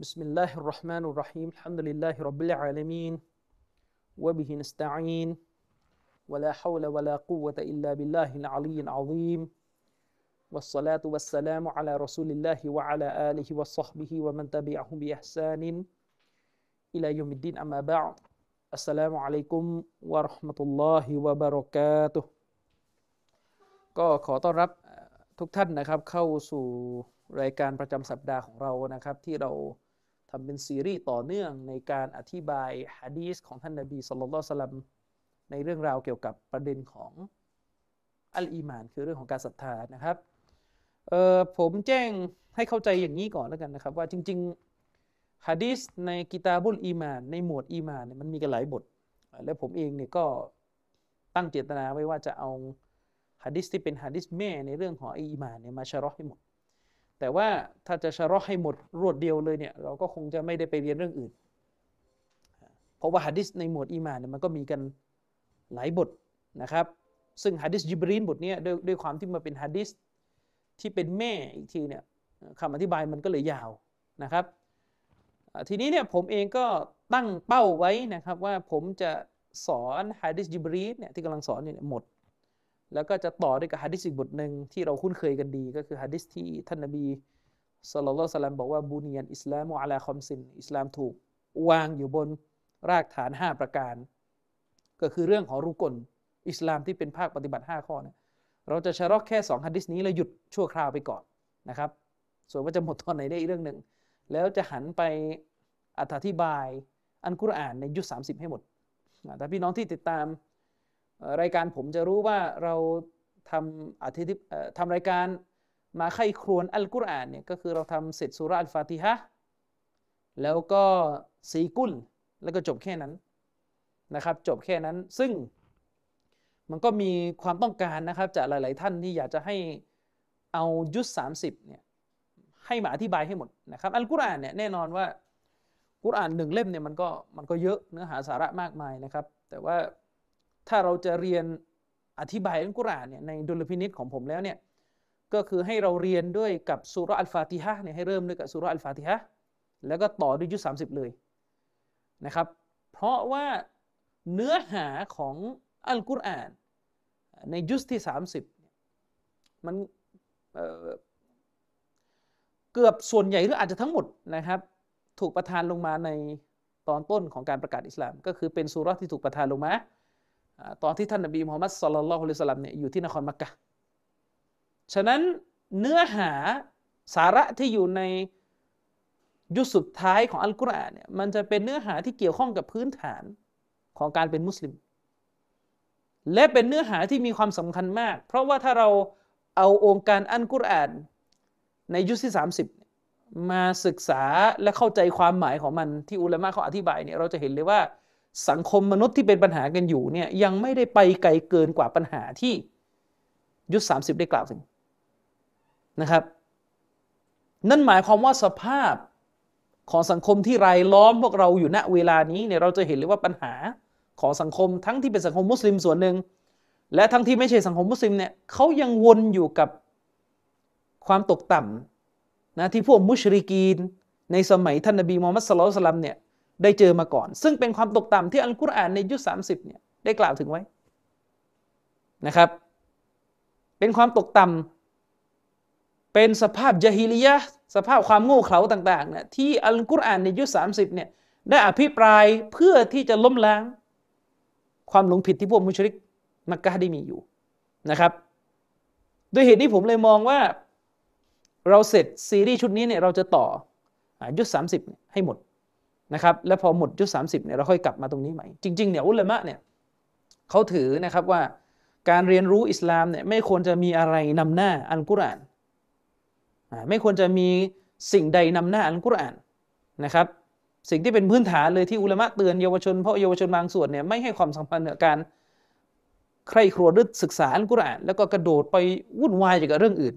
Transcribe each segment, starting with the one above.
بسم الله الرحمن الرحيم الحمد لله رب العالمين وبه نستعين ولا حول ولا قوة إلا بالله العلي العظيم والصلاة والسلام على رسول الله وعلى آله وصحبه ومن تبعهم بإحسان إلى يوم الدين أما بعد السلام عليكم ورحمة الله وبركاته ก็ขอต้อนรับทุกท่านนะครับเข้าสู่รายการประจำสัปดาห์ของเรานะครับ ที่เรา ทำเป็นซีรีส์ต่อเนื่องในการอธิบายฮะดีษของท่านนบีสุลต่านสลัมในเรื่องราวเกี่ยวกับประเด็นของอัลอีมาน คือเรื่องของการศรัทธานะครับผมแจ้งให้เข้าใจอย่างนี้ก่อนแล้วกันนะครับ ว่าจริงๆฮะดีษในกิตาบุลอีมาน ในหมวดอีมานเนี่ยมันมีกันหลายบท และผมเองเนี่ยก็ตั้งเจตนาไว้ว่าจะเอาฮะดิษที่เป็นฮะดิษแม่ในเรื่องของอีมานเนี่ยมาชะรอให้หมด แต่ว่าถ้าจะชะรอให้หมดรวดเดียวเลยเนี่ยเราก็คงจะไม่ได้ไปเรียนเรื่องอื่น เพราะว่าฮะดิษในหมวดอีมานเนี่ยมันก็มีกันหลายบทนะครับ ซึ่งฮะดิษจิบรีนบทนี้ด้วยด้วยความที่มาเป็นฮะดิษที่เป็นแม่อีกทีเนี่ยคำอธิบายมันก็เลยยาวนะครับ ทีนี้เนี่ยผมเองก็ตั้งเป้าไว้นะครับว่าผมจะสอนฮะดิษจิบรีนเนี่ยที่กำลังสอนเนี่ยหมด แล้วก็จะต่อด้วยกับฮะดิษอีกบทหนึ่งที่เราคุ้นเคยกันดี ก็คือฮะดิษที่ท่านนบีสุลต่านสลัมบอกว่าบูนียันอิสลามอะลาคอมซินอิสลามถูกวางอยู่บนรากฐาน 5 ประการ ก็คือเรื่องของรุกลอิสลามที่เป็นภาคปฏิบัติ 5 ข้อเนี่ยเราจะชะรอกแค่2ฮะดิษนี้แล้วหยุดชั่วคราวไปก่อนนะครับ ส่วนว่าจะหมดตอนไหนได้อีกเรื่องหนึ่ง แล้วจะหันไปอธิบายอันกุรอานในยุค30 ให้หมดแต่พี่น้องที่ติดตาม รายการผมจะรู้ว่าเราทำอธิทิทำรายการมาไข้ครวนอัลกุรอานเนี่ยก็คือเราทำเสร็จสุราอัลฟาติฮะแล้วก็สีกุลแล้วก็จบแค่นั้นนะครับ จบแค่นั้นซึ่งมันก็มีความต้องการนะครับจากหลาย ๆ ท่านที่อยากจะให้เอายุทธสามสิบเนี่ยให้มาอธิบายให้หมดนะครับอัลกุรอานเนี่ยแน่นอนว่ากุรอานหนึ่งเล่มเนี่ยมันก็มันก็เยอะเนื้อหาสาระมากมายนะครับ แต่ว่า ถ้าเราจะเรียนอธิบายอัลกุรอานเนี่ยในดุลพินิษของผมแล้วเนี่ยก็คือให้เราเรียนด้วยกับสุรอัลฟาติฮะเนี่ยให้เริ่มด้วยกับสุรอัลฟาติฮะแล้วก็ต่อด้วยยุทธสามสิบเลยนะครับ เพราะว่าเนื้อหาของอัลกุรอาน ในยุสที่สามสิบมันเเกือบส่วนใหญ่หรืออาจจะทั้งหมดนะครับ ถูกประทานลงมาในตอนต้นของการประกาศอิสลาม ก็คือเป็นสุรที่ถูกประทานลงมา ตอนที่ท่านนบีมูฮัมมัดสุลลัลลอฮุอะลัยฮิสลามเนี่ยอยู่ที่นครมักกะฉะนั้นเนื้อหาสาระที่อยู่ในยุคสุดท้ายของอัลกุรอานเนี่ยมันจะเป็นเนื้อหาที่เกี่ยวข้องกับพื้นฐานของการเป็นมุสลิม และเป็นเนื้อหาที่มีความสำคัญมาก เพราะว่าถ้าเราเอาองค์การอัลกุรอานในยุคที่ 30 มาศึกษาและเข้าใจความหมายของมันที่อุลามะเขาอธิบายเนี่ยเราจะเห็นเลยว่า สังคมมนุษย์ที่เป็นปัญหากันอยู่เนี่ยยังไม่ได้ไปไกลเกินกว่าปัญหาที่ยุคสามสิบได้กล่าวถึงนะครับ นั่นหมายความว่าสภาพของสังคมที่รายล้อมพวกเราอยู่ณเวลานี้เนี่ยเราจะเห็นเลยว่าปัญหาของสังคมทั้งที่เป็นสังคมมุสลิมส่วนหนึ่ง และทั้งที่ไม่ใช่สังคมมุสลิมเนี่ยเขายังวนอยู่กับความตกต่ำนะที่พวกมุชริกีน ในสมัยท่านนบีมูฮัมมัดสุลตัลเนี่ย ได้เจอมาก่อน ซึ่งเป็นความตกต่ำที่อัลกุรอานในยุคสามสิบเนี่ยได้กล่าวถึงไว้นะครับ เป็นความตกต่ำเป็นสภาพยะฮิลียะสภาพความโง่เขลาต่างๆเนี่ยที่อัลกุรอานในยุคสามสิบเนี่ยได้อภิปรายเพื่อที่จะล้มล้าง ความหลงผิดที่พวกมุชริกมักกะได้มีอยู่นะครับ ด้วยเหตุนี้ผมเลยมองว่าเราเสร็จซีรีส์ชุดนี้เนี่ยเราจะต่อยุคสามสิบให้หมด นะครับแล้วพอหมดยุคสามสิบเนี่ยเราค่อยกลับมาตรงนี้ใหม่ จริงๆเนี่ยอุลามะเนี่ยเขาถือนะครับว่าการเรียนรู้อิสลามเนี่ยไม่ควรจะมีอะไรนำหน้าอัลกุรอานไม่ควรจะมีสิ่งใดนำหน้าอัลกุรอานนะครับ สิ่งที่เป็นพื้นฐานเลยที่อุลามะเตือนเยาวชนเพราะเยาวชนบางส่วนเนี่ยไม่ให้ความสำคัญกับการใคร่ครวญหรือศึกษาอัลกุรอานแล้วก็กระโดดไปวุ่นวายกับเรื่องอื่น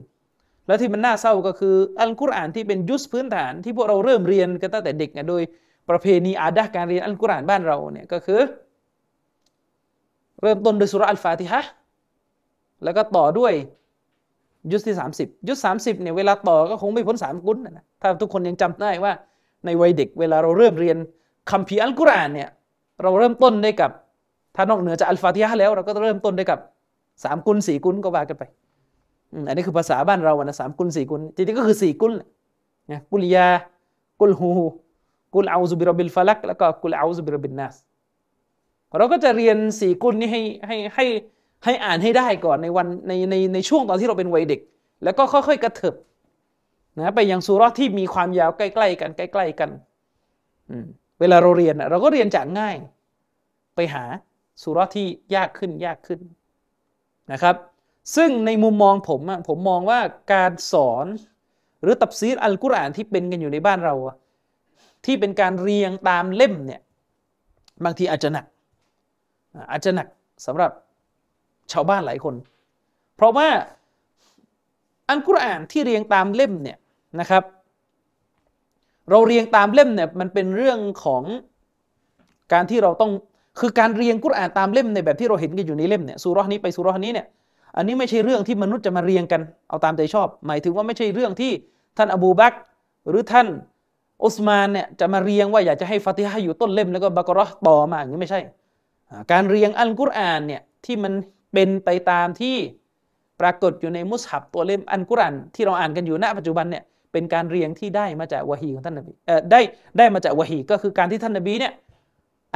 แล้วที่มันน่าเศร้าก็คืออัลกุรอานที่เป็นยุสพื้นฐานที่พวกเราเริ่มเรียนกันตั้งแต่เด็กเนี่ยโดย ประเพณีอาดะการเรียนอัลกุรอานบ้านเราเนี่ยก็คือ เริ่มต้นโดยสุรอัลฟาติฮะแล้วก็ต่อด้วยยุสที่ 30 ยุส30เนี่ยเวลาต่อก็คงไม่พ้นสามกุนนะถ้าทุกคนยังจำได้ว่าในวัยเด็กเวลาเราเริ่มเรียนคัมภีร์อัลกุรอานเนี่ยเราเริ่มต้นได้กับถ้านอกเหนือจากอัลฟาติฮะแล้วเราก็เริ่มต้นได้กับสามกุลสี่กุลก็ว่ากันไปอันนี้คือภาษาบ้านเราอนะสามกุลสี่กุลจริงๆก็คือสี่กุลนะกุลยากุลฮู กุลอาซุบิรบิลฟาลักแล้วก็กุลอาซุบิรบินนัสเราก็จะเรียนสี่กุลนี้ให้ให้ให้ให้อ่านให้ได้ก่อนในวันในในในช่วงตอนที่เราเป็นวัยเด็ก แล้วก็ค่อยๆกระเถิบนะไปยังสุรที่มีความยาวใกล้ๆกันใกล้ ๆกันเวลาเราเรียนเราก็เรียนจากง่าย ไปหาสุรที่ยากขึ้นยากขึ้นนะครับ ซึ่งในมุมมองผมผมมองว่าการสอนหรือตับซีดอัลกุรอานที่เป็นกันอยู่ในบ้านเรา ที่เป็นการเรียงตามเล่มเนี่ยบางทีอาจจะหนัก อาจจะหนักสำหรับชาวบ้านหลายคน เพราะว่าอัลกุรอานที่เรียงตามเล่มเนี่ยนะครับ เราเรียงตามเล่มเนี่ยมันเป็นเรื่องของการที่เราต้องคือการเรียงกุรอานตามเล่มในแบบที่เราเห็นกันอยู่ในเล่มเนี่ยสุรนี้ไปสุรนี้เนี่ยอันนี้ไม่ใช่เรื่องที่มนุษย์จะมาเรียงกันเอาตามใจชอบ หมายถึงว่าไม่ใช่เรื่องที่ท่านอบูบักหรือท่าน อุสมานเนี่ยจะมาเรียงว่าอยากจะให้ฟาติฮะอยู่ต้นเล่มแล้วก็บักรอต่อมาอย่างนี้ไม่ใช่ การเรียงอัลกุรอานเนี่ยที่มันเป็นไปตามที่ปรากฏอยู่ในมุสฮับตัวเล่มอัลกุรอานที่เราอ่านกันอยู่ณปัจจุบันเนี่ยเป็นการเรียงที่ได้มาจากวะฮีของท่านนบีเอ่อได้ได้มาจากวะฮีก็คือการที่ท่านนบีเนี่ย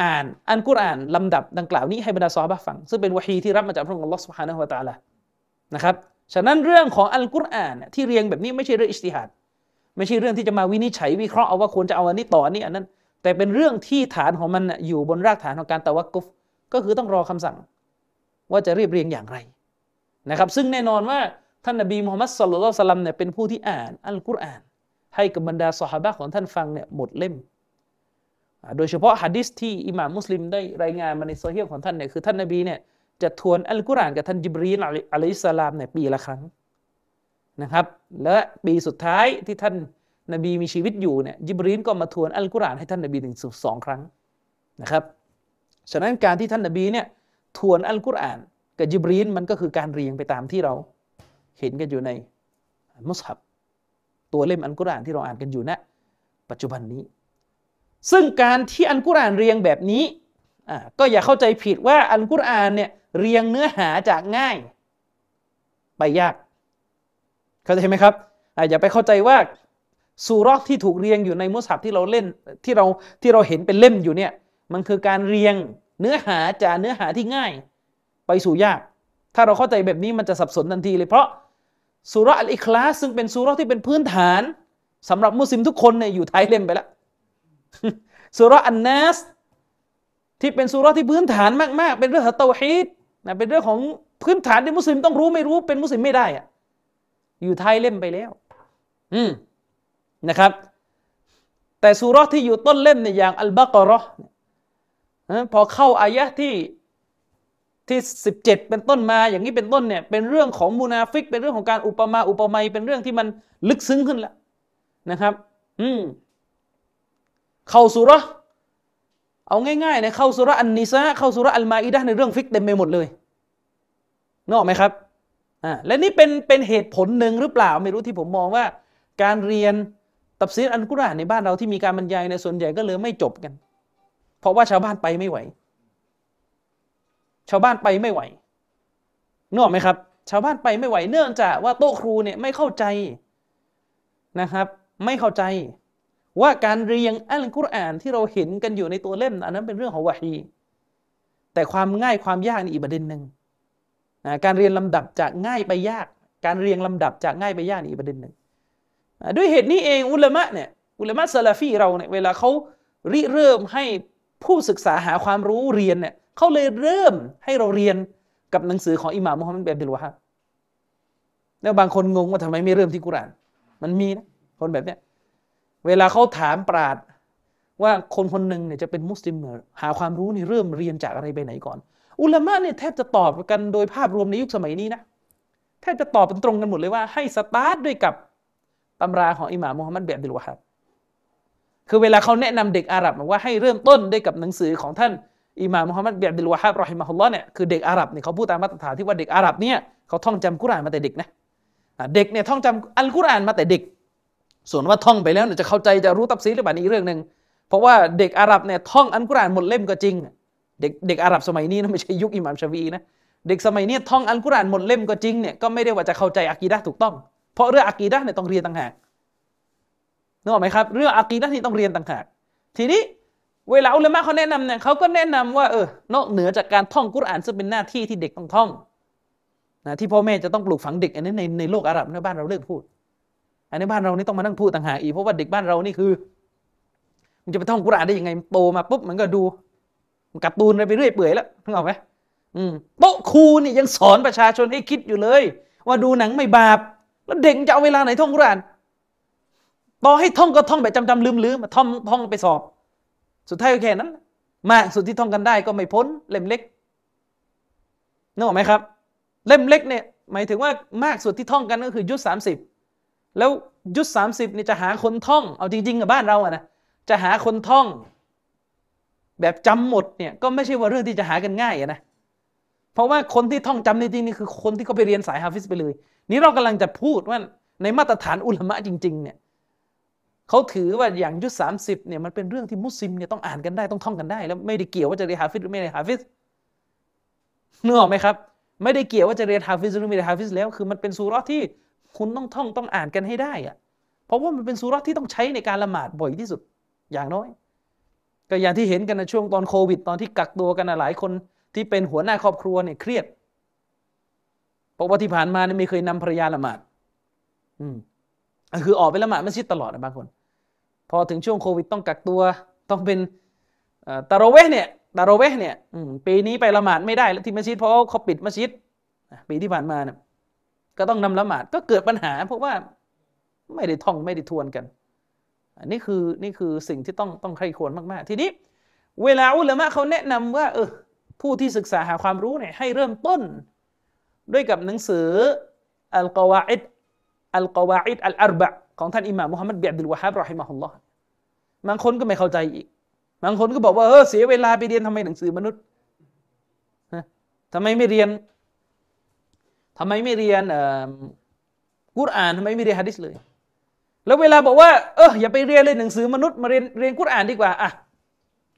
อ่านอัลกุรอานลำดับดังกล่าวนี้ให้บรรดาซอฮาบะฟัง ซึ่งเป็นวะฮีที่รับมาจากพระองค์อัลลอฮฺสุบฮานะฮูวะตะอาลานะครับ ฉะนั้นเรื่องของอัลกุรอานที่เรียงแบบนี้ไม่ใช่เรื่องอิสติฮัด ไม่ใช่เรื่องที่จะมาวินิจฉัยวิเคราะห์เอาว่าควรจะเอาอันนี้ต่ออันนี้อันนั้น แต่เป็นเรื่องที่ฐานของมันอยู่บนรากฐานของการตะวักกุฟก็คือต้องรอคำสั่ง ว่าจะเรียบเรียงอย่างไรนะครับ ซึ่งแน่นอนว่าท่านนบีมุฮัมมัดสุลลัลสลัมเนี่ยเป็นผู้ที่อ่านอัลกุรอาน ให้กับบรรดาสหายของท่านฟังเนี่ยหมดเล่ม โดยเฉพาะฮะดิษที่อิหม่ามมุสลิมได้รายงานมาในโซเฮียของท่านเนี่ยคือท่านนบีเนี่ยจะทวนอัลกุรอานกับท่านจิบรีนอะลัยฮิสลามเนี่ยปีละครั้ง นะครับ และปีสุดท้ายที่ท่านนบีมีชีวิตอยู่เนี่ยจิบรีนก็มาทวนอัลกุรอานให้ท่านนบีถึงสองครั้งนะครับ ฉะนั้นการที่ท่านนบีเนี่ยทวนอัลกุรอานกับจิบรีนมันก็คือการเรียงไปตามที่เราเห็นกันอยู่ในมุสฮับตัวเล่มอัลกุรอานที่เราอ่านกันอยู่ณปัจจุบันนี้ ซึ่งการที่อัลกุรอานเรียงแบบนี้ก็อย่าเข้าใจผิดว่าอัลกุรอานเนี่ยเรียงเนื้อหาจากง่าย ไปยาก เข้าใจไหมครับอย่าไปเข้าใจว่าสุรที่ถูกเรียงอยู่ในมุสฮับที่เราเล่นที่เราที่เราเห็นเป็นเล่มอยู่เนี่ย มันคือการเรียงเนื้อหาจากเนื้อหาที่ง่าย ไปสู่ยาก ถ้าเราเข้าใจแบบนี้มันจะสับสนทันทีเลยเพราะสุรอัลอิคลาสซึ่งเป็นสุรที่เป็นพื้นฐานสำหรับมุสลิมทุกคนเนี่ยอยู่ท้ายเล่มไปแล้วสุรอันนัสที่เป็นสุรที่พื้นฐานมาก ๆ เป็นเรื่องของเตาฮีดนะเป็นเรื่องของพื้นฐานที่มุสลิมต้องรู้ไม่รู้เป็นมุสลิมไม่ได้อะ อยู่ท้ายเล่มไปแล้ว อืมนะครับ แต่สุรที่อยู่ต้นเล่มเนี่ยอย่างอัลบากรอพอเข้าอายะที่ที่สิบเจ็ดเป็นต้นมาอย่างนี้เป็นต้นเนี่ยเป็นเรื่องของมูนาฟิก เป็นเรื่องของการอุปมาอุปไมยเป็นเรื่องที่มันลึกซึ้งขึ้นแล้วนะครับ อืมเข้าสุรเอาง่ายๆเนี่ยเข้าสุรอันนิซาเข้าสุรอัลมาอิดะในเรื่องฟิกเต็มไปหมดเลยนอกไหมครับ อ่าและนี่เป็นเป็นเหตุผลหนึ่งหรือเปล่า ไม่รู้ที่ผมมองว่า การเรียนตับซีรอันกุรอานในบ้านเราที่มีการบรรยายในส่วนใหญ่ก็เลยไม่จบกัน เพราะว่าชาวบ้านไปไม่ไหว ชาวบ้านไปไม่ไหวนึกอกไหมครับ ชาวบ้านไปไม่ไหวเนื่องจากว่าโต๊ะครูเนี่ยไม่เข้าใจนะครับ ไม่เข้าใจว่าการเรียงอัลกุรอานที่เราเห็นกันอยู่ในตัวเล่ม อันนั้นเป็นเรื่องของวะฮีแต่ความง่ายความยากนี่อีกประเด็นหนึ่ง การเรียนลำดับจากง่ายไปยาก การเรียงลำดับจากง่ายไปยากนี่ประเด็นหนึ่งด้วยเหตุนี้เองอุลามะเนี่ยอุลามะซาลาฟีเราเนี่ยเวลาเขาริเริ่มให้ผู้ศึกษาหาความรู้เรียนเนี่ยเขาเลยเริ่มให้เราเรียนกับหนังสือของอิหม่ามมุฮัมมัดเบบิลวะฮับแล้วบางคนงงว่าทำไมไม่เริ่มที่กุราน มันมีนะคนแบบเนี้ยเวลาเขาถามปราดว่าคนคนหนึ่งเนี่ยจะเป็นมุสลิมหาความรู้นี่เริ่มเรียนจากอะไรไปไหนก่อน อุลามะเนี่ยแทบจะตอบกันโดยภาพรวมในยุคสมัยนี้นะแทบจะตอบเป็นตรงกันหมดเลยว่าให้สตาร์ทด้วยกับตำราของอิหม่ามมุฮัมมัดเบียดิลวะฮับคือเวลาเขาแนะนำเด็กอาหรับว่าให้เริ่มต้นด้วยกับหนังสือของท่านอิหม่ามมุฮัมมัดเบียดิลวะฮับรอฮิมะฮุลลอฮ์เนี่ยคือเด็กอาหรับเนี่ยเขาพูดตามมาตรฐานที่ว่าเด็กอาหรับเนี่ยเขาท่องจำกุรอานมาแต่เด็กนะเด็กเนี่ยท่องจำอัลกุรอานมาแต่เด็ก ส่วนว่าท่องไปแล้วเนี่ยจะเข้าใจจะรู้ตับซีหรือเปล่านี่เรื่องหนึ่งเพราะว่าเด็กอาหรับเนี่ยท่องอันกุรอานหมดเล่มก็จริง เด็กเด็กอาหรับสมัยนี้นะไม่ใช่ยุคอิหม่ามชาวีนะเด็กสมัยนี้ท่องอันกุรอานหมดเล่มก็จริงเนี่ยก็ไม่ได้ว่าจะเข้าใจอากีดะถูกต้อง เพราะเรื่องอากีดะเนี่ยต้องเรียนต่างหากนึกออกไหมครับ เรื่องอากีดะนี่ต้องเรียนต่างหาก ทีนี้เวลาอุลามะเขาแนะนำเนี่ยเขาก็แนะนำว่าเออนอกเหนือจากการท่องกุรอานซึ่งเป็นหน้าที่ที่เด็กต้องท่องนะที่พ่อแม่จะต้องปลูกฝังเด็กอันนี้ในในโลกอาหรับในบ้านเราเลิกพูด อันนี้บ้านเรานี่ต้องมานั่งพูดต่างหากอีกเพราะว่าเด็กบ้านเรานี่คือ มันจะไปท่องกุรอานได้ยังไงโตมาปุ๊บมันก็ดู การ์ตูนอะไรไปเรื่อยเปื่อยแล้วนึกออกไหมอืมโต๊ะครูนี่ยังสอนประชาชนให้คิดอยู่เลย ว่าดูหนังไม่บาป แล้วเด็กจะเอาเวลาไหนท่องกุรานต่อให้ท่องก็ท่องแบบจำจำลืมลืมมาท่องท่องไปสอบ สุดท้ายก็แค่นั้น มาสุดที่ท่องกันได้ก็ไม่พ้นเล่มเล็กนึกออกไหมครับ เล่มเล็กเนี่ยหมายถึงว่ามากสุดที่ท่องกันก็คือยุทธสามสิบแล้วยุทธสามสิบนี่จะหาคนท่อง เอาจริงๆกับบ้านเราอะนะจะหาคนท่อง แบบจำหมดเนี่ยก็ไม่ใช่ว่าเรื่องที่จะหากันง่ายนะเพราะว่าคนที่ท่องจำในจริงนี่คือคนที่เขาไปเรียนสายฮาฟิสไปเลย นี่เรากำลังจะพูดว่าในมาตรฐานอุลามะจริงๆเนี่ยเขาถือว่าอย่างยุซสามสิบเนี่ยมันเป็นเรื่องที่มุสลิมเนี่ยต้องอ่านกันได้ต้องท่องกันได้ แล้วไม่ได้เกี่ยวว่าจะเรียนฮาฟิสหรือไม่เรียนฮาฟิสนึกออกไหมครับ ไม่ได้เกี่ยวว่าจะเรียนฮาฟิสหรือไม่เรียนฮาฟิสแล้วคือมันเป็นซูเราะฮ์ที่คุณต้องท่องต้องอ่านกันให้ได้อะเพราะว่ามันเป็นซูเราะฮ์ที่ต้องใช้ในการละหมาดบ่อยที่สุดอย่างน้อย ก็อย่างที่เห็นกันในช่วงตอนโควิด ตอนที่กักตัวกันหลายคนที่เป็นหัวหน้าครอบครัวเนี่ยเครียดเพราะว่าที่ผ่านมาเนี่ยไม่เคยนำภรรยาละหมาด อืมคือออกไปละหมาดมัสยิดตลอดนะบางคน พอถึงช่วงโควิด ต้องกักตัว ต้องเป็นตาโรเวเนี่ยตาโรเวเนี่ยปีนี้ไปละหมาดไม่ได้แล้วที่มัสยิดเพราะเขาปิดมัสยิดปีที่ผ่านมาเนี่ยก็ต้องนำละหมาดก็เกิดปัญหาเพราะว่าไม่ได้ท่องไม่ได้ทวนกันอ นนี้คือนี่คือสิ่งที่ต้องต้องใครควรมากๆ ทีนี้ เวลาอุลามะเขาแนะนำว่าเออผู้ที่ศึกษาหาความรู้เนี่ยให้เริ่มต้น ด้วยกับหนังสืออัลกวาอิดอัลกวาอิดอัลอาร์บะของท่านอิหม่ามมุฮัมมัดบิอับดุลวะฮับรอฮิมะฮุลลอฮ์บางคนก็ไม่เข้าใจอีก บางคนก็บอกว่าเออเสียเวลาไปเรียนทำไมหนังสือมนุษย์ทำไมไม่เรียนทำไมไม่เรียนกุรอานทำไมไม่เรียนฮะดิษเลย แล้วเวลาบอกว่าเอออย่าไปเรียนเลยหนังสือมนุษย์มาเรียนเรียนกุรอานดีกว่าอะ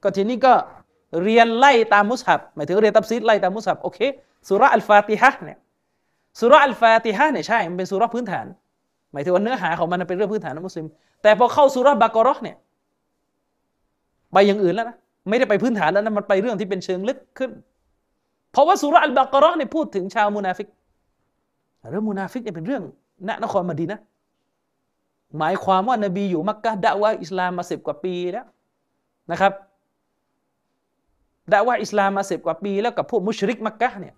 ก็ทีนี้ก็เรียนไล่ตามมุสฮับหมายถึงเรียนตับซีดไล่ตามมุสฮับโอเคสุรอัลฟาติฮะเนี่ยสุรอัลฟาติฮะเนี่ยใช่มันเป็นสุรพื้นฐาน หมายถึงว่าเนื้อหาของมันเป็นเรื่องพื้นฐานของมุสลิม แต่พอเข้าสุรบากรอเนี่ยไปอย่างอื่นแล้วนะไม่ได้ไปพื้นฐานแล้วนะมันไปเรื่องที่เป็นเชิงลึกขึ้น เพราะว่าซูเราะฮ์อัลบากอเราะฮ์เนี่ยพูดถึงชาวมุนาฟิกเรื่องมุนาฟิกเนี่ยเป็นเรื่องณนครมะดีนะฮ์ หมายความว่านบีอยู่มักกะดะว่าอิสลามมาสิบกว่าปีแล้วนะครับดะว่าอิสลามมาสิบกว่าปีแล้วกับพวกมุชริกมักกะเนี่ย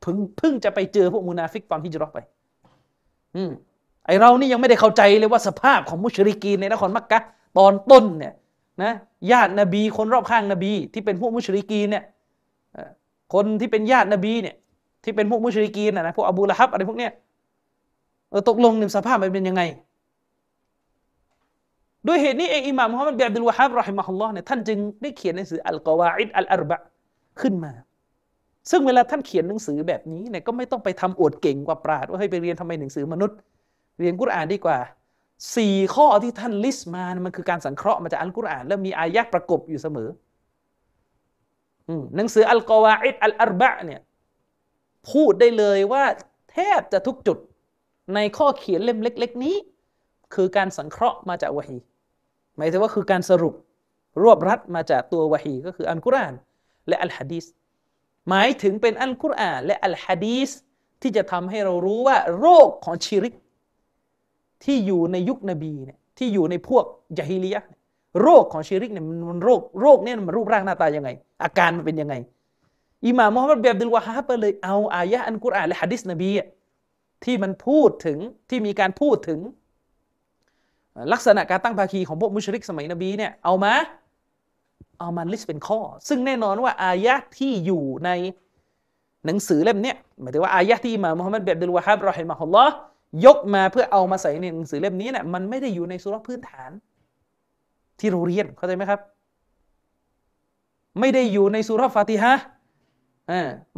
เพิ่งเพิ่งจะไปเจอพวกมุนาฟิกตอนฮิจรัตไป อืมไอเรานี่ยังไม่ได้เข้าใจเลยว่าสภาพของมุชริกีนในนครมักกะตอนต้นเนี่ยนะญาตินบีคนรอบข้างนบี ที่เป็นพวกมุชริกีนเนี่ยคนที่เป็นญาตินบีเนี่ยที่เป็นพวกมุชริกีนนะพวกอบูละฮับอะไรพวกเนี้ยเออตกลงในสภาพมันเป็นยังไง ด้วยเหตุนี้เองอิหม่ามมุฮัมมัดบิอับดุลวะฮับรอฮิมะฮุลลอฮ์เนี่ยท่านจึงได้เขียนหนังสืออัลกวาอิดอัลอาร์บะขึ้นมา ซึ่งเวลาท่านเขียนหนังสือแบบนี้เนี่ยก็ไม่ต้องไปทำอวดเก่งกว่าปราดว่าให้ไปเรียนทำไมหนังสือมนุษย์ เรียนกุรอานดีกว่าสี่ข้อที่ท่านลิสต์มามันคือการสังเคราะห์มาจากอัลกุรอาน แล้วมีอายะประกบอยู่เสมอหนังสืออัลกวาอิดอัลอาร์บะเนี่ยพูดได้เลยว่าแทบจะทุกจุดในข้อเขียนเล่มเล็ก ๆ นี้ คือการสังเคราะห์มาจากวะฮี หมายถึงว่าคือการสรุปรวบรัดมาจากตัววะฮีก็คืออัลกุรอาน และอัลฮะดีสหมายถึงเป็นอัลกุรอานและอัลฮะดีสที่จะทำให้เรารู้ว่าโรคของชิริก ที่อยู่ในยุคนบีเนี่ยที่อยู่ในพวกญาฮิลียะฮ์โรคของชิริกเนี่ยมันโรคโรคเนี่ยมันรูปร่างหน้าตายังไง อาการมันเป็นยังไงอิหม่ามมุฮัมมัดบินอับดุลวะฮาบเลยเอาอายะอันกุรอานและฮะดิษนบีที่มันพูดถึงที่มีการพูดถึง ลักษณะการตั้งภาคีของพวกมุชริกสมัยนบีเนี่ยเอามาเอามา list เป็นข้อ ซึ่งแน่นอนว่าอายะที่อยู่ในหนังสือเล่มนี้หมายถึงว่าอายะที่มามุฮัมมัดเบียบดุลวะฮาบรอฮิมะฮุลลอฮ์ยกมาเพื่อเอามาใส่ในหนังสือเล่มนี้เนี่ยมันไม่ได้อยู่ในสุรพื้นฐาน ที่เราเรียนเข้าใจไหมครับ ไม่ได้อยู่ในสุรฟาติฮะ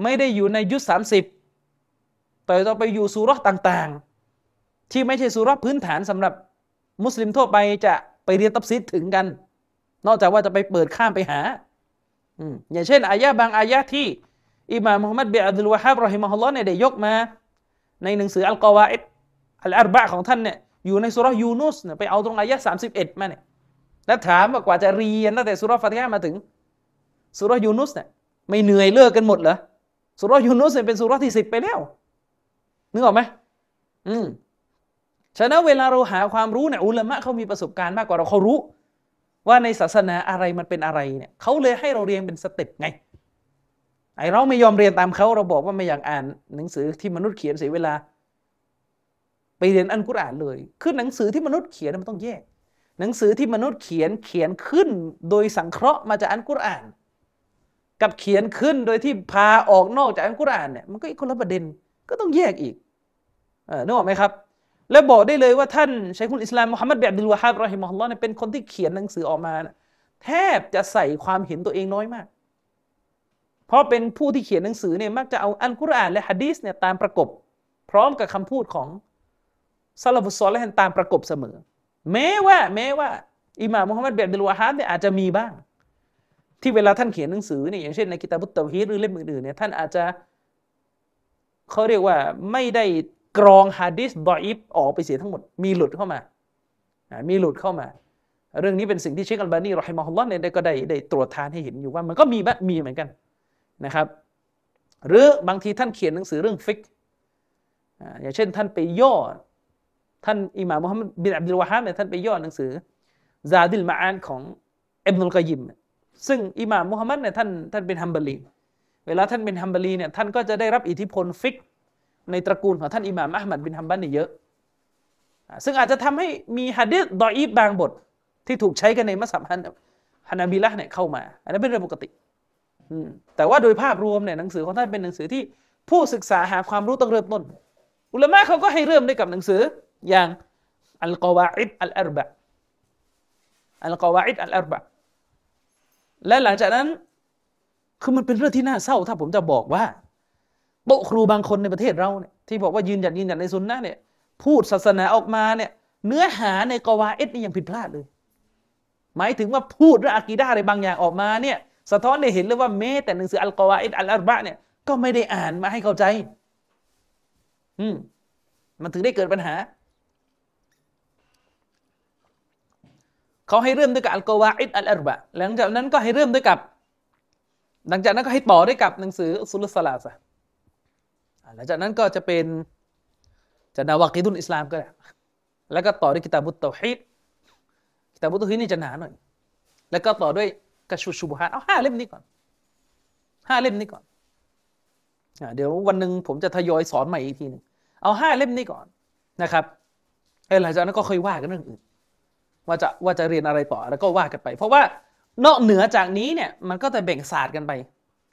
ไม่ได้อยู่ในยุคสามสิบแต่ต้องไปอยู่สุรต่างๆ ที่ไม่ใช่สุรพื้นฐานสำหรับ มุสลิมทั่วไปจะไปเรียนตับซิดถึงกัน นอกจากว่าจะไปเปิดข้ามไปหาอย่างเช่น อายะบางอายะที่อิหม่ามมุฮัมมัดเบอับดุลวะฮับรอฮิมฮุลลอฮ์เนี่ยได้ยกมา ในหนังสืออัลกอวาอิดอัลอาร์บะของท่านเนี่ยอยู่ในสุรยูนุสเนี่ยไปเอาตรงอายะสามสิบเอ็ดมาเนี่ยแล้วถามว่ากว่าจะเรียนตั้งแต่สุรฟาติฮะมาถึงสุรยูนุสเนี่ยไม่เหนื่อยเลิกกันหมดเหรอสุรยูนุสเนี่ยเป็นสุรที่สิบไปแล้วนึกออกไหมอืม ฉะนั้นเวลาเราหาความรู้เนี่ยอุลามะเขามีประสบการณ์มากกว่าเราเขารู้ ว่าในศาสนาอะไรมันเป็นอะไรเนี่ยเขาเลยให้เราเรียนเป็นสเต็ปไงไอเราไม่ยอมเรียนตามเขาเราบอกว่าไม่อยากอ่านหนังสือที่มนุษย์เขียนเสียเวลา ไปเรียนอันกุรอานเลยคือหนังสือที่มนุษย์เขียนมันต้องแยก หนังสือที่มนุษย์เขียนเขียนขึ้น โดยสังเคราะห์มาจากอันกุรอาน กับเขียนขึ้นโดยที่พาออกนอกจากอันกุรอานเนี่ยมันก็อีกคนละประเด็นก็ต้องแยกอีกเออนึกออกไหมครับ แล้วบอกได้เลยว่าท่านชัยคุณอิสลามมุฮัมมัดแบบดิลวะฮับรอฮิมฮุลลอฮ์เป็นคนที่เขียนหนังสือออกมาแทบจะใส่ความเห็นตัวเองน้อยมาก เพราะเป็นผู้ที่เขียนหนังสือเนี่ยมักจะเอาอันกุรอานและฮะดีสเนี่ยตามประกบ พร้อมกับคำพูดของซาลฟุซอลและตามประกบเสมอ แม้ว่าแม้ว่าอิหม่ามมุฮัมมัดแบบดิลวะฮับเนี่ยอาจจะมีบ้าง ที่เวลาท่านเขียนหนังสือเนี่ยอย่างเช่นในกิตาบุตเตฮีหรือเล่มอื่นๆเนี่ยท่านอาจจะเขาเรียกว่าไม่ได้ กรองฮะดิษดออิฟออกไปเสียทั้งหมด มีหลุดเข้ามามีหลุดเข้ามา เรื่องนี้เป็นสิ่งที่เชคอัลบานีรอฮิมะฮุลลอฮ์เนี่ยก็ได้ได้ตรวจทานให้เห็นอยู่ว่ามันก็มีบมีเหมือนกันนะครับ หรือบางทีท่านเขียนหนังสือเรื่องฟิกอย่างเช่น ท่านไปย่อ ท่านอิหม่ามมุฮัมมัดบินอับดุลวะฮาบเนี่ยท่านไปย่อหนังสือซาดุลมะอาดของอิบนุลกอยิมซึ่งอิหม่ามมุฮัมมัดเนี่ยท่านท่านเป็นฮัมบะลีเวลาท่านเป็นฮัมบะลีเนี่ยท่านก็จะได้รับอิทธิพลฟิก ในตระกูลของท่านอิหม่ามอะห์มัดบินฮัมบัลนี่เยอะ ซึ่งอาจจะทำให้มีฮะดิษดออีฟบางบท ที่ถูกใช้กันในมัซฮับฮานาบิละฮ์เนี่ยเข้ามา อันนี้เป็นเรื่องปกติแต่ว่าโดยภาพรวมเนี่ยหนังสือของท่านเป็นหนังสือที่ผู้ศึกษาหาความรู้ต้องเริ่มต้น อุลามะเขาก็ให้เริ่มด้วยกับหนังสืออย่างอัลกวาอิดอัลอารบะอัลกวาอิดอัลอารบะและหลังจากนั้นคือมันเป็นเรื่องที่น่าเศร้าถ้าผมจะบอกว่า โต๊ะครูบางคนในประเทศเราเนี่ยที่บอกว่ายืนหยัดยืนหยัดในซุนนะเนี่ยพูดศาสนาออกมาเนี่ยเนื้อหาในกวาเอตนี่ยังผิดพลาดเลย หมายถึงว่าพูดเรื่องอะกีดาอะไรบางอย่างออกมาเนี่ยสะท้อนได้เห็นเลยว่าแม้แต่หนังสืออัลกวาเอตอัลอาบะเนี่ยก็ไม่ได้อ่านมาให้เข้าใจ อืมมันถึงได้เกิดปัญหาเขาให้เริ่มด้วยกับอัลกวาอิดอัลอารบะหลังจากนั้นก็ให้เริ่มด้วยกับ หลังจากนั้นก็ให้ต่อด้วยกับหนังสือสุลสลาสะ หลังจากนั้นก็จะเป็นจะนาวากิดุลอิสลามก็ได้แล้วก็ต่อด้วยกิตาบุตเตฮิดกิตาบุตเตฮิดนี่จะหนาหน่อย แล้วก็ต่อด้วยกระชุชุบฮานเอาห้าเล่มนี้ก่อนห้าเล่มนี้ก่อนเดี๋ยววันหนึ่งผมจะทยอยสอนใหม่อีกทีหนึ่งเอาห้าเล่มนี้ก่อนนะครับหลังจากนั้นก็ค่อยว่ากันเรื่องอื่น ว่าจะว่าจะเรียนอะไรต่อแล้วก็ว่ากันไป เพราะว่านอกเหนือจากนี้เนี่ยมันก็จะแบ่งศาสตร์กันไป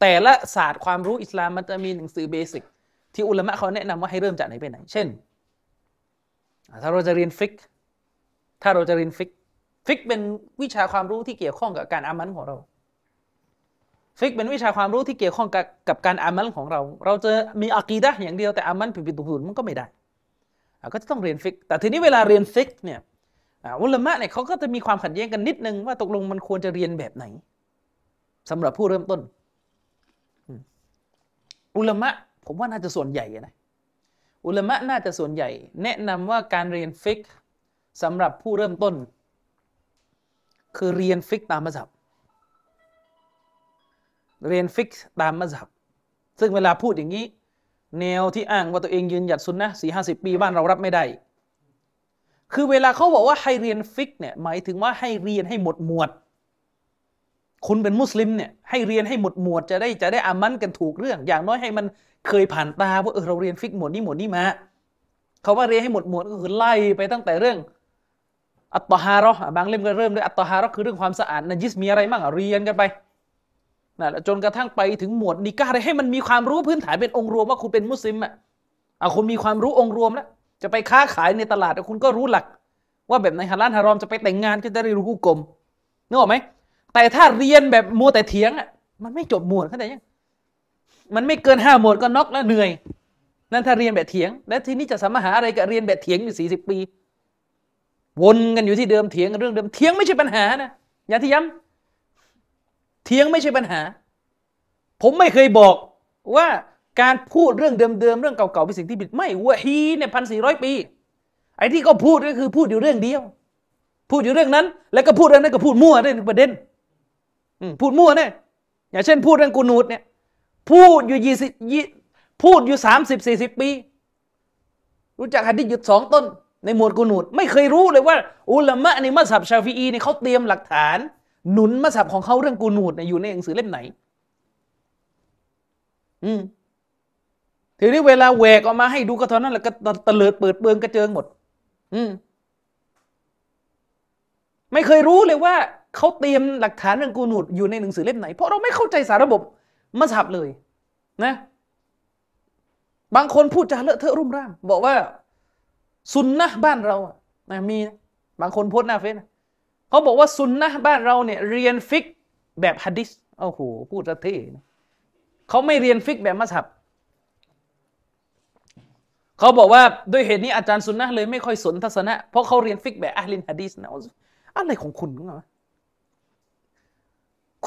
แต่ละศาสตร์ความรู้อิสลามมันจะมีหนังสือเบสิก ที่อุลามะเขาแนะนำว่าให้เริ่มจากไหนไปไหน เช่น ถ้าเราจะเรียนฟิก ถ้าเราจะเรียนฟิก ฟิกเป็นวิชาความรู้ที่เกี่ยวข้องกับการอามัลของเรา ฟิกเป็นวิชาความรู้ที่เกี่ยวข้องกับกับการอามัลของเรา เราจะมีอะกีดะอย่างเดียวแต่อามัลผิดผิดถูกมันก็ไม่ได้ก็จะต้องเรียนฟิก แต่ทีนี้เวลาเรียนฟิกเนี่ยอุลามะเนี่ยเขาก็จะมีความขัดแย้งกันนิดนึงว่าตกลงมันควรจะเรียนแบบไหนสำหรับผู้เริ่มต้น อุลามะ ผมว่าน่าจะส่วนใหญ่นะอุลามะน่าจะส่วนใหญ่ แนะนำว่าการเรียนฟิกสำหรับผู้เริ่มต้น คือเรียนฟิกตามมัสฮับเรียนฟิกตามมัสฮับซึ่งเวลาพูดอย่างนี้ แนวที่อ้างว่าตัวเองยืนหยัดซุนนะฮ์สี่ห้าสิบปีบ้านเรารับไม่ได้ คือเวลาเขาบอกว่าให้เรียนฟิกเนี่ยหมายถึงว่าให้เรียนให้หมดหมวด คุณเป็นมุสลิมเนี่ยให้เรียนให้หมดหมวดจะได้จะได้อามันกันถูกเรื่อง อย่างน้อยให้มัน เคยผ่านตาว่าเออเราเรียนฟิกหมวดนี้หมวดนี้มาเขาว่าเรียนให้หมดหมวดก็คือไล่ไปตั้งแต่เรื่อง อัตตฮารอบางเล่มก็เริ่มด้วยอัตตฮารอคือเรื่องความสะอาดนจิสมีอะไรบ้างเรียนกันไปนะจนกระทั่งไปถึงหมวดนิกาให้มันมีความรู้พื้นฐานเป็นองค์รวมว่าคุณเป็นมุสลิมอะเอาคุณมีความรู้องค์รวมแล้วจะไปค้าขายในตลาดคุณก็รู้หลัก ว่าแบบในฮาลานฮารอมจะไปแต่งงานก็จะได้รู้กลมนึกออกไหมแต่ถ้าเรียนแบบมัวแต่เถียงอะมันไม่จบหมวดเข้าใจยัง มันไม่เกินห้าหมวดก็น็อกแล้วเหนื่อย นั่นถ้าเรียนแบบเถียง แล้วทีนี้จะสามารถหาอะไรกับเรียนแบบเถียงอยู่สี่สิบปี วนกันอยู่ที่เดิมเถียงกันเรื่องเดิมเถียงไม่ใช่ปัญหานะอย่าที่ย้ำเถียงไม่ใช่ปัญหา ผมไม่เคยบอกว่าการพูดเรื่องเดิมๆเรื่องเก่าๆเป็นสิ่งที่ผิดไม่วะฮีเนี่ยพันสี่ร้อยปี ไอ้ที่ก็พูดก็คือพูดอยู่เรื่องเดียว พูดอยู่เรื่องนั้น แล้วก็พูดเรื่องนั้นก็พูดมั่วได้ประเด็นพูดมั่วเนี่ยอย่างเช่นพูดเรื่องกูนูดเนี่ย พูดอยู่ยี่สิบพูดอยู่สามสิบสี่สิบปี รู้จักฮะดิษหยุดสองต้น ในหมวดกูนูดไม่เคยรู้เลยว่า อุลามะในมัสยิดชาฟีอีเนี่ยเขาเตรียมหลักฐาน หนุนมัสยิดของเขาเรื่องกูนูดเนี่ยอยู่ในหนังสือเล่มไหน อืมทีนี้เวลาแหวกออกมาให้ดูก็เท่านั้นแหละก็ตะเลิดเปิดเบืองกระเจิงหมด อืมไม่เคยรู้เลยว่าเขาเตรียมหลักฐานเรื่องกูนูดอยู่ในหนังสือเล่มไหน เพราะเราไม่เข้าใจสารระบบ มัสยิดเลยนะ บางคนพูดจาเลอะเทอะรุ่มร่าม บอกว่าซุนนะบ้านเราอะนะมีนะบางคนโพสหน้าเฟซนะเขาบอกว่าซุนนะบ้านเราเนี่ยเรียนฟิกแบบฮัดดิสโอ้โหพูดซะเท่นะเขาไม่เรียนฟิกแบบมัสฮับเขาบอกว่าด้วยเหตุนี้อาจารย์ซุนนะฮ์เลยไม่ค่อยสนทัศนะ เพราะเขาเรียนฟิกแบบอะฮ์ลิลฮะดีษนะอะไรของคุณเหรอ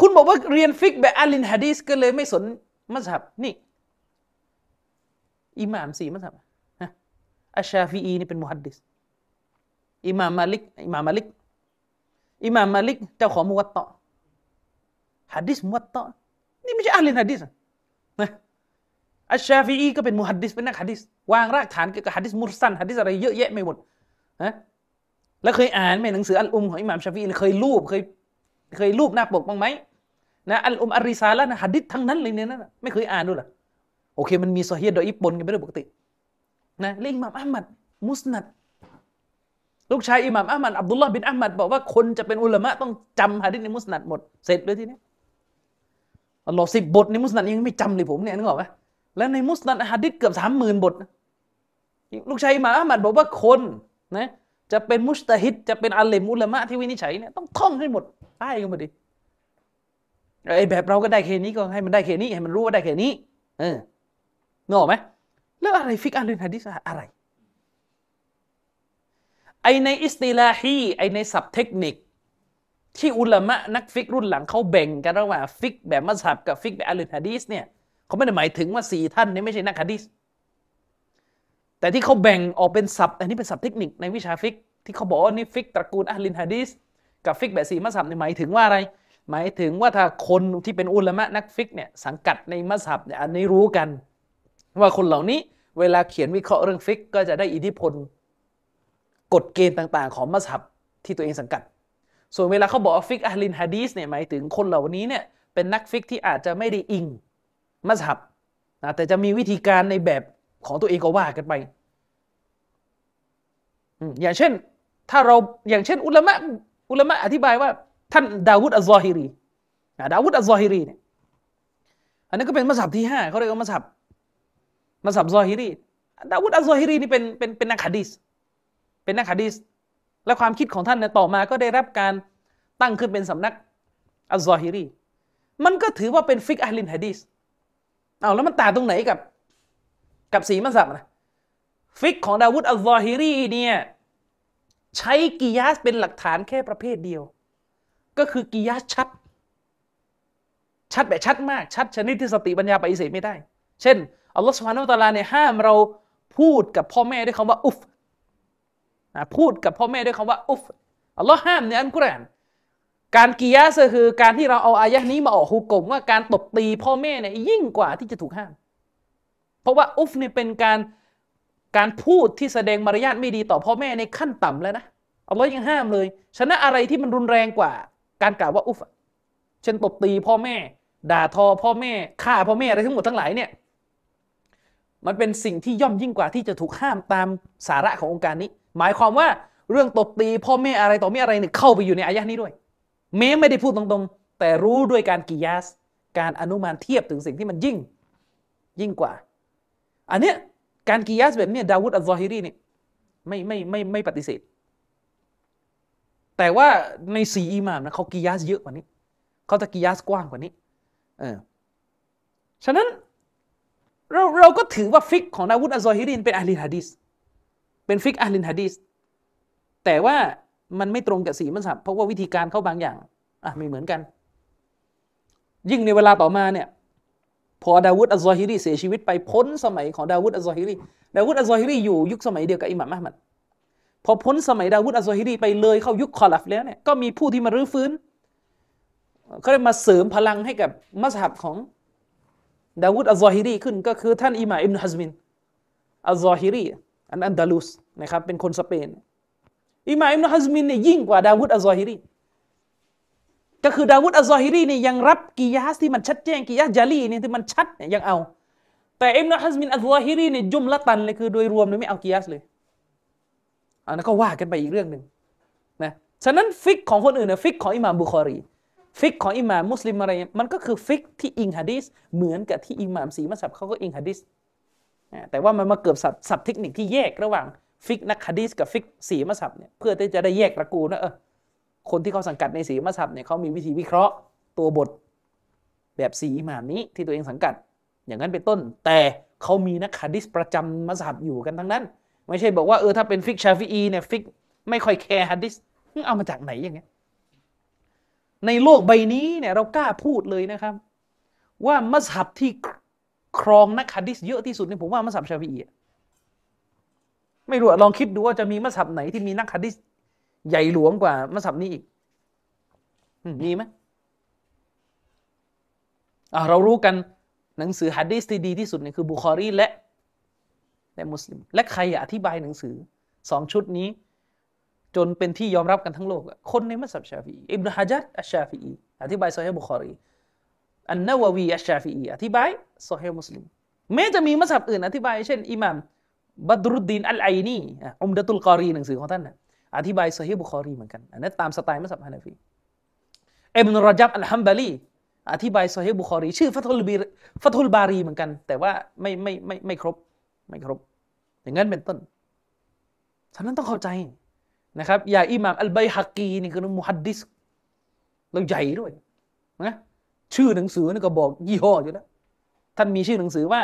คุณบอกว่าเรียนฟิกแบบอะฮ์ลิลฮะดีษก็เลยไม่สนมัสฮับนี่อิหม่ามสี่มัสฮับอัชชาฟีอีนี่เป็นมุฮัดดิสอิหม่ามมาลิกอิหม่ามมาลิกอิหม่ามมาลิกเจ้าของมุวัตตะฮัดดิสมุวัตตะนี่ไม่ใช่อัลลินฮะดีสนะอัชชาฟีอีก็เป็นมุฮัดดิสเป็นนักฮัดดิสวางรากฐานเกี่ยวกับฮัดดิสมุรสันฮัดดิสอะไรเยอะแยะไม่หมดนะแล้วเคยอ่านไหมหนังสืออัลอุมของอิหม่ามชาฟีอีเคยรูปเคยเคยรูปหน้าปกบ้างไหม นะอัลอุมอาริซาละนะฮัดดิสทั้งนั้นเลยเนี่ยนะไม่เคยอ่านด้วยหรอโอเค มันมีโซเฮีดอิปนกันไม่ได้ปกตินะเรื่องอิหม่ามอัลมัดมุสนัดลูกชายอิหม่ามอัลมัดอับดุลลาห์บินอัลมัดบอกว่าคนจะเป็นอุลามะต้องจำฮัดดิสในมุสนัดหมดเสร็จเลยทีนี้อัลลอฮ์สิบบทในมุสนัดยังไม่จำเลยผมเนี่ยนึกออกไหมแล้วในมุสนัดฮะดิษเกือบสามหมื่นบทลูกชายอิหมาอามัดบอกว่าคนนะจะเป็นมุสตาฮิดจะเป็นอัลเลมุลามะที่วินิจฉัยเนี่ยต้องท่องให้หมดใต้กันมาดิ ไอ้แบบเราก็ได้แค่นี้ก็ให้มันได้แค่นี้ให้มันรู้ว่าได้แค่นี้ เออนึกออกไหมแล้วอะไรฟิกอะฮ์ลิลฮะดีษอะไร ไอใน اصطلاحي ไอในศัพท์เทคนิค ที่อุลามะนักฟิกรุ่นหลังเขาแบ่งกันระหว่างฟิกแบบมัสฮับกับฟิกแบบอะฮ์ลิลฮะดีษเนี่ยเขาไม่ได้หมายถึงว่าสี่ท่านนี้ไม่ใช่นักฮะดีษแต่ที่เขาแบ่งออกเป็นศัพท์ อันนี้เป็นศัพท์เทคนิคในวิชาฟิก ที่เขาบอกว่านี่ฟิกตระกูลอะฮ์ลิลฮะดีษกับฟิกแบบสี่มัสฮับนี่หมายถึงว่าอะไร หมายถึงว่าถ้าคนที่เป็นอุลามะนักฟิกเนี่ยสังกัดในมัสฮับเนี่ยอันนี้รู้กัน ว่าคนเหล่านี้เวลาเขียนวิเคราะห์เรื่องฟิก ก็จะได้อิทธิพลกฎเกณฑ์ต่างๆ ของมัสฮับที่ตัวเองสังกัด ส่วนเวลาเขาบอกฟิกอะฮ์ลิลฮะดีษเนี่ยหมายถึงคนเหล่านี้เนี่ยเป็นนักฟิกที่อาจจะไม่ได้อิงมัสฮับนะแต่จะมีวิธีการในแบบของตัวเองก็ว่ากันไป อย่างเช่น ถ้าเราอย่างเช่น อุลามะอุลามะอธิบายว่า ท่านดาวูดอัลซอฮิรีดาวูดอัลซอฮิรีเนี่ยอันนั้นก็เป็นมัสฮับที่ห้าเขาเรียกว่ามัสฮับมัสฮับซอฮิรีดาวูดอัลซอฮิรีนี่เป็นเป็นเป็นนักฮะดีษเป็นนักฮะดีษและความคิดของท่านเนี่ยต่อมาก็ได้รับการตั้งขึ้นเป็นสำนักอัลซอฮิรีมันก็ถือว่าเป็นฟิกอะฮ์ลิลฮะดีษเอาแล้วมันต่างตรงไหนกับกับสี่มัสฮับนะฟิกของดาวูดอัลซอฮิรีเนี่ยใช้กิยาสเป็นหลักฐานแค่ประเภทเดียว ก็คือกิยาสชัด ชัดแบบชัดมาก ชัดชนิดที่สติปัญญาปฏิเสธไม่ได้ เช่นอัลลอฮฺสุบฮานะฮูวะตะอาลาเนี่ยห้ามเราพูดกับพ่อแม่ด้วยคำว่าอุฟพูดกับพ่อแม่ด้วยคำว่าอุฟอัลลอฮ์ห้ามในอัลกุรอานการกิยาสคือการที่เราเอาอายะนี้มาออกฮุก่มว่าการตบตีพ่อแม่เนี่ยยิ่งกว่าที่จะถูกห้าม เพราะว่าอุฟเนี่ยเป็นการการพูดที่แสดงมารยาทไม่ดีต่อพ่อแม่ในขั้นต่ำแล้วนะอัลลอฮ์ยังห้ามเลย ฉะนั้นอะไรที่มันรุนแรงกว่า การกล่าวว่าอุฟเช่นตบตีพ่อแม่ ด่าทอพ่อแม่ฆ่าพ่อแม่อะไรทั้งหมดทั้งหลายเนี่ยมันเป็นสิ่งที่ย่อมยิ่งกว่าที่จะถูกห้ามตามสาระขององค์การนี้ หมายความว่าเรื่องตบตีพ่อแม่อะไรต่อไม่อะไรเนี่ยเข้าไปอยู่ในอายะนี้ด้วยแม้ไม่ได้พูดตรงๆ แต่รู้ด้วยการกิยาส การอนุมานเทียบถึงสิ่งที่มันยิ่งยิ่งกว่า อันเนี้ยการกิยาสแบบเนี้ยดาวูดอัลซอฮิรีนี่ไม่ไม่ไม่ไม่ปฏิเสธ แต่ว่าในสี่อิหม่ามนะเขากิยาสเยอะกว่านี้เขาจะกิยาสกว้างกว่านี้เออฉะนั้นเราเราก็ถือว่าฟิกของดาวูดอัลซอฮิรีเป็นอะฮ์ลิลฮะดีษเป็นฟิกอะฮ์ลิลฮะดีษแต่ว่ามันไม่ตรงกับสี่มัสฮับเพราะว่าวิธีการเขาบางอย่างอะไม่เหมือนกัน ยิ่งในเวลาต่อมาเนี่ยพอดาวูดอัลซอฮิรีเสียชีวิตไปพ้นสมัยของดาวูดอัลซอฮิรีดาวูดอัลซอฮิรีอยู่ยุคสมัยเดียวกับอิหม่ามอะห์มัด พอพ้นสมัยดาวูดอัลซอฮิรีไปเลยเข้ายุคคอลัฟแล้วเนี่ยก็มีผู้ที่มารื้อฟื้นเขาเลยมาเสริมพลังให้กับมัสฮับของดาวูดอัลซอฮิรีขึ้นก็คือท่านอิหม่ามอิบนุฮัซมินอัลซอฮิรีอัลอันดาลุสนะครับเป็นคนสเปนอิหม่ามอิบนุฮัซมินเนี่ยยิ่งกว่าดาวูดอัลซอฮิรีก็คือดาวูดอัลซอฮิรีเนี่ยยังรับกิยาสที่มันชัดแจ้งقياس جلي เนี่ยที่มันชัดเนี่ยยังเอา แต่อิบนุฮัซมินอัลซอฮิรีเนี่ยجملةً เลยคือโดยรวมเนี่ยไม่เอากิยาสเลย อันนั้นก็ว่ากันไปอีกเรื่องหนึ่งนะฉะนั้นฟิกของคนอื่นเนี่ยฟิกของอิหม่ามบุคอรีฟิกของอิหม่ามมุสลิมอะไรมันก็คือฟิกที่อิงฮะดีษเหมือนกับที่อิหม่ามสี่มัสฮับเขาก็อิงฮะดีษแต่ว่ามันมาเกิดศัพท์ศัพท์เทคนิคที่แยกระหว่างฟิกนักฮะดีษกับฟิกสี่มัสฮับเนี่ยเพื่อที่จะได้แยกตระกูลนะเออคนที่เขาสังกัดในสี่มัสฮับเนี่ยเขามีวิธีวิเคราะห์ตัวบทแบบสี่อิหม่ามนี้ที่ตัวเองสังกัด อย่างนั้นเป็นต้น แต่เขามีนักฮะดีษประจำมัสฮับอยู่กันทั้งนั้น ไม่ใช่บอกว่าเออถ้าเป็นฟิกชาฟีอีเนี่ยฟิกไม่ค่อยแคร์ฮะดีษเอามาจากไหนอย่างเงี้ยในโลกใบนี้เนี่ยเรากล้าพูดเลยนะครับ ว่ามัสฮับที่ครองนักฮะดิษเยอะที่สุดเนี่ยผมว่ามัสฮับชาฟีอีไม่รู้ลองคิดดูว่าจะมีมัสฮับไหนที่มีนักฮะดิษใหญ่หลวงกว่ามัสฮับนี้อีกมีไหมอ่าเรารู้กันหนังสือฮะดิษที่ดีที่สุดเนี่ยคือบุคอรีและ และมุสลิม และใครอธิบายหนังสือสองชุดนี้ จนเป็นที่ยอมรับกันทั้งโลก คนในมัสยิดชาฟีอิบนุฮะจัดอัชชาฟีอธิบายซอฮีบุคอรีอันนาววีอัชชาฟีอธิบายซอฮีมุสลิมแม้จะมีมัสฮับอื่น อธิบาย เช่นอิหม่ามบัดรุดดีนอัลไอนีอุมดะตุลกอรีหนังสือของท่านนะอธิบายซอฮีบุคอรีเหมือนกันอันนั้นตามสไตล์มัสฮับฮานาฟีอิบนุรจับอัลฮัมบาลีอธิบายซอฮีบุคอรี ชื่อฟัตฮุลบาฟัตฮุลบารีเหมือนกัน แต่ว่าไม่ไม่ไม่ไม่ครบไม่ครบ อย่างนั้นเป็นต้นฉะนั้นต้องเข้าใจนะครับอย่างอิหม่ามอัลไบฮักกีนี่คือมุฮัดดิสแล้วใหญ่ด้วยนะชื่อหนังสือนี่ก็บอกยี่ห้ออยู่แล้ว ท่านมีชื่อหนังสือว่า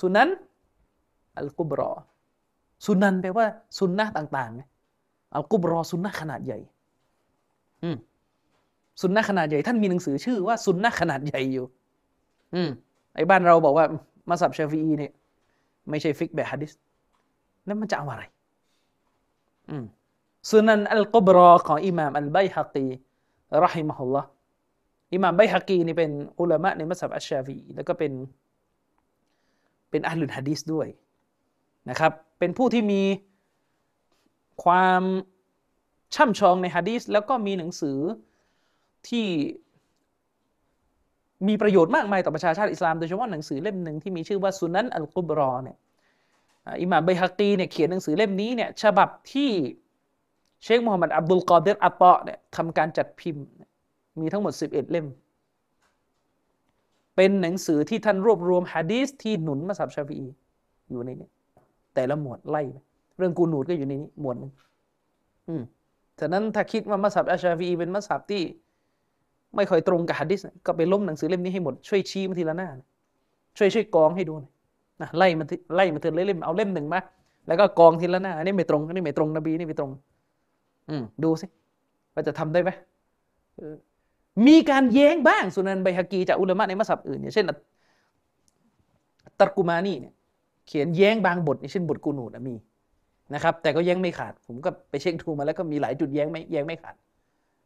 สุนันอัลกุบรอ สุนันแปลว่าสุนนะต่างๆไงอัลกุบรอสุนนะขนาดใหญ่ อืมสุนนะขนาดใหญ่ ท่านมีหนังสือชื่อว่าสุนนะขนาดใหญ่อยู่ อืมไอ้บ้านเราบอกว่ามาสับชาฟีเนี่ยไม่ใช่ฟิกแบบฮะดิษ แล้วมันจะเอาอะไร อืมสุนันอัลกุบรอของอิหม่ามอัลไบฮักีรอฮิมะฮุลลอฮ์อิหม่ามไบฮักีนี่เป็นอุลามะในมัสยิดอัชชาฟีแล้วก็เป็น เป็นอัลลุนฮะดีสด้วยนะครับ เป็นผู้ที่มีความช่ำชองในฮะดีสแล้วก็มีหนังสือที่มีประโยชน์มากมายต่อประชาชาติอิสลาม โดยเฉพาะหนังสือเล่มหนึ่งที่มีชื่อว่าสุนันอัลกุบรอเนี่ย อิหม่ามไบฮักีเนี่ยเขียนหนังสือเล่มนี้เนี่ยฉบับที่เชคมูฮัมหมัดอับดุลกอเดรอัตตะเนี่ยทำการจัดพิมพ์ มีทั้งหมด 11 เล่ม เป็นหนังสือที่ท่านรวบรวมฮะดีสที่หนุนมาสับชาฟีอยู่ในนี้แต่ละหมวดไล่ไปเรื่องกูนูดก็อยู่ในนี้หมวดหนึ่งอืมฉะนั้นถ้าคิดว่ามัสยิดอัชชาฟีเป็นมัสยิดที่ไม่ค่อยตรงกับฮะดิษก็ไปล้มหนังสือเล่มนี้ให้หมดช่วยชี้มาทีละหน้า ช่วยช่วยกองให้ดูนะไล่มาไล่มาทีละเล่มเอาเล่มหนึ่งมาแล้วก็กองทีละหน้าอันนี้ไม่ตรงอันนี้ไม่ตรงนบีนี่ไม่ตรง อืมดูสิว่าจะทำได้ไหมมีการแย้งบ้างสุนันไบฮากีจากอุลามะในมัสยิดอื่นอย่างเช่นตัรกุมานี่เนี่ยเขียนแย้งบางบทเช่นบทกูนูดมีนะครับ แต่ก็แย้งไม่ขาด ผมก็ไปเช็คดูมาแล้วก็มีหลายจุดแย้งไม่แย้งไม่ขาด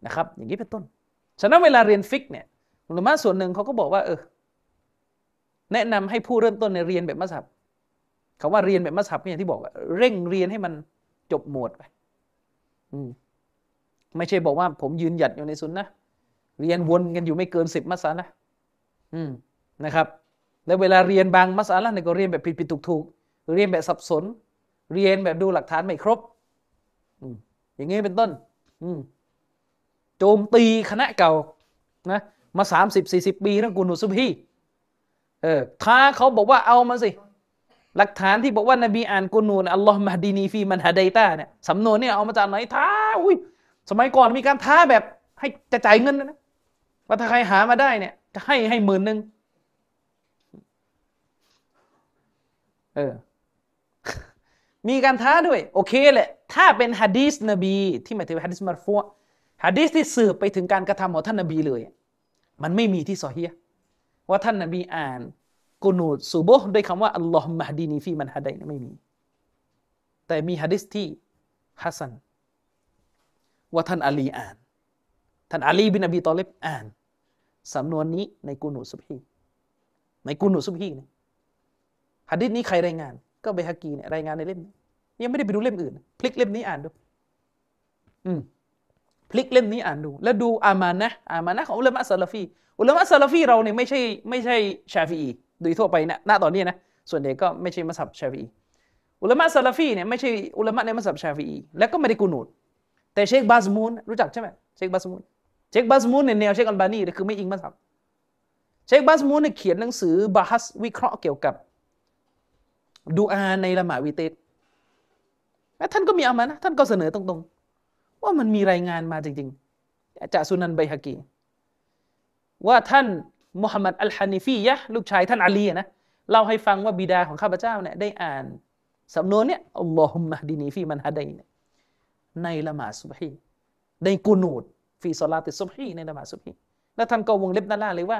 นะครับ อย่างนี้เป็นต้น ฉะนั้นเวลาเรียนฟิกเนี่ยอุลามะส่วนหนึ่งเขาก็บอกว่าเออ แนะนำให้ผู้เริ่มต้นในเรียนแบบมัสยิดคาว่าเรียนแบบมัสยิดอย่างที่บอกเร่งเรียนให้มันจบหมวดไปไม่ใช่บอกว่าผมยืนหยัดอยู่ในสุนนะเรียนวนกันอยู่ไม่เกินสิบมัสาละอืมนะครับ แล้วเวลาเรียนบางมัสาละเนี่ยก็เรียนแบบผิดผิดถูกถูกเรียนแบบสับสน เรียนแบบดูหลักฐานไม่ครบ อืมอย่างงี้เป็นต้น อืมโจมตีคณะเก่านะมาสามสิบสี่สิบปีแล้วกูนูซุบฮี เออท้าเขาบอกว่าเอามาสิ หลักฐานที่บอกว่านบีอ่านกุนูนอัลลอฮ์มาดีนีฟีมันฮะไดต้าเนี่ยสำนวนเนี่ยเอามาจากไหนท้าอุ้ยสมัยก่อนมีการท้าแบบให้จะจ่ายเงินนะว่าถ้าใครหามาได้เนี่ย จะให้ให้หมื่นหนึ่งเออมีการท้าด้วย โอเคแหละ ถ้าเป็นฮะดีสนบี ที่หมายถึงฮะดีสมารฟัวฮะดีสที่สืบไปถึงการกระทำของท่านนบีเลย มันไม่มีที่ซอฮี ว่าท่านนบีอ่านกุนูดซูโบด้วยคำว่าอัลลอฮุมะฮดีนีฟีมันฮะดัยไม่มี แต่มีฮะดิษที่ฮัสซันว่าท่านอาลีอ่าน ท่านอาลีบินอบีตอเลบอ่าน สำนวนนี้ในกุนูสุบฮีในกุนูตซุบฮีเนี่ยฮะดีษนี้ใครรายงาน ก็บัยฮากีเนี่ยรายงานในเล่มนี้ยังไม่ได้ไปดูเล่มอื่น พลิกเล่มนี้อ่านดูอืม พลิกเล่มนี้อ่านดู แล้วดูอามานะอามานะของอุลามะซาลาฟีอุลามะซาลาฟีเราเนี่ยไม่ใช่ไม่ใช่ชาฟีโดยทั่วไปนะณตอนนี้นะส่วนใหญ่ก็ไม่ใช่มัสฮับชาฟีอุลามะซาลาฟีเนี่ยไม่ใช่อุลามะในมัสยิดชาฟีแล้วก็ไม่ได้กูนูดแต่เชคบาซมูนรู้จักใช่ไหมเชคบาซมูนเชคบาซมูนเนี่ยแนวเชคอัลบานีคือไม่อิงมัสฮับเชคบาซมูนเนี่ยเขียนหนังสือบาฮัสวิเคราะห์เกี่ยวกับดูอาในละหมาดวิเตรและท่านก็มีอามานะท่านก็เสนอตรงๆ ว่ามันมีรายงานมาจริงๆ จากสุนันไบฮากี ว่าท่านมุฮัมมัดอัลฮานิฟียะลูกชายท่านอาลีนะเล่าให้ฟังว่าบิดาของข้าพเจ้าเนี่ยได้อ่านสำนวนเนี่ยاللهم اهدني فيمن هديت เนี่ยในละหมาดซุบฮีในقنوت في صلاة الصبحในละหมาดซุบฮีแล้วท่านก็วงเล็บด้านล่างเลยว่า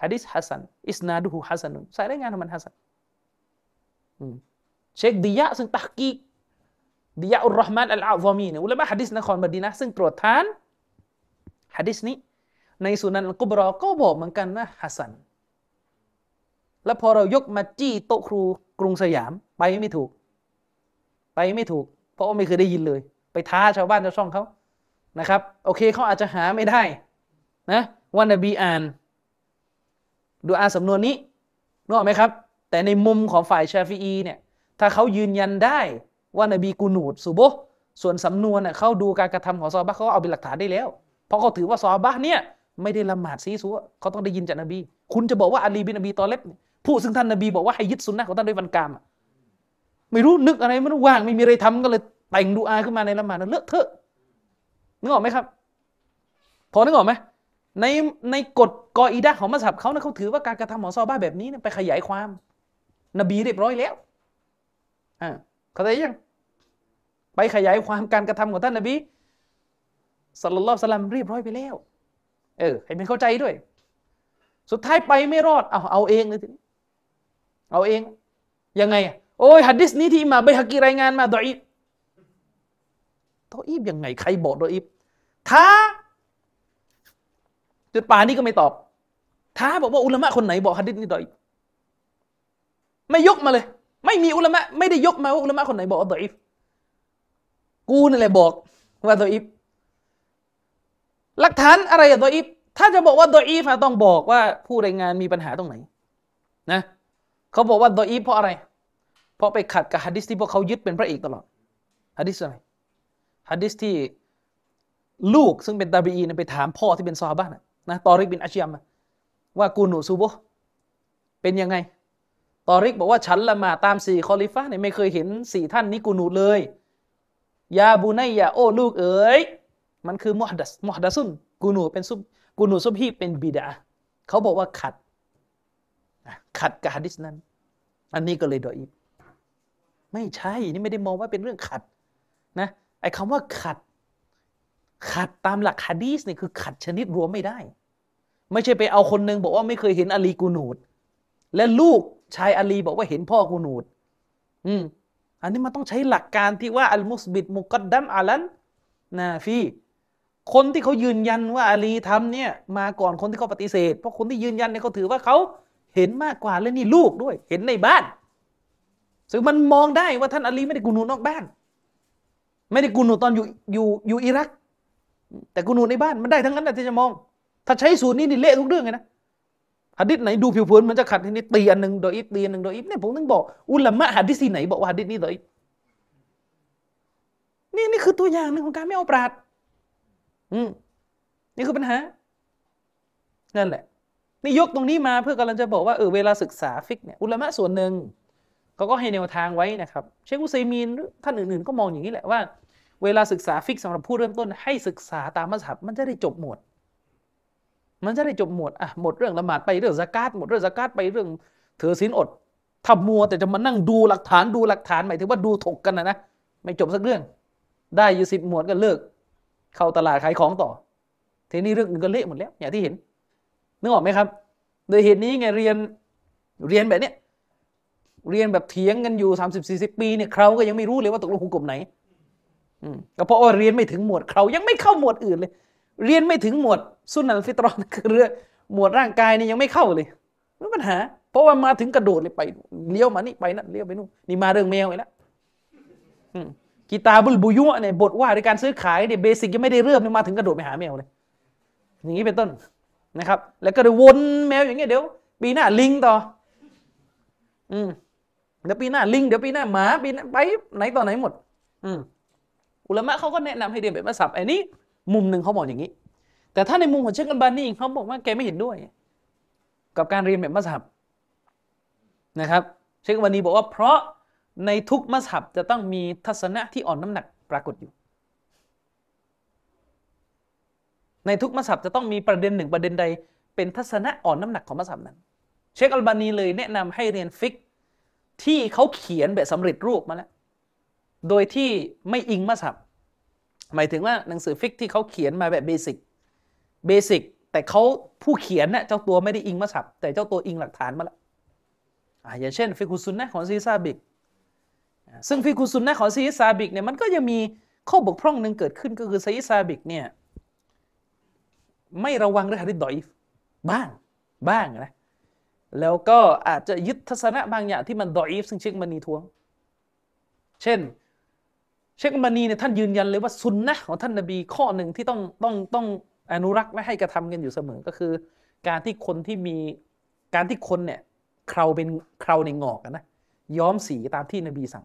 ฮะดิษฮัสซันإسناده حسنใส่รายงานของมันฮัสซันเชคดิยะซึ่งตักกี ดิยาอุรรห์มานอัลอาซอมีเนี่ยอุลามะฮะดิษนครมดีนะซึ่งตรวจทานฮะดิษนี้ ในสุนันกุบรอก็บอกเหมือนกันนะฮัสซันแล้วพอเรายกมาจี้โต๊ะครูกรุงสยามไปไม่ถูก ไปไม่ถูก เพราะว่าไม่เคยได้ยินเลย ไปท้าชาวบ้านชาวช่องเขานะครับ โอเคเขาอาจจะหาไม่ได้นะว่านบีอ่านดูอาสำนวนนี้นึกออกไหมครับ แต่ในมุมของฝ่ายชาฟีอีเนี่ยถ้าเขายืนยันได้ ว่านบีกูนูดสุโบส่วนสำนวนเน่ยเขาดูการกระทำของซอบะเขาเอาเป็นหลักฐานได้แล้ว เพราะเขาถือว่าซอบะเนี่ยไม่ได้ละหมาดซีซัวเขาต้องได้ยินจากนบี คุณจะบอกว่าอาลีบินนบีตอเล็บผู้ซึ่งท่านนบีบอกว่าให้ยึดสุนนะของท่านด้วยวันกามไม่รู้นึกอะไรไม่รู้ว่างไม่มีอะไรทำก็เลยแต่งดูอาขึ้นมาในละหมาดเลอะเทอะนึกออกไหมครับ พอนึกออกไหมในในกฎกออีดะของมัสยิดเขาเนี่ยเขาถือว่าการกระทำของซอบ้าแบบนี้ไปขยายความ นบีเรียบร้อยแล้วอ่า เข้าใจยัง ไปขยายความการกระทำของท่านนบีสัลลัลลอฮุสลัมเรียบร้อยไปแล้ว เออ ให้มันเข้าใจด้วย สุดท้ายไปไม่รอด เอาเอาเองเลยทีนี้เอาเอง ยังไง โอ้ยฮัดดิสนี้ที่มาใบฮักีรายงานมาดออีฟดออีฟยังไง ใครบอกดออีฟท้า จุดป่านี้ก็ไม่ตอบท้าบอกว่าอุลามะคนไหนบอกฮัดดิสนี้ดออีฟไม่ยกมาเลย ไม่มีอุลามะไม่ได้ยกมาว่าอุลามะคนไหนบอกว่าดออีฟกูนี่แหละบอกว่าดออีฟหลักฐานอะไรอะดออีฟถ้าจะบอกว่าดออีฟต้องบอกว่าผู้รายงานมีปัญหาตรงไหนนะเขาบอกว่าดออีฟเพราะอะไร เพราะไปขัดกับฮะดิษที่พวกเขายึดเป็นพระเอกตลอดฮะดิษอะไรฮะดิษที่ลูกซึ่งเป็นตาบีอีนไปถามพ่อที่เป็นซอบ้านนะตอริกบินอัชยมว่ากูนูซูโบเป็นยังไง ตอริกบอกว่าฉันละมาตามสี่คอลิฟ้าเนี่ยไม่เคยเห็นสี่ท่านนี้กูนูเลย ยาบูไนยาโอ้ลูกเอ๋ยมันคือมุฮัดดัสมุฮัดดัสุนกูนูเป็นซุบกูนูซุบฮีเป็นบิดาเขาบอกว่าขัดขัดกับฮะดิษนั้น อันนี้ก็เลยดออีไม่ใช่นี่ไม่ได้มองว่าเป็นเรื่องขัดนะไอ้คำว่าขัด ขัดตามหลักฮะดีสเนี่ยคือขัดชนิดรวมไม่ได้ ไม่ใช่ไปเอาคนหนึ่งบอกว่าไม่เคยเห็นอาลีกูนูดและลูก ชายอาลีบอกว่าเห็นพ่อกูนูด อืม อันนี้มันต้องใช้หลักการที่ว่าอัลมุสบิดมุกัดดัมอาลันนาฟีคนที่เขายืนยันว่าอาลีทำเนี่ยมาก่อนคนที่เขาปฏิเสธ เพราะคนที่ยืนยันเนี่ยเขาถือว่าเขาเห็นมากกว่าและนี่ลูกด้วย เห็นในบ้าน ซึ่งมันมองได้ว่าท่านอาลีไม่ได้กูนูนอกบ้าน ไม่ได้กูนูตอนอยู่อยู่อยู่อิรัก แต่กูนูในบ้านมันได้ทั้งนั้นแหละที่จะมอง ถ้าใช้สูตรนี้นี่เละทุกเรื่องเลยนะ ฮัดดิษไหนดูผิวเผินมันจะขัดทีนี้ตีอันหนึ่งโดยอิฟตีอันหนึ่งโดยอิฟเนี่ยผมต้องบอกอุลามะฮัดดิษที่ไหนบอกว่าฮัดดิษนี้ดออิฟนี่นี่คือตัวอย่างหนึ่งของการไม่เอาปราชญ์อืมนี่คือปัญหา นั่นแหละ นี่ยกตรงนี้มาเพื่อกำลังจะบอกว่าเออเวลาศึกษาฟิกเนี่ยอุลามะส่วนหนึ่งเขาก็ให้แนวทางไว้นะครับ เชคอุซัยมีนหรือท่านอื่นๆ ก็มองอย่างนี้แหละว่า เวลาศึกษาฟิกสำหรับผู้เริ่มต้นให้ศึกษาตามมัสยิดมันจะได้จบหมด มันจะได้จบหมดอะหมดเรื่องละหมาดไปเรื่องสกาดหมดเรื่องสกาดไปเรื่องถือศีลอดทำมัวแต่จะมานั่งดูหลักฐานดูหลักฐานหมายถึงว่าดูถกกันนะนะไม่จบสักเรื่อง ได้อยู่สิบหมวดก็เลิก เข้าตลาดขายของต่อ ทีนี้เรื่องอื่นก็เละหมดแล้ว อย่างที่เห็นนึกออกไหมครับ โดยเหตุนี้ไงเรียนเรียนแบบเนี้ยเรียนแบบเถียงกันอยู่สามสิบสี่สิบปีเนี่ยเขาก็ยังไม่รู้เลยว่าตกลงหุกกลมไหนอืมก็เพราะว่าเรียนไม่ถึงหมวดเขายังไม่เข้าหมวดอื่นเลย เรียนไม่ถึงหมวดสุนันฟิตรอนคือเรื่องหมวดร่างกายนี่ยังไม่เข้าเลยไม่ปัญหา เพราะว่ามาถึงกระโดดเลยไปเลี้ยวมานี่ไปนั่นเลี้ยวไปนู่นนี่มาเรื่องแมวอีกแล้วกีตาบุลบุยุเนี่ยบทว่าในการซื้อขายเนี่ยเบสิกยังไม่ได้เริ่มเนี่ยมาถึงกระโดดไปหาแมวเลย อย่างนี้เป็นต้นนะครับ แล้วก็เลยวนแมวอย่างเงี้ยเดี๋ยวปีหน้าลิงต่อ อืมเดี๋ยวปีหน้าลิงเดี๋ยวปีหน้าหมาปีหน้าไปไหนต่อไหนหมด อืมอุลามะเขาก็แนะนำให้เรียนแบบมัสับไอ้นี้ มุมหนึ่งเขาบอกอย่างนี้ แต่ถ้าในมุมของเชคอัลบานีเขาบอกว่าแกไม่เห็นด้วย กับการเรียนแบบมัสับนะครับ เชคอัลบานีบอกว่าเพราะในทุกมัสฮับจะต้องมีทัศนะที่อ่อนน้ำหนักปรากฏอยู่ ในทุกมัสฮับจะต้องมีประเด็นหนึ่งประเด็นใด เป็นทัศนะอ่อนน้ำหนักของมัสฮับนั้น เชคอัลบานีเลยแนะนำให้เรียนฟิกที่เขาเขียนแบบสำเร็จรูปมาแล้ว โดยที่ไม่อิงมัสฮับ หมายถึงว่าหนังสือฟิกที่เขาเขียนมาแบบ basic basic แต่เขาผู้เขียนเนี่ยเจ้าตัวไม่ได้อิงมัสฮับแต่เจ้าตัวอิงหลักฐานมาแล้วอ่าอย่างเช่นฟิกุซุนนะของซัยยิดซาบิกซึ่งฟิกุซุนนะของซัยยิดซาบิกเนี่ยมันก็ยังมีข้อบกพร่องหนึ่งเกิดขึ้นก็คือซีซาบิกเนี่ยไม่ระวังเรื่องฮะดิษดอยบ้างบ้างนะแล้วก็อาจจะยึดทัศนะบางอย่างที่มันดอยฟซึ่งเชคมานีทวง เช่น เชคมานีเนี่ยท่านยืนยันเลยว่าซุนนะของท่านนบีข้อหนึ่งที่ต้องต้องต้องอนุรักษ์และให้กระทำกันอยู่เสมอก็คือ การที่คนที่มีการที่คนเนี่ยเคราเป็นเคราในงอกนะย้อมสีตามที่นบีสั่ง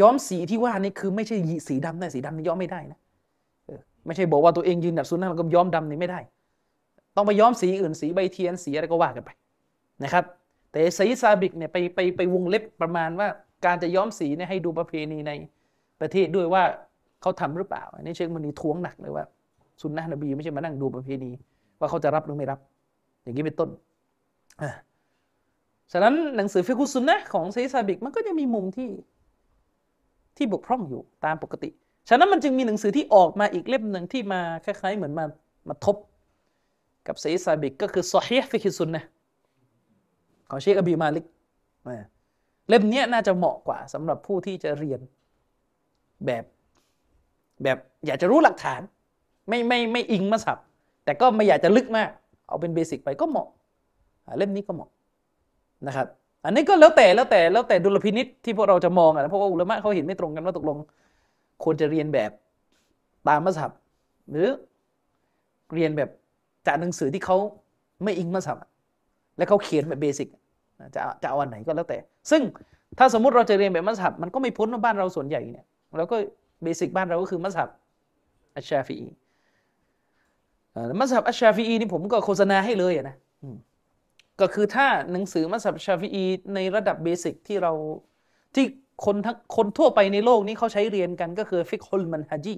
ย้อมสีที่ว่านี่คือไม่ใช่สีดำนะสีดำนี่ย้อมไม่ได้นะไม่ใช่บอกว่าตัวเองยืนแบบซุนนะแล้วก็ย้อมดำนี่ไม่ได้ ต้องไปย้อมสีอื่นสีใบเทียนสีอะไรก็ว่ากันไปนะครับ แต่ไซซาบิกเนี่ยไปไปไปวงเล็บประมาณว่า การจะย้อมสีเนี่ยให้ดูประเพณีในประเทศด้วยว่าเขาทำหรือเปล่าอันนี้เชคมันนีท้วงหนักเลยว่าซุนนะนบีไม่ใช่มานั่งดูประเพณี ว่าเขาจะรับหรือไม่รับ อย่างนี้เป็นต้นฉะนั้นหนังสือฟิกุซุนนะของซัยยิดซาบิกมันก็จะมีมุมที่ที่บกพร่องอยู่ตามปกติ ฉะนั้นมันจึงมีหนังสือที่ออกมาอีกเล่มหนึ่งที่มาคล้ายๆ เหมือนมามาทบ กับซัยยิดซาบิกก็คือซอฮีฟิกิซุนนะของเชคอบูมาลิก เล่มนี้น่าจะเหมาะกว่าสำหรับผู้ที่จะเรียนแบบแบบอยากจะรู้หลักฐาน ไม่ไม่ไม่อิงมาสับแต่ก็ไม่อยากจะลึกมาก เอาเป็นเบสิกไปก็เหมาะเล่มนี้ก็เหมาะนะครับ อันนี้ก็แล้วแต่แล้วแต่แล้วแต่ดุลพินิษที่พวกเราจะมองอะเพราะว่าอุลมะเขาเห็นไม่ตรงกันว่าตกลง ควรจะเรียนแบบตามมัสับหรือเรียนแบบจากหนังสือที่เขาไม่อิงมัสับและเขาเขียนแบบเบสิก จะจะเอาอันไหนก็แล้วแต่ ซึ่งถ้าสมมติเราจะเรียนแบบมัสฮับมันก็ไม่พ้นว่าบ้านเราส่วนใหญ่เนี่ยแล้วก็ basic บ้านเราก็คือมัสฮับอัชชาฟีอีมัสฮับอัชชาฟีอีนี่ผมก็โฆษณาให้เลยนะก็คือถ้าหนังสือมัสฮับชาฟีอีในระดับ basic ที่เราที่คนทั้งคนทั่วไปในโลกนี้เขาใช้เรียนกันก็คือฟิกฮุลมันฮัจี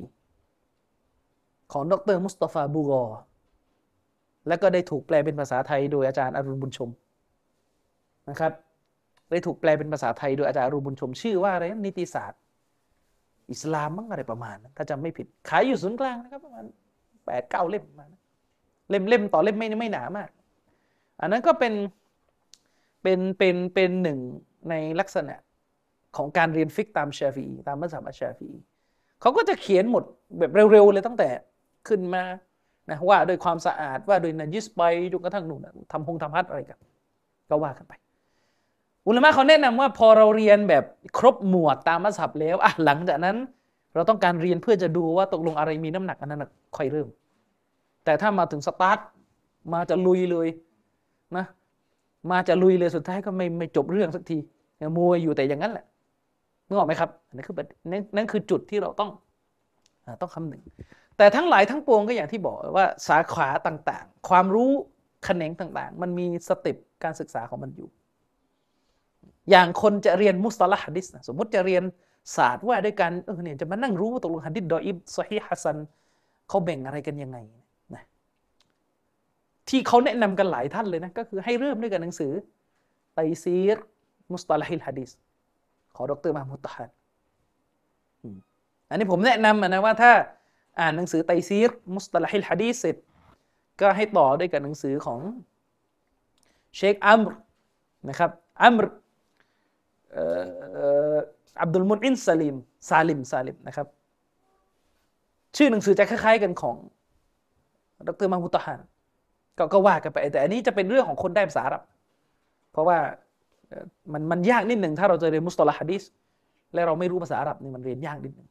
ของดรมุสตาฟาบุฆอแล้วก็ได้ถูกแปลเป็นภาษาไทยโดยอาจารย์อรุณบุญชม นะครับได้ถูกแปลเป็นภาษาไทยโดยอาจารย์รุบุญชมชื่อว่าอะไรนิติศาสตร์ อิสลามมั้งอะไรประมาณนั้นถ้าจำไม่ผิดขายอยู่ศูนย์กลางนะครับประมาณแปดเก้าเล่มมาเล่มเล่มต่อเล่มไม่ไม่หนามาก อันนั้นก็เป็นเป็นเป็นเป็นหนึ่งในลักษณะของการเรียนฟิกตามชาฟีตามมัสยิดชาฟีเขาก็จะเขียนหมดแบบเร็วๆเลยตั้งแต่ขึ้นมานะว่าโดยความสะอาดว่าโดยนันยิสไปจนกระทั่งนู่นทำพงทำฮัดอะไรกัน ก็ว่ากันไป อุลามะเขาแนะนำว่าพอเราเรียนแบบครบหมวดตามมัสฮับแล้วอะหลังจากนั้น เราต้องการเรียนเพื่อจะดูว่าตกลงอะไรมีน้ำหนักอันนั้นค่อยเริ่ม แต่ถ้ามาถึงสตาร์ทมาจะลุยเลยนะมาจะลุยเลยสุดท้ายก็ไม่ไม่จบเรื่องสักทีมัวอยู่แต่อย่างนั้นแหละนึกออกไหมครับนั่นคือนั่นคือจุดที่เราต้องต้องคำหนึ่ง แต่ทั้งหลายทั้งปวงก็อย่างที่บอกว่าสาขาต่างๆ ความรู้แขนงต่างๆ มันมีสเต็ปการศึกษาของมันอยู่ อย่างคนจะเรียนมุสตาฮะดิษสมมติจะเรียนศาสตร์ว่าด้วยกันเออเนี่ยจะมานั่งรู้ว่าตกลงฮะดิษดออิบซอฮีฮัสันเขาแบ่งอะไรกันยังไงนะที่เขาแนะนำกันหลายท่านเลยนะก็คือให้เริ่มด้วยกันหนังสือไตซีรมุสตาลฮิลฮะดิษของดรมะห์มูดตอฮานอันนี้ผมแนะนำนะว่าถ้าอ่านหนังสือไตซีรมุสตลาฮิลฮะดีษเสร็จก็ให้ต่อด้วยกับหนังสือของเชคอัมรนะครับอัมร อับดุลมุนอิมซาลิมซาลิมซาลิมนะครับ ชื่อหนังสือจะคล้ายๆกันของดรมะห์มูดตอฮานก็ก็ว่ากันไป แต่อันนี้จะเป็นเรื่องของคนได้ภาษาอาหรับ เพราะว่ามันมันยากนิดหนึ่งถ้าเราจะเรียนมุสตลาฮะดีษและเราไม่รู้ภาษาอาหรับนี่มันเรียนยากนิดหนึ่ง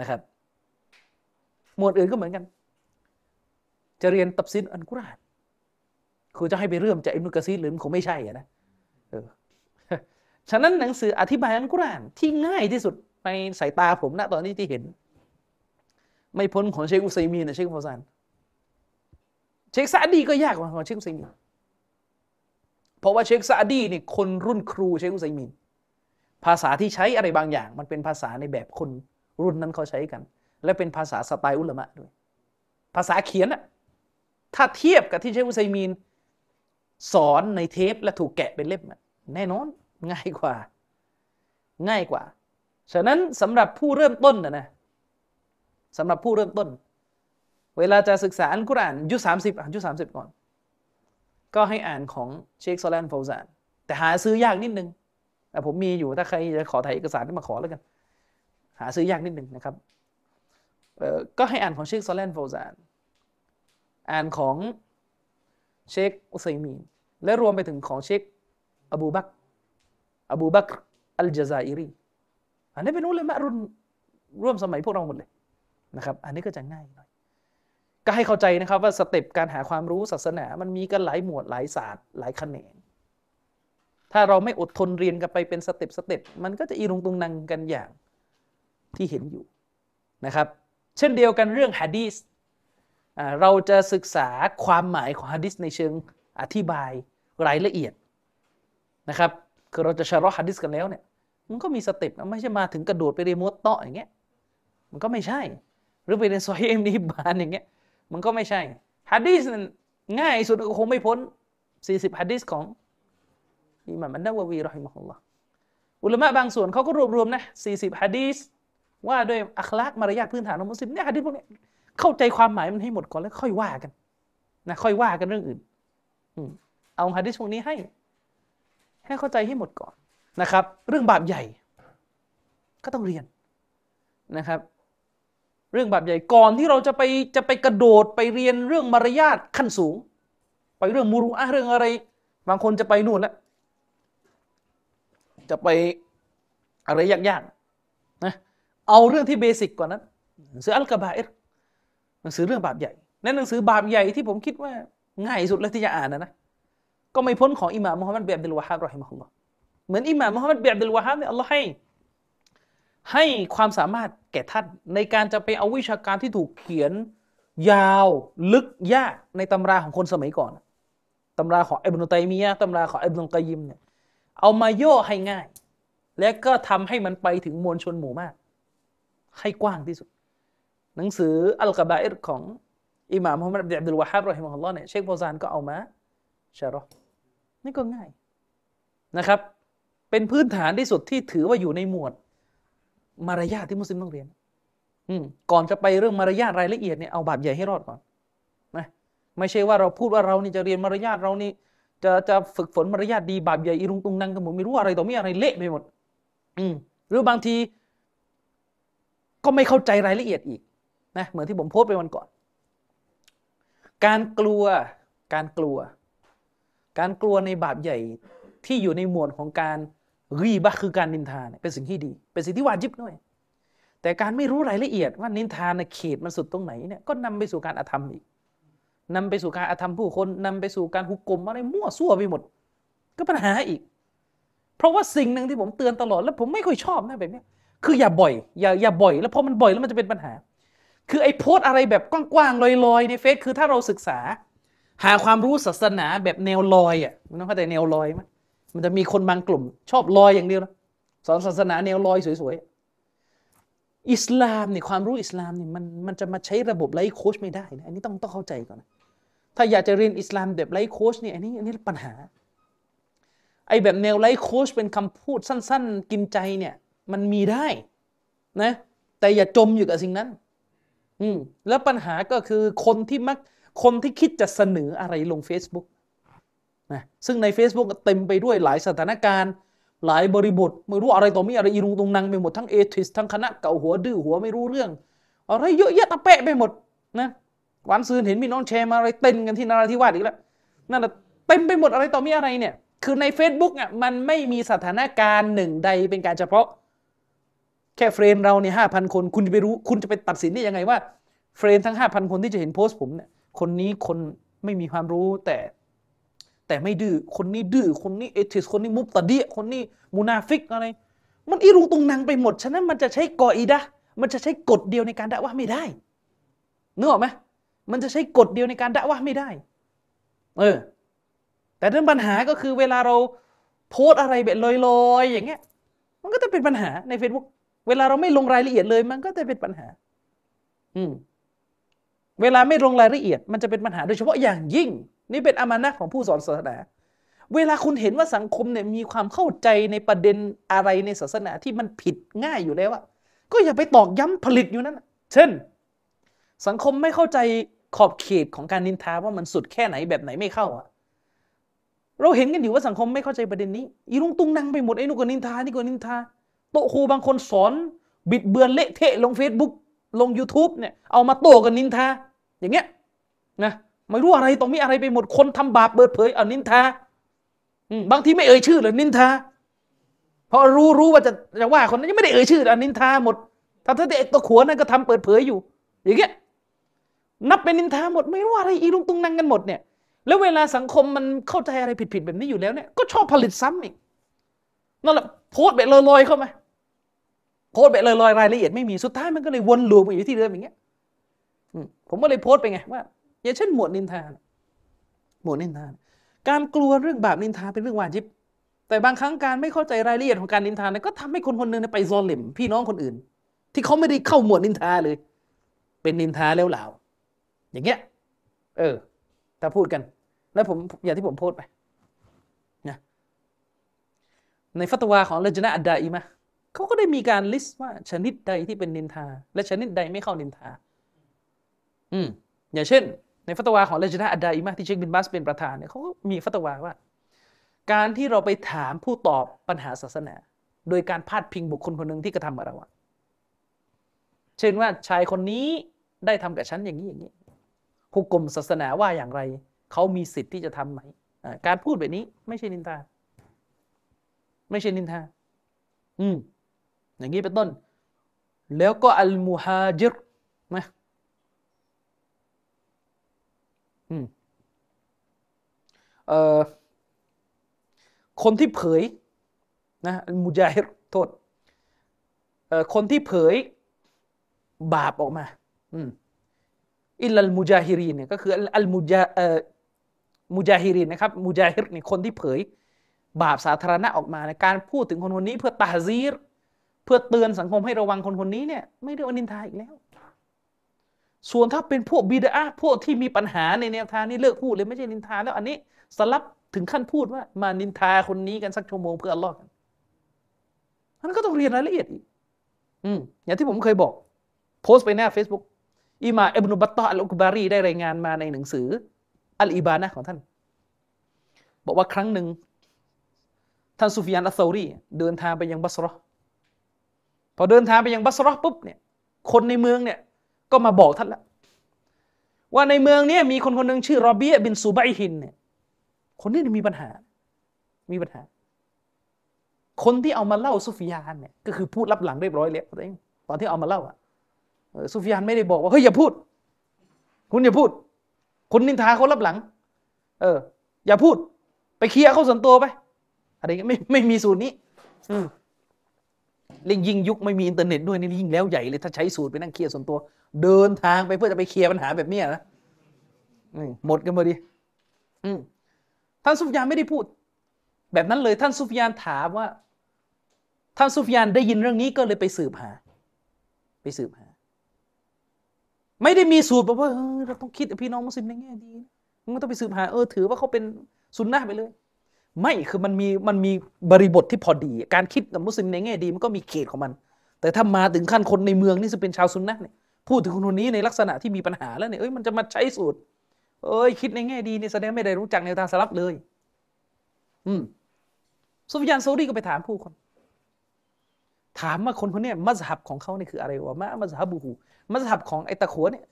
นะครับ หมวดอื่นก็เหมือนกัน จะเรียนตับซินอันกุรานคือจะให้ไปเริ่มจากอิบนุกะซีหรือมันคงไม่ใช่นะ ฉะนั้นหนังสืออธิบายอันกุรอานที่ง่ายที่สุดในสายตาผมณตอนนี้ที่เห็น ไม่พ้นของเชคอุซัยมีนนะเชคฟาซานเชคซาดีก็ยากกว่าของเชคอุซัยมีนเพราะว่าเชคซาดีนี่คนรุ่นครูเชคอุซัยมีนภาษาที่ใช้อะไรบางอย่าง มันเป็นภาษาในแบบคนรุ่นนั้นเขาใช้กัน และเป็นภาษาสไตล์อุลามะด้วย ภาษาเขียนอะถ้าเทียบกับที่เชคอุซัยมีน สอนในเทปและถูกแกะเป็นเล่มแน่นอน ง่ายกว่า ง่ายกว่า ฉะนั้นสำหรับผู้เริ่มต้นนะนะสำหรับผู้เริ่มต้น เวลาจะศึกษาอัลกุรอานยุสามสิบอ่านยุสามสิบก่อน ก็ให้อ่านของเชคโซแลนฟาวซานแต่หาซื้อยากนิดนึงแต่ผมมีอยู่ถ้าใครจะขอถ่ายเอกสารมาขอแล้วกัน หาซื้อยากนิดนึงนะครับก็ให้อ่านของเชคโซแลนฟาวซานอ่านของเชคอุซัยมีนและรวมไปถึงของเชคอบูบัก อบูบักอัลจาซาอิรีอันนี้เป็นอุลามะรุ่นร่วมสมัยพวกเราหมดเลยนะครับ อันนี้ก็จะง่ายหน่อยก็ให้เข้าใจนะครับว่า step การหาความรู้ศาสนา มันมีกันหลายหมวดหลายศาสตร์หลายแขนง ถ้าเราไม่อดทนเรียนกันไปเป็น step step มันก็จะอีรุงตุงนังกันอย่างที่เห็นอยู่นะครับ เช่นเดียวกันเรื่องฮะดีสเราจะศึกษาความหมายของฮะดิษในเชิงอธิบายรายละเอียดนะครับ คือเราจะชะรอฮะดิษกันแล้วเนี่ยมันก็มี step ไม่ใช่มาถึงกระโดดไปเรียนมุวัตเตาะอย่างเงี้ยมันก็ไม่ใช่ หรือไปเรียนซอฮีอิบนิฮิบบานอย่างเงี้ยมันก็ไม่ใช่ฮะดิษง่ายสุดก็คงไม่พ้น 40ฮะดิษของอิหม่ามอันนาววีرحمه اللهอุลามะบางส่วนเขาก็รวบรวมนะ 40ฮะดีษว่าด้วยอัคลากมารยาทพื้นฐานของมุสลิมเนี่ยฮะดีษพวกนี้เข้าใจความหมายมันให้หมดก่อนแล้วค่อยว่ากันนะค่อยว่ากันเรื่องอื่นเอาฮะดิษพวกนี้ให้ ให้เข้าใจให้หมดก่อนนะครับ เรื่องบาปใหญ่ก็ต้องเรียนนะครับ เรื่องบาปใหญ่ก่อนที่เราจะไปจะไปกระโดดไปเรียนเรื่องมารยาทขั้นสูง ไปเรื่องมูรุอะเรื่องอะไร บางคนจะไปนู่นแล้วจะไปอะไรยากๆนะเอาเรื่องที่เบสิกก่อนนั้นหนังสืออัลกบาอิรหนังสือเรื่องบาปใหญ่ในหนังสือบาปใหญ่ที่ผมคิดว่าง่ายสุดเลยที่จะอ่านนะนะ ก็ไม่พ้นของอิหม่ามมุฮัมมัดเบียบดุลวาฮับรอฮิมะฮุลลอฮ์เหมือนอิหม่ามมุฮัมมัดเบียบดุลวาฮับเนี่ยอัลลอฮ์ให้ให้ความสามารถแก่ท่านในการจะไปเอาวิชาการที่ถูกเขียนยาวลึกยากในตำราของคนสมัยก่อน ตำราของอิบนุตัยมียะตำราของอิบนุกอยิมเนี่ยเอามาย่อให้ง่าย และก็ทำให้มันไปถึงมวลชนหมู่มาก ให้กว้างที่สุด หนังสืออัลกบาอิรของอิหม่ามมุฮัมมัดอับดุลวะฮับรอฮิมะฮุลลอฮ์เนี่ยเชคโฟซานก็เอามาชารอ นี่ก็ง่ายนะครับ เป็นพื้นฐานที่สุดที่ถือว่าอยู่ในหมวด มารยาทที่มุสลิมต้องเรียน อืก่อนจะไปเรื่องมารยาทรายละเอียดเนี่ยเอาบาปใหญ่ให้รอดก่อนนะไม่ใช่ว่าเราพูดว่าเรานี่จะเรียนมารยาทเรานี่จะจะฝึกฝนมารยาทดีบาปใหญ่อีรุงตุงนังกันหมดไม่รู้อะไรต่อมีอะไรเละไปหมด อืมหรือบางที ก็ไม่เข้าใจรายละเอียดอีกนะเหมือนที่ผมโพสต์ไปวันก่อน การกลัวการกลัว การกลัวในบาปใหญ่ที่อยู่ในหมวดของการรีบะคือการนินทาเนี่ยเป็นสิ่งที่ดี เป็นสิ่งที่วาจิบด้วย แต่การไม่รู้รายละเอียดว่านินทาในเขตมันสุดตรงไหนเนี่ยก็นำไปสู่การอธรรมอีกนำไปสู่การอาธรรมผู้คนนำไปสู่การหุกกลมอะไรมั่วซั่วไปหมด ก็ปัญหาอีก เพราะว่าสิ่งหนึ่งที่ผมเตือนตลอดแล้วผมไม่ค่อยชอบนะแบบนี้คืออย่าบ่อย อย่าอย่าบ่อย แล้วพอมันบ่อยแล้วมันจะเป็นปัญหา คือไอ้โพสอะไรแบบกว้างๆลอยๆในเฟซคือถ้าเราศึกษา หาความรู้ศาสนาแบบแนวลอยอะมันต้องเข้าใจแนวลอยไหมมันจะมีคนบางกลุ่ม ชอบลอยอย่างเดียวนะสอนศาสนาแนวลอยสวยๆอิสลามเนี่ยความรู้อิสลามเนี่ยมันมันจะมาใช้ระบบไลฟ์โค้ชไม่ได้นะอันนี้ต้องต้องเข้าใจก่อนนะถ้าอยากจะเรียนอิสลามแบบไลฟ์โค้ชเนี่ยอันนี้อันนี้ปัญหาไอ้แบบแนวไลฟ์โค้ชเป็นคำพูดสั้น ๆ กินใจเนี่ยมันมีได้นะแต่อย่าจมอยู่กับสิ่งนั้น อืมแล้วปัญหาก็คือคนที่มัก คนที่คิดจะเสนออะไรลง Facebook นะซึ่งใน Facebook เต็มไปด้วยหลายสถานการณ์หลายบริบท ไม่รู้อะไรต่อมีอะไรอีรุงตุงนังไปหมดทั้ง atheist ทั้งคณะเก่าหัวดื้อหัวไม่รู้เรื่อง อะไรเยอะแยะตะเปะไปหมดนะวันซืนเห็นมีน้องแชร์มาอะไรเต้นกันที่นราธิวาสอีกแล้วนั่นแหละเต็มไปหมดอะไรต่อมีอะไรเนี่ยคือใน Facebook อะมันไม่มีสถานการณ์หนึ่งใดเป็นการเฉพาะ แค่ friend เราเนี่ยห้าพันคน คุณจะไปรู้คุณจะไปตัดสินได้ยังไงว่า friend ทั้งห้าพันคนที่จะเห็นโพสต์ผมเนี่ย คนนี้คนไม่มีความรู้แต่แต่ไม่ดื้อคนนี้ดื้อคนนี้ atheist คนนี้มุบตะเดียะคนนี้มูนาฟิกอะไร มันอีรุงตุงนังไปหมด ฉะนั้นมันจะใช้กออีดะมันจะใช้กฎเดียวในการด่าว่าไม่ได้นึกออกไหมมันจะใช้กฎเดียวในการด่าว่าไม่ได้ เออ แต่เรื่องปัญหาก็คือเวลาเราโพสอะไรแบบลอยๆอย่างเงี้ย มันก็จะเป็นปัญหาใน Facebook เวลาเราไม่ลงรายละเอียดเลย มันก็จะเป็นปัญหา อืม เวลาไม่ลงรายละเอียด มันจะเป็นปัญหาโดยเฉพาะอย่างยิ่ง นี่เป็นอามานะของผู้สอนศาสนา เวลาคุณเห็นว่าสังคมเนี่ยมีความเข้าใจในประเด็นอะไรในศาสนาที่มันผิดง่ายอยู่แล้วอะก็อย่าไปตอกย้ำผลิตอยู่นั่นเช่น สังคมไม่เข้าใจขอบเขตของการนินทาว่ามันสุดแค่ไหนแบบไหนไม่เข้าอะเราเห็นกันอยู่ว่าสังคมไม่เข้าใจประเด็นนี้ อีลุงตุงนังไปหมดไอ้นู่นก็นินทานี่ก็นินทาโตะครูบางคนสอนบิดเบือนเละเทะลง Facebook ลง YouTube เนี่ยเอามาโต้กันนินทา อย่างเงี้ยนะไม่รู้อะไรต้องมีอะไรไปหมดคนทำบาปเปิดเผยเอานินทาบางทีไม่เอ่ยชื่อเลยนินทาเพราะรู้รู้ว่าจะจะว่าคนนั้นยังไม่ได้เอ่ยชื่ออันนินทาหมดถ้าถ้าเด็กตัวขวนั่นก็ทำเปิดเผยอยู่ อย่างเงี้ยนับเป็นนินทาหมด ไม่รู้อะไรอีลุงตุงนังกันหมดเนี่ย แล้วเวลาสังคมมันเข้าใจอะไรผิดๆแบบนี้อยู่แล้วเนี่ยก็ชอบผลิตซ้ำอีกนั่นแหละโพสแบบลอยๆเข้ามาโพสแบบลอยๆรายละเอียดไม่มีสุดท้ายมันก็เลยวนลูปอยู่ที่เดิมอย่างเงี้ย ผมก็เลยโพสต์ไปไงว่า อย่างเช่นหมวดนินทานหมวดนินทาการกลัวเรื่องบาปนินทาเป็นเรื่องวาจิบ แต่บางครั้งการไม่เข้าใจรายละเอียดของการนินทาเนี่ยก็ทำให้คนคนหนึ่งไปซอลิมพี่น้องคนอื่น ที่เขาไม่ได้เข้าหมวดนินทาเลย เป็นนินทาแล้วเหล่าอย่างเงี้ย เออถ้าพูดกัน แล้วผมอย่างที่ผมโพสต์ไปนะในฟัตวาของเลจนะอัดดาอีมะเขาก็ได้มีการ list ว่าชนิดใดที่เป็นนินทา และชนิดใดไม่เข้านินทา อืมอย่างเช่น ในฟัตวาของเลจนะอัดดาอีมะที่เชคบินบาซเป็นประธานเนี่ยเขาก็มีฟัตวาว่า การที่เราไปถามผู้ตอบปัญหาศาสนา โดยการพาดพิงบุคคลคนหนึ่งที่กระทำกับเราเช่นว่าชายคนนี้ได้ทำกับฉันอย่างนี้อย่างนี้หุกกลมศาสนาว่าอย่างไร เขามีสิทธิ์ที่จะทำไหมการพูดแบบนี้ไม่ใช่นินทา ไม่ใช่นินทา อืม อย่างนี้เป็นต้น แล้วก็อัลมุฮาจิรนะ อืมเอ่อคนที่เผยนะมุจาฮิรโทษเอ่อคนที่เผยบาปออกมา อืมอิลลัลมุจาฮิรีนเนี่ยก็คืออัลมุจาเอ่อมุจาฮิรินนะครับมุจาฮิรนี่คนที่เผยบาปสาธารณะออกมาในการพูดถึงคนคนนี้เพื่อตาซีร เพื่อเตือนสังคมให้ระวังคนคนนี้เนี่ย ไม่เรียกว่านินทาอีกแล้ว ส่วนถ้าเป็นพวกบิดาพวกที่มีปัญหาในแนวทางนี้เลิกพูดเลยไม่ใช่นินทาแล้วอันนี้สลับถึงขั้นพูดว่ามานินทาคนนี้กันสักชั่วโมงเพื่ออัลลอฮ์กันมันก็ต้องเรียนรายละเอียดอีกอืมอย่างที่ผมเคยบอก โพสต์ไปหน้า Facebook อิหม่ามอิบนุบัตตออัลอุกบารีได้รายงานมาในหนังสือ อัลอิบานะของท่าน บอกว่าครั้งหนึ่ง ท่านซุฟยานอัสเซารีเดินทางไปยังบัสรอพอเดินทางไปยังบัสรอปุ๊บเนี่ยคนในเมืองเนี่ย ก็มาบอกท่านแล้วว่าในเมืองเนี้ยมีคนคนหนึ่งชื่อรอเบียบินซูไบฮินเนี่ยคนนี้มีปัญหา มีปัญหา คนที่เอามาเล่าซุฟยานเนี่ยก็คือพูดรับหลังเรียบร้อยแล้วตอนที่เอามาเล่าอะซุฟยานไม่ได้บอกว่าเฮ้ยอย่าพูด คุณอย่าพูด คุณนินทาเขารับหลัง เออ อย่าพูด ไปเคลียร์เขาส่วนตัวไปอะไรเงี้ยไม่ไม่มีสูตรนี้ อืม เล่งยิ่งยุคไม่มีอินเทอร์เน็ตด้วยนี่ยิ่งแล้วใหญ่เลยถ้าใช้สูตรไปนั่งเคลียร์ส่วนตัว เดินทางไปเพื่อจะไปเคลียร์ปัญหาแบบนี้นะหมดกันพอดีท่านซุฟยานไม่ได้พูด แบบนั้นเลยท่านซุฟยานถามว่า ท่านซุฟยานได้ยินเรื่องนี้ก็เลยไปสืบหา ไปสืบหา ไม่ได้มีสูตรแบบว่าเออเราต้องคิดพี่น้องมุสลิมในแง่ดีมึงไม่ต้องไปสืบหาเออถือว่าเขาเป็นซุนนะไปเลย ไม่คือมันมีมันมีบริบทที่พอดี การคิดกับมุสลิมในแง่ดีมันก็มีเขตของมัน แต่ถ้ามาถึงขั้นคนในเมืองนี่จะเป็นชาวซุนนะเนี่ยพูดถึงคนคนนี้ในลักษณะที่มีปัญหาแล้วเนี่ยเอ้ยมันจะมาใช้สูตร เอ้ยคิดในแง่ดีนี่แสดงไม่ได้รู้จักแนวทางสลับเลย อืมซุฟยานซาอุดีก็ไปถามผู้คน ถามว่าคนคนนี้มัสฮับของเขาเนี่ยคืออะไรวะมะมัสฮับบูฮูมัสฮับของไอตะขัวเนี่ย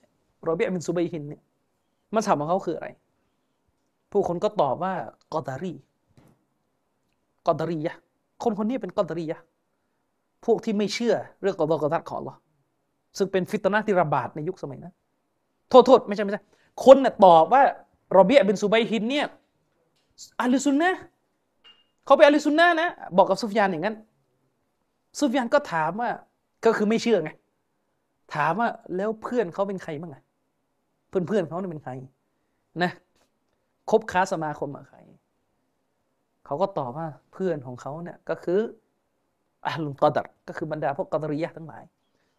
โรเบียบินซูบัยฮินเนี่ยมัสฮับของเขาคืออะไร ผู้คนก็ตอบว่ากอดารี กอดรียะคนคนนี้เป็นกอดรียะพวกที่ไม่เชื่อเรื่องกอดกอดัดของเราซึ่งเป็นฟิตนะที่ระบาดในยุคสมัยนั้นโทษโทษไม่ใช่ไม่ใช่คนน่ะตอบว่ารอเบียบินซูบัยฮินเนี่ยอาลิซุนนะเขาเป็นอาลิซุนนะนะ บอกกับซุฟยานอย่างนั้น ซุฟยานก็ถามว่าก็คือไม่เชื่อไงถามว่าแล้วเพื่อนเขาเป็นใครบ้างอะเพื่อนเพื่อนเขาเนี่ยเป็นใครนะคบค้าสมาคมกับใคร เขาก็ตอบว่าเพื่อนของเขาเนี่ยก็คืออาลุนกอดัรก็คือบรรดาพวกกอดรียะทั้งหลาย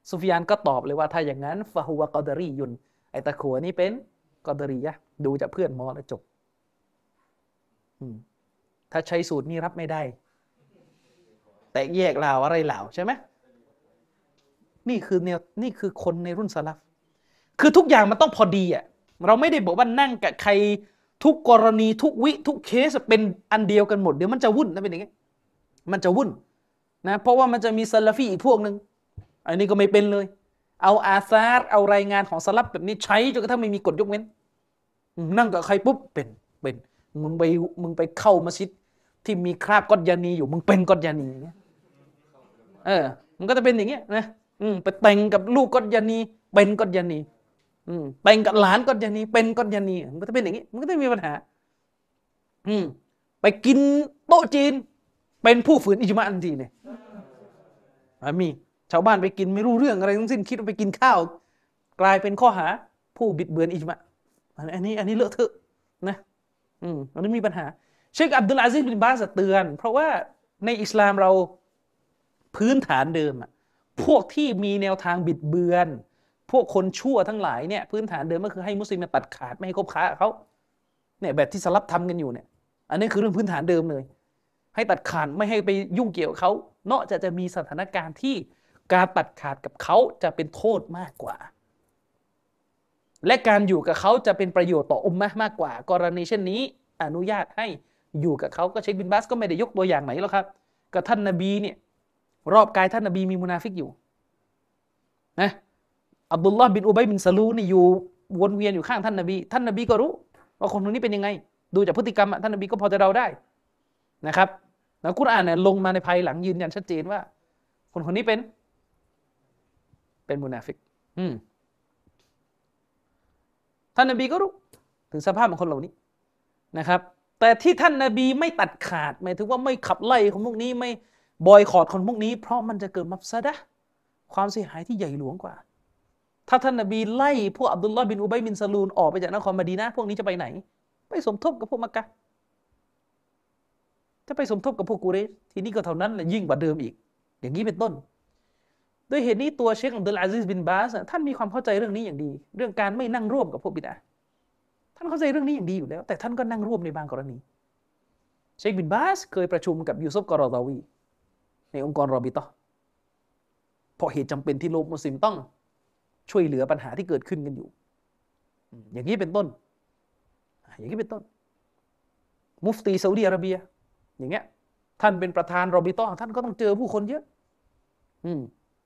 ซุฟยานก็ตอบเลยว่าถ้าอย่างนั้นฟาฮัวกอดรียุนไอตะขัวนี่เป็นกอดรียะดูจากเพื่อนมอแล้วจบถ้าใช้สูตรนี้รับไม่ได้ แตกแยกลาวอะไรลาวใช่ไหมนี่คือแนวนี่คือคนในรุ่นสลับคือทุกอย่างมันต้องพอดีอะเราไม่ได้บอกว่านั่งกับใคร ทุกกรณีทุกวิทุกเคสเป็นอันเดียวกันหมดเดี๋ยวมันจะวุ่นนะเป็นอย่างงี้มันจะวุ่นนะเพราะว่ามันจะมีซาลาฟีอีกพวกหนึ่งอันนี้ก็ไม่เป็นเลย เอาอาซาร์เอารายงานของสลับแบบนี้ใช้จนกระทั่งไม่มีกฎยกเว้น นั่งกับใครปุ๊บเป็นเป็นมึงไปมึงไปเข้ามัสยิดที่มีคราบกอดยานีอยู่มึงเป็นกอดยานีอย่างเงี้ยเออมันก็จะเป็นอย่างเงี้ยนะอืมไปแต่งกับลูกกอดยานีเป็นกอดยานี อืมแต่งกับหลานกอดยานีเป็นกอดยานีมันก็จะเป็นอย่างงี้มันก็จะมีปัญหา อืม ไปกินโต๊ะจีน เป็นผู้ฝืนอิจมาอันทีเนี่ยมี ชาวบ้านไปกินไม่รู้เรื่องอะไรทั้งสิ้นคิดว่าไปกินข้าว กลายเป็นข้อหา ผู้บิดเบือนอิจมาอันนี้ อันนี้เลอะเทอะนะ อืมอันนี้มีปัญหา เชคอับดุลอาซิซบินบาสเตือน เพราะว่าในอิสลามเราพื้นฐานเดิมอะพวกที่มีแนวทางบิดเบือน พวกคนชั่วทั้งหลายเนี่ยพื้นฐานเดิมก็คือให้มุสลิมตัดขาดไม่ให้คบค้าเขาเนี่ยแบบที่สลับทำกันอยู่เนี่ย อันนี้คือเรื่องพื้นฐานเดิมเลย ให้ตัดขาดไม่ให้ไปยุ่งเกี่ยวเขาเนอกจากจะมีสถานการณ์ที่การตัดขาดกับเขาจะเป็นโทษมากกว่า และการอยู่กับเขาจะเป็นประโยชน์ต่ออุมมะมากกว่า กรณีเช่นนี้ อนุญาตให้อยู่กับเขาก็เชคบินบาสก็ไม่ได้ยกตัวอย่างไหนหรอกครับกับท่านนาบีเนี่ยรอบกายท่านนาบีมีมุนาฟิกอยู่นะ อับดุลลอฮ์บินอุบัยบินซาลูนี่อยู่วนเวียนอยู่ข้างท่านนาบี ท่านนาบีก็รู้ ว่าคนคนนี้เป็นยังไง ดูจากพฤติกรรมท่านนาบีก็พอจะเดาได้นะครับแล้วกุรอานเนี่ยลงมาในภายหลังยืนยันชัดเจนว่า คนคนนี้เป็น เป็นมุนาฟิก อืมท่านนาบีก็รู้ ถึงสภาพของคนเหล่านี้นะครับ แต่ที่ท่านนาบีไม่ตัดขาดหมายถึงว่าไม่ขับไล่คนพวกนี้ไม่บอยคอรดคนพวกนี้ เพราะมันจะเกิดมัฟซาดะความเสียหายที่ใหญ่หลวงกว่า ถ้าท่านนาบีไล่พวกอับดุลลอฮ์บินอุบัยบินซาลูนออกไปจากนครมาดีนะพวกนี้จะไปไหน ไปสมทบกับพวกมักกะจะไปสมทบกับพวกกูเรชทีนี้ก็เท่านั้นแหละยิ่งกว่าเดิมอีก อย่างนี้เป็นต้น ด้วยเหตุนี้ตัวเชคอับดุลอาซิซบินบาสท่านมีความเข้าใจเรื่องนี้อย่างดี เรื่องการไม่นั่งร่วมกับพวกบิดอะห์ท่านเข้าใจเรื่องนี้อย่างดีอยู่แล้ว แต่ท่านก็นั่งร่วมในบางกรณี เชคบินบาสเคยประชุมกับยูซุฟกอรอดาวีในองค์กรรอบิตอเพราะเหตุจำเป็นที่โลกมุสลิมต้อง ช่วยเหลือปัญหาที่เกิดขึ้นกันอยู่ อย่างนี้เป็นต้น อย่างนี้เป็นต้น มุฟตีซาอุดีอาระเบีย อย่างเงี้ย ท่านเป็นประธานรอบิตอท่านก็ต้องเจอผู้คนเยอะ อืม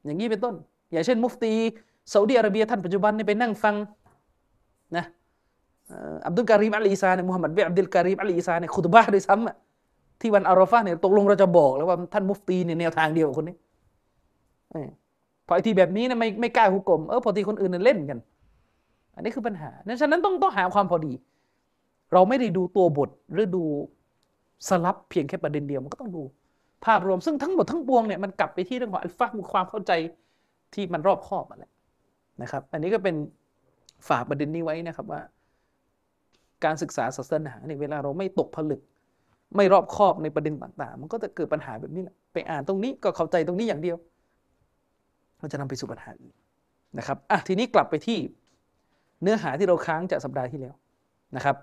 อย่างนี้เป็นต้น อย่างเช่น มุฟตีซาอุดีอาระเบียท่านปัจจุบันนี่ไปนั่งฟังนะอับดุลการีมอัลอีซาเนี่ยมุฮัมมัดบินอับดุลการีมอัลอีซาเนี่ยคุตบะด้วยซ้ำอะที่วันอารอฟะเนี่ยตกลงเราจะบอกแล้วว่าท่านมุฟตีเนี่ยแนวทางเดียวกับคนนี้ พอไอ้ทีแบบนี้นะไม่ไม่กล้าหุก่มเออพอทีคนอื่นเล่นกัน อันนี้คือปัญหาดังนั้นต้องต้องหาความพอดี เราไม่ได้ดูตัวบทหรือดูสลับเพียงแค่ประเด็นเดียวมันก็ต้องดู ภาพรวมซึ่งทั้งหมดทั้งปวงเนี่ยมันกลับไปที่เรื่องของอัลฟาห์ความเข้าใจที่มันรอบคอบมาแล้วนะครับ อันนี้ก็เป็นฝากประเด็นนี้ไว้นะครับว่า การศึกษาศาสนาเนี่ยเวลาเราไม่ตกผลึก ไม่รอบคอบในประเด็นต่าง ๆ มันก็จะเกิดปัญหาแบบนี้แหละไปอ่านตรงนี้ก็เข้าใจตรงนี้อย่างเดียว มันจะนำไปสู่ปัญหาอื่นนะครับอะทีนี้กลับไปที่เนื้อหาที่เราค้างจากสัปดาห์ที่แล้วนะครับ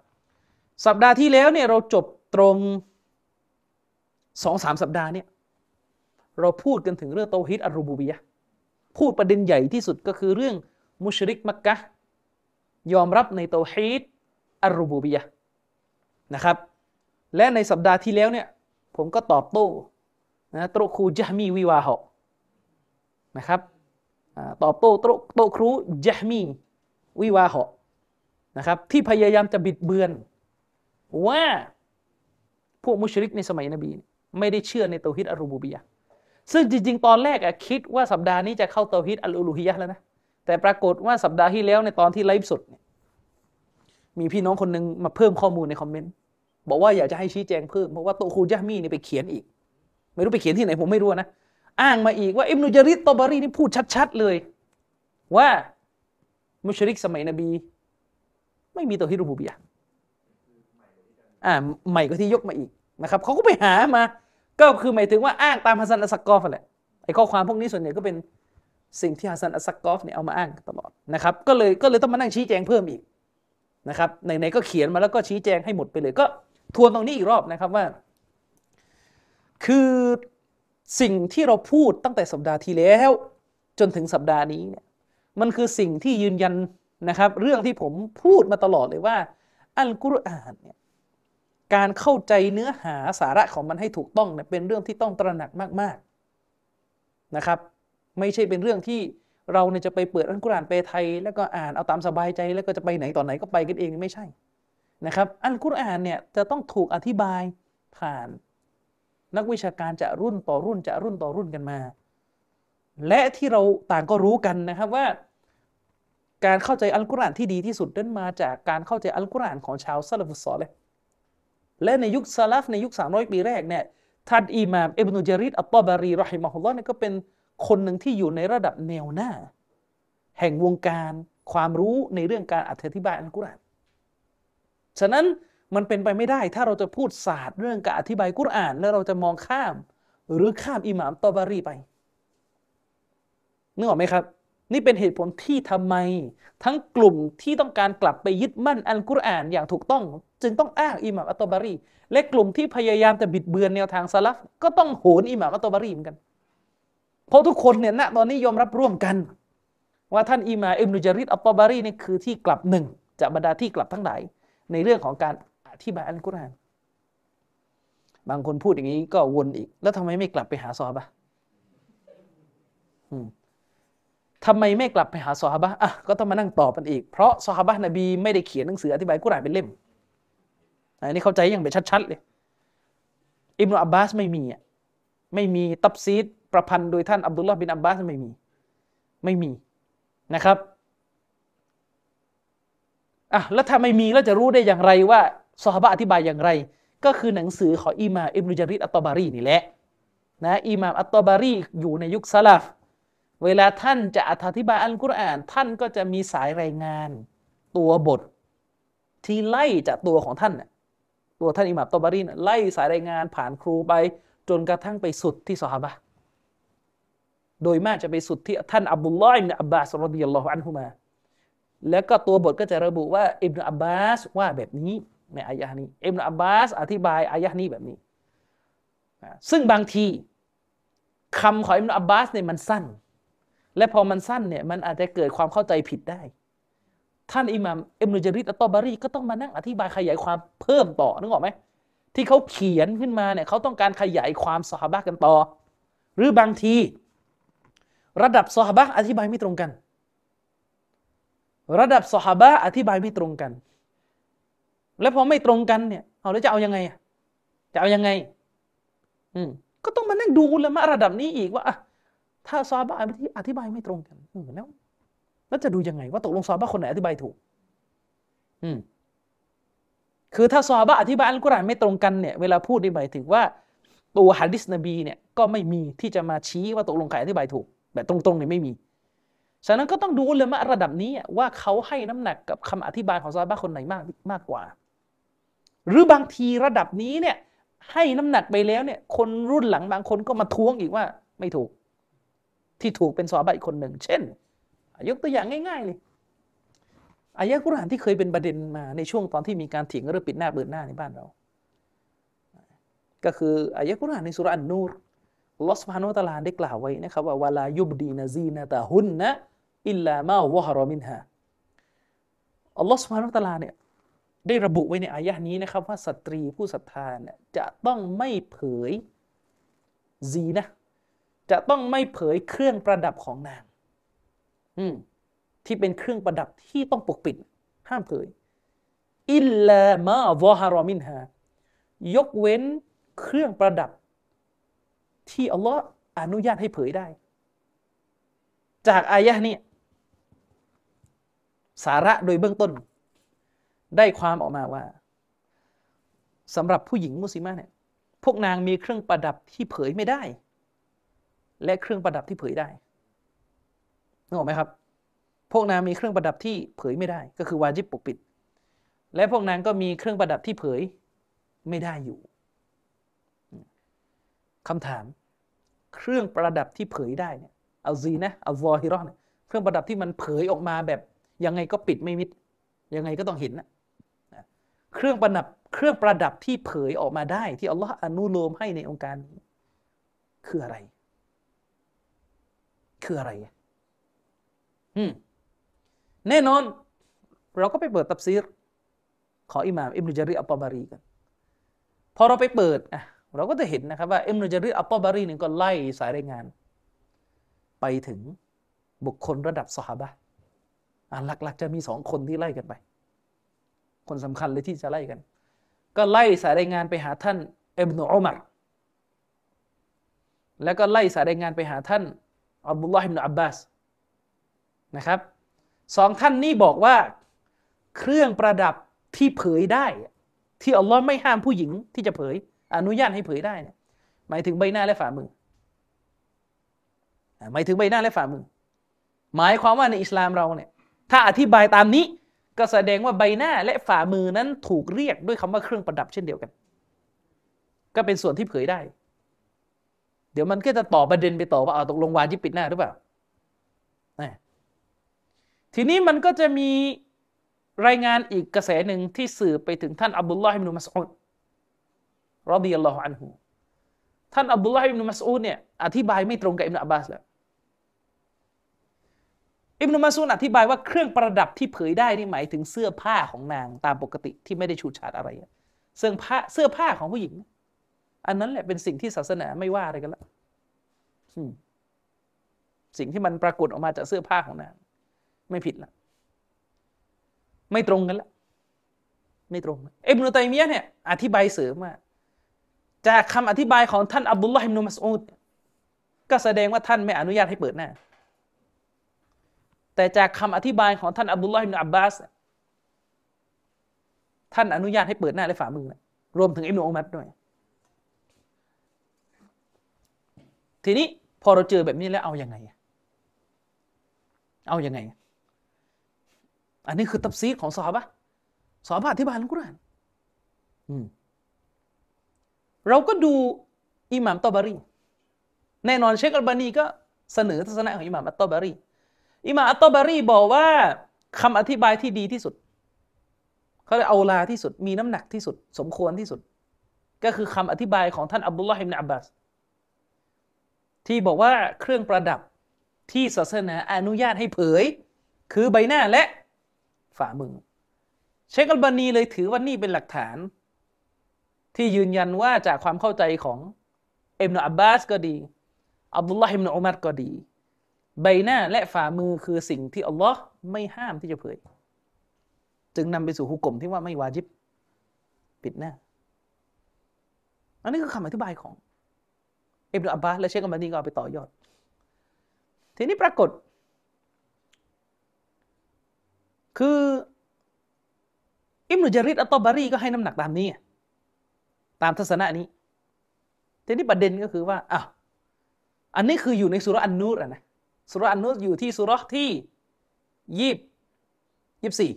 สัปดาห์ที่แล้วเนี่ยเราจบตรงสองสามสัปดาห์เนี่ยเราพูดกันถึงเรื่องโตฮิตอารูบูบียะพูดประเด็นใหญ่ที่สุดก็คือเรื่องมุชริกมักกะยอมรับในเตาฮีดอัลรูบูบียะนะครับ และในสัปดาห์ที่แล้วเนี่ยผมก็ตอบโต้นะโตครูจามีวิวาหะ นะครับตอบโต้โตโตครูจามีวิวาหะนะครับที่พยายามจะบิดเบือน ว่าพวกมุชริกในสมัยนบี ไม่ได้เชื่อในเตาฮิดอัลรูบูบียะซึ่งจริงๆ ตอนแรกอะคิดว่าสัปดาห์นี้จะเข้าเตาฮิดอัลอูลูฮิยะแล้วนะแต่ปรากฏว่าสัปดาห์ที่แล้วในตอนที่ไลฟ์สดมีพี่น้องคนหนึ่งมาเพิ่มข้อมูลในคอมเมนต์บอกว่าอยากจะให้ชี้แจงเพิ่มเพราะว่าโตคูยะมีนี่ไปเขียนอีก ไม่รู้ไปเขียนที่ไหนผมไม่รู้นะ อ้างมาอีกว่าอิบนุจารีรตอบารีนี่พูดชัดๆเลย ว่ามุชริกสมัยนบี ไม่มีเตาฮีดรูบูบียะอ่าใหม่ก็ที่ยกมาอีกนะครับเขาก็ไปหามา ก็คือหมายถึงว่าอ้างตามฮัสซันอัสซักกอฟแหละไอ้ข้อความพวกนี้ส่วนใหญ่ก็เป็นสิ่งที่ฮัสซันอัสซักกอฟเนี่ยเอามาอ้างตลอดนะครับก็เลยก็เลยต้องมานั่งชี้แจงเพิ่มอีกนะครับไหนๆก็เขียนมาแล้วก็ชี้แจงให้หมดไปเลยก็ทวนตรงนี้อีกรอบนะครับว่า คือ สิ่งที่เราพูดตั้งแต่สัปดาห์ที่แล้ว จนถึงสัปดาห์นี้เนี่ยมันคือสิ่งที่ยืนยันนะครับ เรื่องที่ผมพูดมาตลอดเลยว่า อัลกุรอานเนี่ยการเข้าใจเนื้อหาสาระของมันให้ถูกต้องเนี่ยเป็นเรื่องที่ต้องตระหนักมากๆนะครับ ไม่ใช่เป็นเรื่องที่เราเนี่ยจะไปเปิดอัลกุรอานไปไทย แล้วก็อ่านเอาตามสบายใจ แล้วก็จะไปไหนต่อไหนก็ไปกันเองไม่ใช่นะครับ อัลกุรอานเนี่ยจะต้องถูกอธิบายผ่าน นักวิชาการจะรุ่นต่อรุ่นจะรุ่นต่อรุ่นกันมา และที่เราต่างก็รู้กันนะครับว่า การเข้าใจอัลกุรอานที่ดีที่สุดนั้นมาจากการเข้าใจอัลกุรอานของชาวซาลฟุสซอเลยและในยุคซาลฟในยุค 300 ปีแรกเนี่ยท่านอิหม่ามอิบนุจาริดอัตตบารีรอฮิมะฮุลลอฮ์เนี่ยก็เป็นคนหนึ่งที่อยู่ในระดับแนวหน้า แห่งวงการความรู้ในเรื่องการอธิบายอัลกุรอาน ฉะนั้น มันเป็นไปไม่ได้ ถ้าเราจะพูดศาสตร์เรื่องการอธิบายกุรอาน แล้วเราจะมองข้าม หรือข้ามอิหม่ามตอบารีไปนึกออกไหมครับ นี่เป็นเหตุผลที่ทำไม ทั้งกลุ่มที่ต้องการกลับไปยึดมั่นอัลกุรอานอย่างถูกต้อง จึงต้องอ้างอิหม่ามอัตตบารี และกลุ่มที่พยายามจะบิดเบือนแนวทางสลับก็ต้องโหนอิหม่ามอัตตบารีเหมือนกัน เพราะทุกคนเนี่ยณตอนนี้ยอมรับร่วมกัน ว่าท่านอิหมาอิมนุจาริดอัตตบารีนี่คือที่กลับหนึ่งจากบรรดาที่กลับทั้งหลายในเรื่องของการ ธิบายอัลกุรอาน บางคนพูดอย่างนี้ก็วนอีก แล้วทำไมไม่กลับไปหาซอฮาบะทำไมไม่กลับไปหาซอฮาบะอะก็ต้องมานั่งตอบกันอีก เพราะซอฮาบะนบีไม่ได้เขียนหนังสืออธิบายกุรอานเป็นเล่ม อันนี้เข้าใจอย่างเป็นชัดๆเลย อิบนุอับบาสไม่มีอะ ไม่มีตับซีดประพันธ์โดยท่านอับดุลลาห์บินอับบาสไม่มี ไม่มีนะครับอะแล้วถ้าไม่มีแล้วจะรู้ได้อย่างไรว่า ซอฮาบะอธิบายอย่างไร ก็คือหนังสือของอิมามอิบนุจาริดอัตตบารีนี่แหละนะอิมามอัตตบารีอยู่ในยุคสลับเวลาท่านจะอธิบายอัลกุรอาน ท่านก็จะมีสายรายงาน ตัวบท ที่ไล่จากตัวของท่านตัวท่านอิหม่ามตบารีไล่สายรายงานผ่านครูไปจนกระทั่งไปสุดที่ซอฮาบะโดยมากจะไปสุดที่ท่านอับดุลลอฮ์อิบนอับบาสรดิยัลลอฮุอันฮุมา แล้วก็ตัวบทก็จะระบุว่าอิบนอับบาสว่าแบบนี้ ในอายะนี้อิบนอับบาส อธิบายอายะนี้แบบนี้ ซึ่งบางทีคำของอิบนอับบาสเนี่ยมันสั้น และพอมันสั้นเนี่ยมันอาจจะเกิดความเข้าใจผิดได้ ท่านอิหม่ามอิบนุจาริดอัตตบารีก็ต้องมานั่งอธิบายขยายความเพิ่มต่อนึกออกไหมที่เขาเขียนขึ้นมาเนี่ยเขาต้องการขยายความสหบะกันต่อ หรือบางที ระดับซอฮาบะอธิบายไม่ตรงกัน ระดับซอฮาบะอธิบายไม่ตรงกัน แล้วพอไม่ตรงกันเนี่ยเอาแล้วจะเอายังไงจะเอายังไง อืมก็ต้องมานั่งดูละมะระดับนี้อีกว่าถ้าซอฮาบะอธิบายไม่ตรงกันเออแล้วแล้วจะดูยังไง ว่าตกลงซอฮาบะคนไหนอธิบายถูก อืมคือถ้าซอฮาบะอธิบายอัลกุรอานไม่ตรงกันเนี่ยเวลาพูดนี่หมายถึงว่าตัวฮะดิษนบีเนี่ยก็ไม่มีที่จะมาชี้ว่าตกลงใครอธิบายถูก แบบตรงๆเนี่ยไม่มี ฉะนั้นก็ต้องดูเลยมาระดับนี้ว่าเขาให้น้ำหนักกับคำอธิบายของซาบะคนไหนมากมากกว่า หรือบางทีระดับนี้เนี่ยให้น้ำหนักไปแล้วเนี่ยคนรุ่นหลังบางคนก็มาท้วงอีกว่าไม่ถูก ที่ถูกเป็นซาบะอีกคนหนึ่ง เช่น ยกตัวอย่างง่ายๆเลยอายะกุรอานที่เคยเป็นประเด็นมาในช่วงตอนที่มีการถีงเรื่องปิดหน้าเปิดหน้าในบ้านเรา ก็คืออายะกุรอานในสุรานนูรลอสพานุตะลาได้กล่าวไว้นะครับว่าวลายุบดีนาซีนาตาหุนนะอิลลามาวะฮรอมินฮาอัลลอฮฺสุบฮานุตะลาเนี่ย ได้ระบุไว้ในอายะนี้นะครับว่าสตรีผู้ศรัทธาเนี่ยจะต้องไม่เผยซีนะ จะต้องไม่เผยเครื่องประดับของนาง อืมที่เป็นเครื่องประดับที่ต้องปกปิด ห้ามเผยอิลลามาวะฮารอมินฮายกเว้นเครื่องประดับ ที่อัลลอฮ์อนุญาตให้เผยได้ จากอายะนี้สาระโดยเบื้องต้น ความออกมาว่าสำหรับผู้หญิงมุสลิมเนี่ยพวกนางมีเครื่องประดับที่เผยไม่ได้ และเครื่องประดับที่เผยได้นึกออกไหมครับ พวกนางมีเครื่องประดับที่เผยไม่ได้ ก็คือวาจิบปกปิด และพวกนางก็มีเครื่องประดับที่เผยไม่ได้อยู่คำถาม เครื่องประดับที่เผยได้เนี่ยเอาซีนะเอาวอฮิรอนเครื่องประดับที่มันเผยออกมาแบบยังไงก็ปิดไม่มิด ยังไงก็ต้องเห็นนะ เครื่องประดับเครื่องประดับที่เผยออกมาได้ ที่อัลลอฮ์อนุโลมให้ในองค์การนี้ คืออะไร คืออะไรอืมแน่นอน เราก็ไปเปิดตับซีรขออิหม่ามอิบนุจารีอัปบารีกัน พอเราไปเปิดอะเราก็จะเห็นนะครับว่าอิบนุจารีอัปบารีนี่ก็ไล่สายรายงาน ไปถึงบุคคลระดับสหบะหลักๆ จะมีสองคนที่ไล่กันไป คนสำคัญเลยที่จะไล่กัน ก็ไล่สายรายงานไปหาท่านอิบนุอุมัรแล้วก็ไล่สายรายงานไปหาท่านอับดุลลาฮิบนุอับบาสนะครับสองท่านนี้บอกว่าเครื่องประดับที่เผยได้ ที่อัลลอฮ์ไม่ห้ามผู้หญิงที่จะเผย อนุญาตให้เผยได้เนี่ยหมายถึงใบหน้าและฝ่ามือหมายถึงใบหน้าและฝ่ามือ หมายความว่าในอิสลามเราเนี่ยถ้าอธิบายตามนี้ ก็แสดงว่าใบหน้าและฝ่ามือนั้นถูกเรียกด้วยคำว่าเครื่องประดับเช่นเดียวกัน ก็เป็นส่วนที่เผยได้ เดี๋ยวมันก็จะต่อประเด็นไปต่อว่าเอาตกลงวาจิบปิดหน้าหรือเปล่าทีนี้มันก็จะมีรายงานอีกกระแสหนึ่งที่สื่อไปถึงท่านอับดุลลาฮิบนุมัสอุดรอดิยัลลอฮุอันฮูท่านอับดุลลาฮิบนุมัสอุดเนี่ยอธิบายไม่ตรงกับอิบนุอับบาสแล้ว อิบนุมัสอุดอธิบายว่าเครื่องประดับที่เผยได้นี่หมายถึงเสื้อผ้าของนางตามปกติที่ไม่ได้ชูชาดอะไรเสื้อผ้าเสื้อผ้าของผู้หญิง อันนั้นแหละเป็นสิ่งที่ศาสนาไม่ว่าอะไรกันละสิ่งที่มันปรากฏออกมาจากเสื้อผ้าของนาง ไม่ผิดละไม่ตรงกันละไม่ตรงเอิบนุตัยมียะเนี่ยอธิบายเสริมว่าจากคำอธิบายของท่านอับดุลลาฮิบนุมัสอูดก็แสดงว่าท่านไม่อนุญาตให้เปิดหน้า แต่จากคำอธิบายของท่านอับดุลลาฮิบนุอับบาสท่านอนุญาตให้เปิดหน้าและฝ่ามือ รวมถึงอิบนุอุมัดด้วย ทีนี้พอเราเจอแบบนี้แล้วเอาอยัางไง เอาอยัางไง อันนี้คือตับซีดของสอบะสอบะอธิบายอัลกุรอานเราก็ดูอิหม่ามตอบารี แน่นอนเชคอัลบานีก็เสนอทัศนะของอิหม่ามอัตตอบารี อิมาอัตตบารีบอกว่าคำอธิบายที่ดีที่สุด เขาเลยเอาลาที่สุด มีน้ำหนักที่สุด สมควรที่สุด ก็คือคำอธิบายของท่านอับดุลลาฮิบนอับบาสที่บอกว่าเครื่องประดับที่ศาสนาอนุญาตให้เผย คือใบหน้าและฝ่ามือ เชคอัลบานีเลยถือว่านี่เป็นหลักฐาน ที่ยืนยันว่าจากความเข้าใจของอิบนอับบาสก็ดี อับดุลลาฮิบนอุมัรก็ดี ใบหน้าและฝ่ามือคือสิ่งที่อัลลอฮ์ไม่ห้ามที่จะเผย จึงนำไปสู่หุกกลมที่ว่าไม่วาจิบ ปิดหน้า อันนี้คือคำอธิบายของอิบนาอับบาสและเชคอัลบานีก็เอาไปต่อยอด ทีนี้ปรากฏ คืออิมนุจาริดอัตตบารีก็ให้น้ำหนักตามนี้ ตามทัศนะนี้ ทีนี้ประเด็นก็คือว่าอ้าวอันนี้คืออยู่ในสุรอันนูรนะ สุรอันนูรอยู่ที่สุรที่ยีบยีบสี่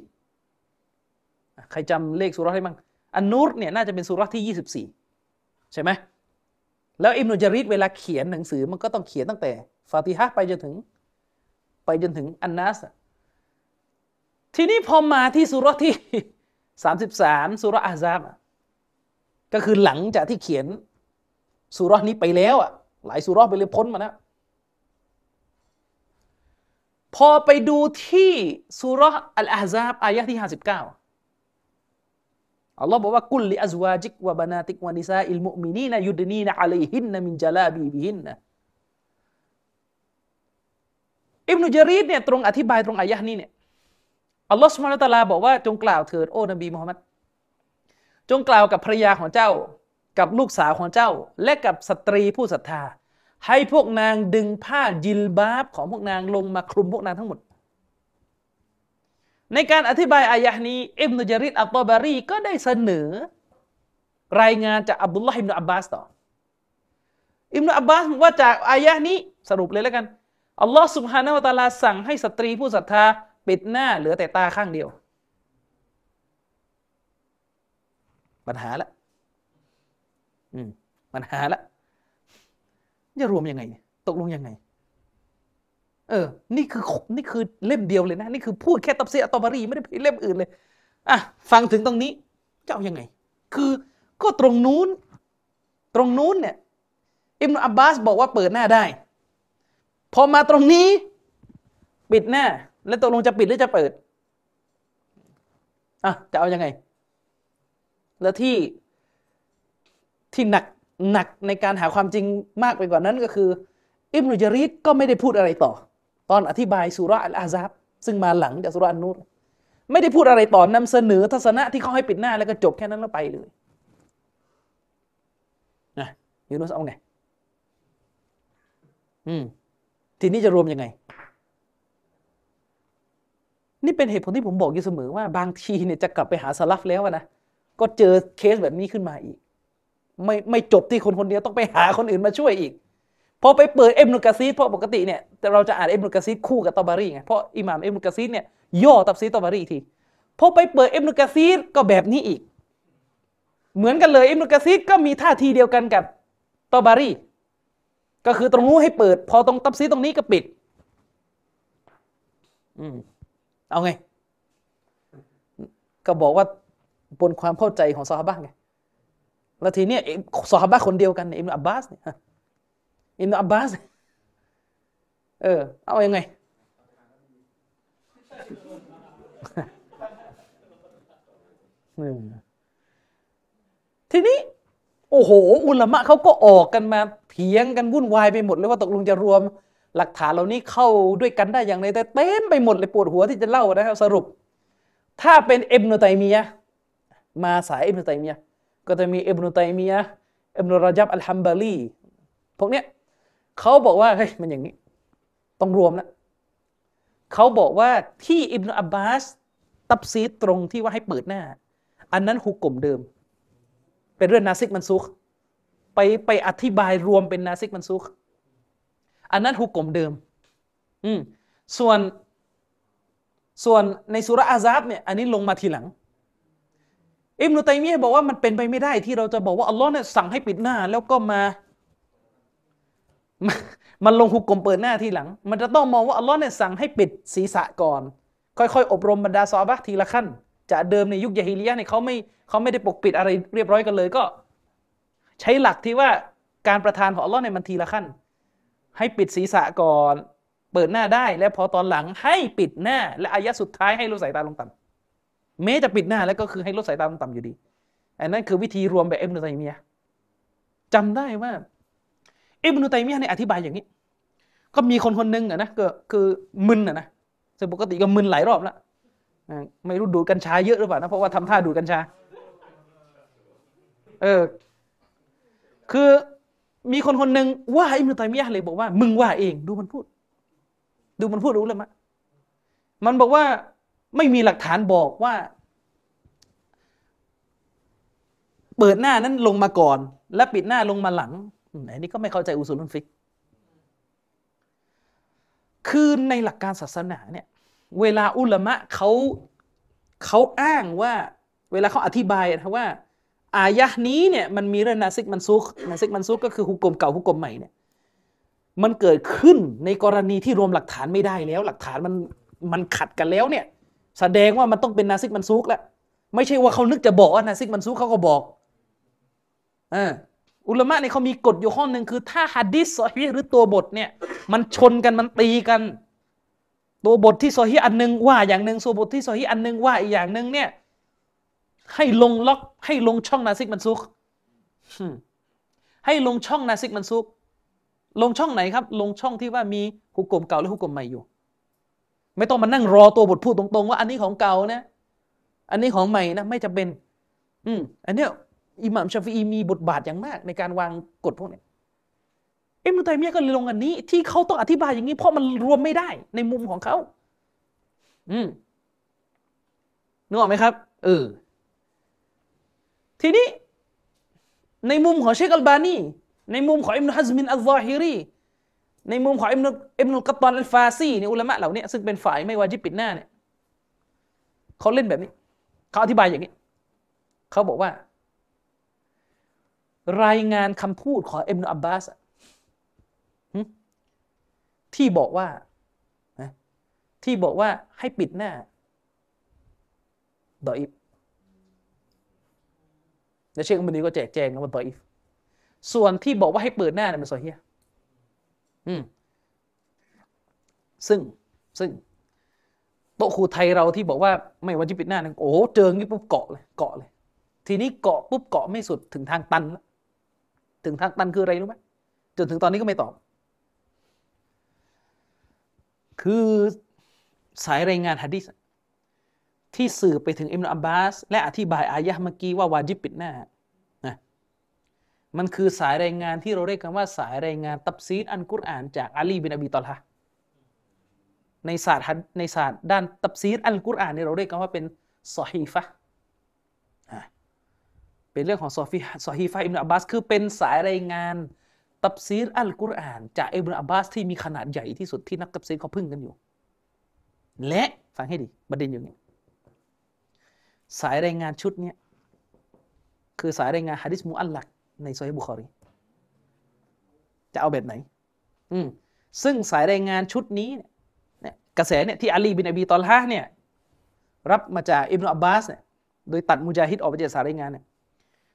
ใครจำเลขสุรได้บ้างอันนูรเนี่ยน่าจะเป็นสุรที่ยี่สิบสี่ใช่ไหมแล้วอิมนุจาริดเวลาเขียนหนังสือมันก็ต้องเขียนตั้งแต่ฟาติฮะไปจนถึง ไปจนถึงอันนัสทีนี้พอมาที่สุรที่สามสิบสามสุรอาซาบก็คือหลังจากที่เขียนสุรนี้ไปแล้วอะหลายสุรไปเลยพ้นมาแล้ว พอไปดูที่สุรอัลอาซาบอายะที่ห้าสิบเก้าอัลลอฮ์บอกว่ากุลลิอัซวาจิกวะบานาติกวะนิซาอิลมุมินีนยุดนีนอะลัยฮินนมินจลาบีบิฮินนอิบนุจารีดเนี่ยตรงอธิบายตรงอายะนี้เนี่ยอัลลอฮ์สุบฮานะตะลาบอกว่าจงกล่าวเถิดโอ้นบีมุฮัมมัดจงกล่าวกับภรรยาของเจ้า กับลูกสาวของเจ้า และกับสตรีผู้ศรัทธา ให้พวกนางดึงผ้าจิลบาบของพวกนางลงมาคลุมพวกนางทั้งหมด ในการอธิบายอายะนี้อิบนุจาริดอัตบารีก็ได้เสนอ รายงานจากอับดุลลาฮิบนุอับบาสต่ออิบนุอับบาสว่าจากอายะนี้สรุปเลยแล้วกันอัลลอฮ์สุบฮานาวะตาลาสั่งให้สตรีผู้ศรัทธาปิดหน้าเหลือแต่ตาข้างเดียว ปัญหาละ อืมปัญหาละ จะรวมยังไง ตกลงยังไง เออ นี่คือนี่คือเล่มเดียวเลยนะ นี่คือพูดแค่ตับเสียตอบารีไม่ได้เล่มอื่นเลย อะ ฟังถึงตรงนี้จะเอายังไง คือก็ตรงนู้น ตรงนู้นเนี่ย อิมนุอับบาสบอกว่าเปิดหน้าได้ พอมาตรงนี้ ปิดหน้า แล้วตกลงจะปิดหรือจะเปิด อะ จะเอายังไง แล้วที่ที่หนัก หนักในการหาความจริงมากไปกว่านั้นก็คือ อิบนุจารีดก็ไม่ได้พูดอะไรต่อ ตอนอธิบายสุราอัลอาซับซึ่งมาหลังจากสุราอันนูรไม่ได้พูดอะไรต่อนำเสนอทัศนะที่เขาให้ปิดหน้าแล้วก็จบแค่นั้นแล้วไปเลยนะยูนุสเอาไง อืม ทีนี้จะรวมยังไง นี่เป็นเหตุผลที่ผมบอกอยู่เสมอว่าบางทีเนี่ยจะกลับไปหาสลัฟแล้วนะ ก็เจอเคสแบบนี้ขึ้นมาอีก ไม่ไม่จบที่คนคนเดียวต้องไปหาคนอื่นมาช่วยอีกพอไปเปิดอิบนุกะซีรเพราะปกติเนี่ยเราจะอ่านอิบนุกะซีรคู่กับตอบารีไงเพราะอิหม่ามอิบนุกะซีรเนี่ยย่อตัฟซีรตอบารีทีพอไปเปิดอิบนุกะซีรก็แบบนี้อีก เหมือนกันเลยเอ็มนุกะซีก็มีท่าทีเดียวกันกับตอบารีก็คือตรงนู้นให้เปิด พอตรงตับซีตรงนี้ก็ปิดอืมเอาไง ก็บอกว่าบนความเข้าใจของซอฮาบะไง แล้วทีเนี้ยซอฮาบะคนเดียวกันอิมอับบาสเนี่ยอิมอับบาสเออ เอาอยัางไง ทีนี้ โอ้โห อุลามะเขาก็ออกกันมาเถียงกันวุ่นวายไปหมดเลยว่าตกลงจะรวม หลักฐานเหล่านี้เข้าด้วยกันได้อย่างไรแต่เต็มไปหมดเลยปวดหัวที่จะเล่านะครับสรุป ถ้าเป็นเอบนุตัยมียะมาสายอิบนุตัยมียะ ก็จะมีอิบนุตัยมียะอิบนุรจับอัลฮัมบาลีพวกเนี้ยเขาบอกว่าเฮ้ยมันอย่างนี้ ต้องรวมนะเขาบอกว่าที่อิบนุอับบาส ตับซีตรงที่ว่าให้เปิดหน้า อันนั้นฮุกกลมเดิม เป็นเรื่องนาซิกมันซุกไปไปอธิบายรวมเป็นนาซิกมันซุกอันนั้นฮุกกลมเดิม อืมส่วนส่วนในสุรอาซาบเนี่ยอันนี้ลงมาทีหลัง อิมนุตัยมียะบอกว่ามันเป็นไปไม่ได้ที่เราจะบอกว่าอัลลอฮ์เนี่ยสั่งให้ปิดหน้า แล้วก็มา มันลงหุกกลมเปิดหน้าทีหลัง มันจะต้องมองว่าอัลลอฮ์เนี่ยสั่งให้ปิดศีรษะก่อน ค่อยๆ อบรมบรรดาซอบะทีละขั้น จากเดิมในยุคยาฮิลียะเนี่ยเขาไม่เขาไม่ได้ปกปิดอะไรเรียบร้อยกันเลยก็ ใช้หลักที่ว่าการประทานของอัลลอฮ์เนี่ยมันทีละขั้น ให้ปิดศีรษะก่อน เปิดหน้าได้ แล้วพอตอนหลังให้ปิดหน้า และอายะสุดท้ายให้ลดสายตาลงต่ำ แม้จะปิดหน้าแล้วก็คือให้ลดสายตาต่ำอยู่ดี อันนั้นคือวิธีรวมแบบเอ็มนุตัยมียะจำได้ว่าอิบนุตัยมียะเนี่ยอธิบายอย่างนี้ ก็มีคนคนหนึ่งอะนะก็คือมึนอะนะซึ่งปกติก็มึนหลายรอบแล้วไม่รู้ดูดกัญชาเยอะหรือเปล่านะเพราะว่าทำท่าดูดกัญชา เออ คือมีคนคนหนึ่งว่าอิบนุตัยมียะเลยบอกว่า มึงว่าเอง ดูมันพูด ดูมันพูดรู้เลยมะมันบอกว่า ไม่มีหลักฐานบอกว่า เปิดหน้านั้นลงมาก่อน และปิดหน้าลงมาหลังอันนี้ก็ไม่เข้าใจอุสุลุนฟิก คือในหลักการศาสนาเนี่ย เวลาอุลามะเขาเขาอ้างว่า เวลาเขาอธิบายนะว่า อายะนี้เนี่ยมันมีเรื่องนาซิกมันซุกนาซิกมันซุกก็คือฮุกกลมเก่าฮุกกลมใหม่เนี่ยมันเกิดขึ้นในกรณีที่รวมหลักฐานไม่ได้แล้ว หลักฐานมันมันขัดกันแล้วเนี่ย แสดงว่ามันต้องเป็นนาซิกมันซุกแล้วไม่ใช่ว่าเขานึกจะบอกว่านาซิกมันซุกเขาก็บอกออุลามะเนี่ยเขามีกฎอยู่ข้อหนึ่งคือ ถ้าฮัดดิสซอฮีหรือตัวบทเนี่ย มันชนกันมันตีกัน ตัวบทที่ซอฮีอันหนึ่งว่าอย่างหนึ่งตัวบทที่ซอฮีอันหนึ่งว่าอีกอย่างหนึ่งเนี่ยให้ลงล็อกให้ลงช่องนาซิกมันซุกให้ลงช่องนาซิกมันซุก ลงช่องไหนครับ ลงช่องที่ว่ามีหุกกลมเก่าและหุกกลมใหม่อยู่ ไม่ต้องมานั่งรอตัวบทพูดตรงๆ ว่าอันนี้ของเก่านะ อันนี้ของใหม่นะไม่จะเป็น อืมอันเนี้ยอิหม่ามชาฟีอีมีบทบาทอย่างมาก ในการวางกฎพวกนี้อิมนุตัยมียก็เลยลงอันนี้ ที่เขาต้องอธิบายอย่างนี้ เพราะมันรวมไม่ได้ ในมุมของเขาอืมนึกออกไหมครับเออทีนี้ในมุมของเชคอัลบานีในมุมของอิมนุฮัซมินอัลซอฮิรี ในมุมของอิมนุอิมนุกัตตอนอัลฟาซีเนี่ยอุลามะเหล่านี้ซึ่งเป็นฝ่ายไม่วาจิบปิดหน้าเนี่ยเขาเล่นแบบนี้เขาอธิบายอย่างนี้เขาบอกว่า รายงานคำพูดของเอ็มนุอับบาสที่บอกว่าที่บอกว่าให้ปิดหน้าดออิฟแล้วเชคมันนี้ก็แจกแจงว่าดออิฟส่วนที่บอกว่าให้เปิดหน้าเนี่ยมันโซอฮีอืม ซึ่งซึ่ง โต๊ะครูไทยเราที่บอกว่า ไม่วาจะปิดหน้านะโอ้เจองี้ปุ๊บเกาะเลยเกาะเลย ทีนี้เกาะปุ๊บเกาะไม่สุดถึงทางตันแล้วถึงทางตันคืออะไรรู้ไหมจนถึงตอนนี้ก็ไม่ตอบ คือสายรายงานฮะดิษที่สื่อไปถึงอิมรุอับบาส และอธิบายอายะเมื่อกี้ว่าวาจิบปิดหน้า มันคือสายรายงานที่เราเรียกกันว่าสายรายงานตัฟซีรอัลกุรอาน จากอาลีบินอบีตอลฮะในศาสตร์ในศาสตร์ด้านตัฟซีรอัลกุรอานนี่เราเรียกกันว่าเป็นซอฮีฟะเป็นเรื่องของซอฟีซอฮีฟะอิบนุอับบาสคือเป็นสายรายงานตัฟซีรอัลกุรอาน จากอิบนุอับบาสที่มีขนาดใหญ่ที่สุดที่นักตัฟซีรเขาพึ่งกันอยู่ และฟังให้ดีประเด็นอยู่นี้สายรายงานชุดนี้คือสายรายงานฮะดิษมุอัลลัก ในซอฮีบุคอรี จะเอาแบบไหน อืมซึ่งสายรายงานชุดนี้เนี่ยกระแสเนี่ยที่อาลีบินอบีตอลฮะเนี่ย รับมาจากอิบนุอับบาสเนี่ยโดยตัดมุจาฮิดออกไปจากสายรายงานเนี่ย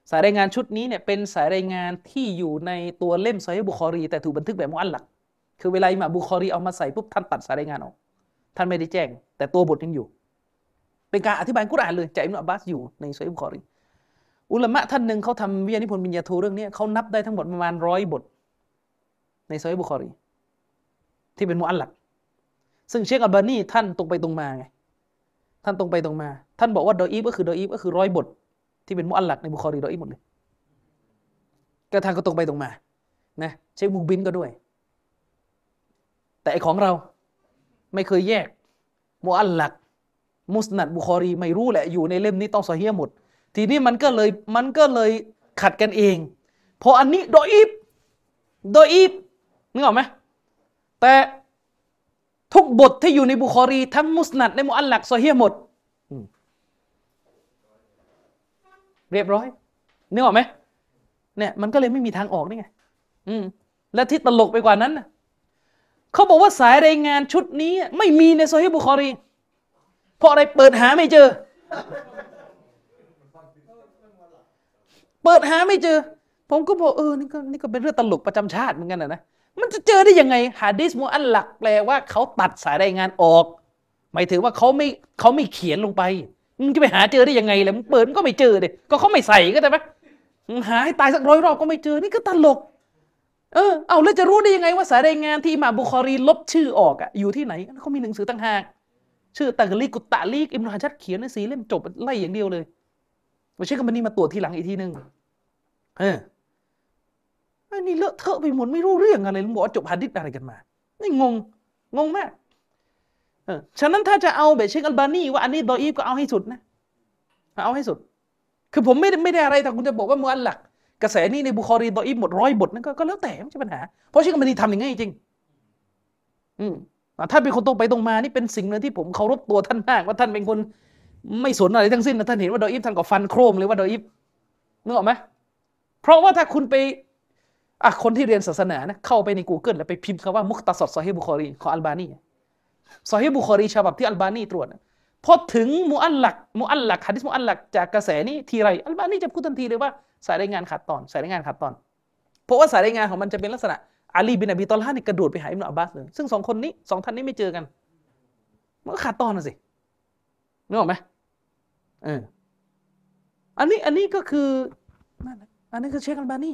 สายรายงานชุดนี้เนี่ยเป็นสายรายงานที่อยู่ในตัวเล่มซอฮีบุคอรี แต่ถูกบันทึกแบบมุอัลลัก คือเวลาอิหม่ามบุคอรีเอามาใส่ปุ๊บท่านตัดสายรายงานออก ท่านไม่ได้แจ้ง แต่ตัวบทยังอยู่ เป็นการอธิบายกุรอานเลยจากอิบนุอับบาสอยู่ในซอฮีบุคอรี อุลามะท่านหนึ่งเขาทำวิทยานิพนธ์ปริญญาโทเรื่องนี้เขานับได้ทั้งหมดประมาณร้อยบท ในซอฮีบุคอรี ที่เป็นมุอัลลักซึ่งเชคอัลบานีท่านตรงไปตรงมาไงท่านตรงไปตรงมา ท่านบอกว่าดออีฟก็คือดออีฟก็คือร้อยบท ที่เป็นมุอัลลักในบุคอรีดออีฟหมดเลยก็ทางก็ตรงไปตรงมานะเชคมุกบิลก็ด้วย แต่ไอของเราไม่เคยแยกมุอัลลักมุสนัดบุคอรีไม่รู้แหละอยู่ในเล่มนี้ต้องซอฮียหมด ทีนี้มันก็เลยมันก็เลยขัดกันเองเพราะอันนี้โดออีฟดออีฟนึกออกไหมแต่ทุกบทที่อยู่ในบุคอรี ทั้งมุสนัดและมุอัลลักซอฮีหมด เรียบร้อยนึกออกไหมเนี่ยมันก็เลยไม่มีทางออกนี่ไงอืมและที่ตลกไปกว่านั้นเขาบอกว่าสายรายงานชุดนี้ ไม่มีในโซฮีบุคอรี เพราะอะไรเปิดหาไม่เจอ เปิดหาไม่เจอ ผมก็บอกเออนี่ก็นี่ก็เป็นเรื่องตลกประจำชาติเหมือนกันนะนะมันจะเจอได้ยังไงฮะดิษมุอัลลักแปลว่าเขาตัดสายรายงานออก หมายถึงว่าเขาไม่เขาไม่เขียนลงไปมึงจะไปหาเจอได้ยังไงล่ะมึงเปิดก็ไม่เจอเลยก็เขาไม่ใส่ก็ได้ไหมหาให้ตายสักร้อยรอบก็ไม่เจอนี่ก็ตลก เออเอาแล้วจะรู้ได้ยังไงว่าสายรายงานที่มาบุคอรีลบชื่อออกอะอยู่ที่ไหนเขามีหนังสือต่างหากชื่อตักลีกุตตะลีกอิมรุฮัจัดเขียนในสีเล่มจบไล่อย่างเดียวเลย ไม่ใช่ก็มันนี่มาตรวจทีหลังอีกทีหนึงเออไอ้นี่เลอะเทอะไปหมดไม่รู้เรื่องอะไรลุงบอกว่าจบฮัดดิษอะไรกันมา นี่งง งงมากเออฉะนั้นถ้าจะเอาแบบเชคอัลบานีว่าอันนี้ดออีฟก็เอาให้สุดนะ เอาให้สุด คือผมไม่ได้ไม่ได้อะไรแต่คุณจะบอกว่ามุอัลลัก กระแสนี้ในบุคอรีดออีฟหมดร้อยบทนั่นก็แล้วแต่ไม่ใช่ปัญหา เพราะเชคอัลบานีทำอย่างงี้จริง อืมถ้าเป็นคนตรงไปตรงมานี่เป็นสิ่งหนึ่งที่ผมเคารพตัวท่านมากว่าท่านเป็นคน ไม่สนอะไรทั้งสิ้นนะท่านเห็นว่าดออีฟท่านก็ฟันโครมเลยว่าดออีฟนึกออกไหมเพราะว่าถ้าคุณไปอะคนที่เรียนศาสนานะเข้าไปใน Google แล้วไปพิมพ์คำว่ามุคตะซ็อรซอฮีบุคอรีของอัลบานีซอฮีบุคอรีฉบับที่อัลบานีตรวจพอถึงมุอัลลักมุอัลลักฮะดิษมุอัลลักจากกระแสนี้ทีไรอัลบานีจะพูดทันทีเลยว่าสายรายงานขาดตอนสายรายงานขาดตอน เพราะว่าสายรายงานของมันจะเป็นลักษณะอาลีบินอบีตอลฮานี่กระโดดไปหาอิบนุอับบาสเลยซึ่งสองคนนี้สองท่านนี้ไม่เจอกันมันก็ขาดตอนน่ะสินึกออกไหม เอออันนี้อันนี้ก็คือนั่นอันนี้คือเชคอัลบานี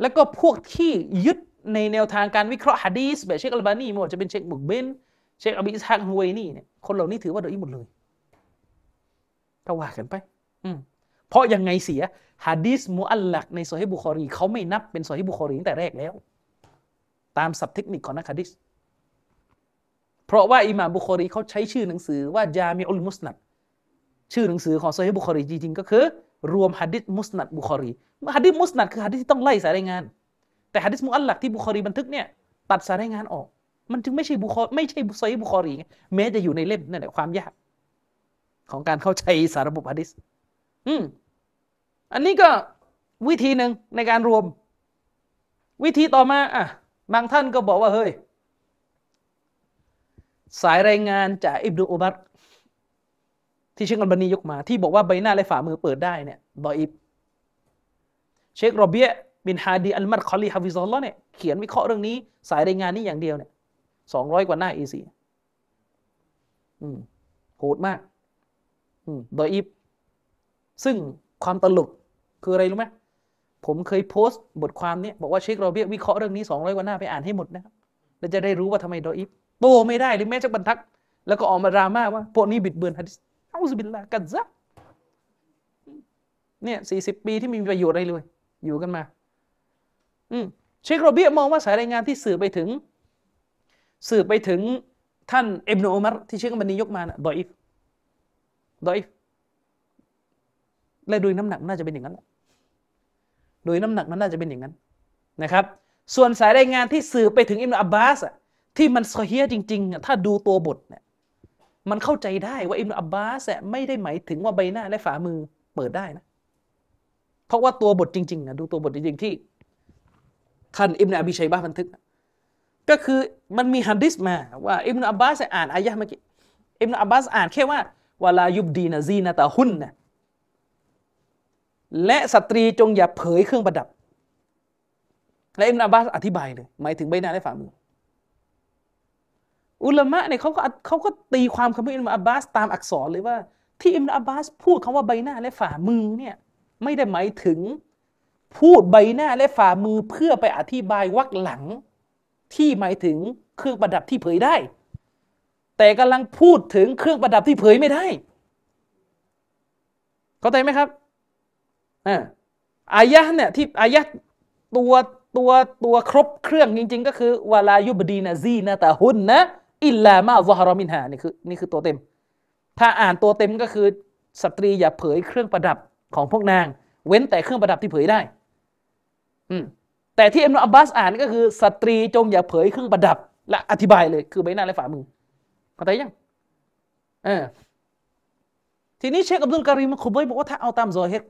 แล้วก็พวกที่ยึดในแนวทางการวิเคราะห์ฮะดีสแบบเชคอัลบานีไม่ว่าจะเป็นเชคมุกบิลเชคอบูอิสฮากฮุวัยนี่เนี่ยคนเหล่านี้ถือว่าดออีฟหมดเลยก็ว่ากันไป อืมเพราะยังไงเสียฮะดีสมุอัลลักในโซฮีบุคอรีเขาไม่นับเป็นโซฮีบุคอรีตั้งแต่แรกแล้ว ตามศัพท์เทคนิคของนักฮะดิษเพราะว่าอิหม่ามบุคอรีเขาใช้ชื่อหนังสือว่า จามิอุลมุสนัด ชื่อหนังสือของโซฮีบุคอรีจริงๆก็คือ รวมฮะดิษมุสนัดบุคอรีฮะดิษมุสนัดคือฮะดิษที่ต้องไล่สายรายงาน แต่ฮะดิษมุอัลลักที่บุคอรีบันทึกเนี่ยตัดสายรายงานออก มันจึงไม่ใช่บุคอไม่ใช่โซฮีบุคอรีแม้จะอยู่ในเล่มนั่นแหละความยาก ของการเข้าใจสารระบบฮะดิษอืมอันนี้ก็วิธีหนึ่งในการรวม วิธีต่อมาอะบางท่านก็บอกว่าเฮ้ยสายรายงานจากอิบนุอุบัต ที่เชคอัลบานียกมาที่บอกว่าใบหน้าและฝ่ามือเปิดได้เนี่ยดออีฟเชครอเบียบินฮาดีอัลมัดคอลีฮาฟิซอฮุลลอฮ์เนี่ยเขียนวิเคราะห์เรื่องนี้ สายรายงานนี้อย่างเดียวเนี่ยสองร้อยกว่าหน้าเอสี่อืมโหดมากอืมดออีฟซึ่งความตลกคืออะไรรู้ไหมผมเคยโพสต์บทความนี้บอกว่าเชครอเบียวิเคราะห์เรื่องนี้สองร้อยกว่าหน้าไปอ่านให้หมดนะครับแล้วจะได้รู้ว่าทำไมดออีฟโตไม่ได้หรือแม้จะบรรทัดแล้วก็ออกมาดราม่าว่าพวกนี้บิดเบือนฮะดิษ เอาสบิลลากันซะเนี่ยสี่สิบปีที่ไมมีประโยชน์อะไรเลย อยู่กันมา อืมเชคโรเบียมองว่าสายรายงานที่สื่อไปถึง สื่อไปถึงท่านเอิบนุอุมัรที่เชคบันนียกมานะดออิฟดออิฟและโดยน้ำหนักน่าจะเป็นอย่างนั้นโดยน้ำหนักมันน่าจะเป็นอย่างนั้นนะครับ ส่วนสายรายงานที่สื่อไปถึงอิมนอับบาสอะที่มันซอฮียจริงๆ ถ้าดูตัวบทเนี่ย มันเข้าใจได้ว่าอิมอับบาสไม่ได้หมายถึงว่าใบหน้าและฝ่ามือเปิดได้นะ เพราะว่าตัวบทจริงๆนะดูตัวบทจริงๆที่ ท่านอิมนอบีชัยบะบันทึก ก็คือมันมีฮัดดิสมาว่าอิมนอับบาสอ่านอายะเมื่อกี้อิมนอับบาสอ่านแค่ว่าวลายุบดีนะซีนะตาหุนนะและสตรีจงอย่าเผยเครื่องประดับ และอิมนาบาสอธิบายเลยหมายถึงใบหน้าและฝ่ามือ อุลามะเนี่ยเขาก็เขาก็ตีความคำพูดอิมอับบาสตามอักษรเลยว่า ที่อิมอับบาสพูดคำว่าใบหน้าและฝ่ามือเนี่ยไม่ได้หมายถึง พูดใบหน้าและฝ่ามือเพื่อไปอธิบายวักหลัง ที่หมายถึงเครื่องประดับที่เผยได้ แต่กำลังพูดถึงเครื่องประดับที่เผยไม่ได้เข้าใจไหมครับอายะเนี่ยที่อายะตัวตัวตัวครบเครื่องจริง ๆ ก็คือولا يبدين زينتهن إلا ما ظهر منها นี่คือนี่คือตัวเต็ม ถ้าอ่านตัวเต็มก็คือสตรีอย่าเผยเครื่องประดับของพวกนาง เว้นแต่เครื่องประดับที่เผยได้ อืมแต่ที่อิบนุอับบาสอ่านก็คือสตรีจงอย่าเผยเครื่องประดับ และอธิบายเลยคือใบหน้าและฝ่ามือเข้าใจยังเออทีนี้เชคอับดุลการีมคุบอยบอกว่าถ้าเอาตามซอเฮต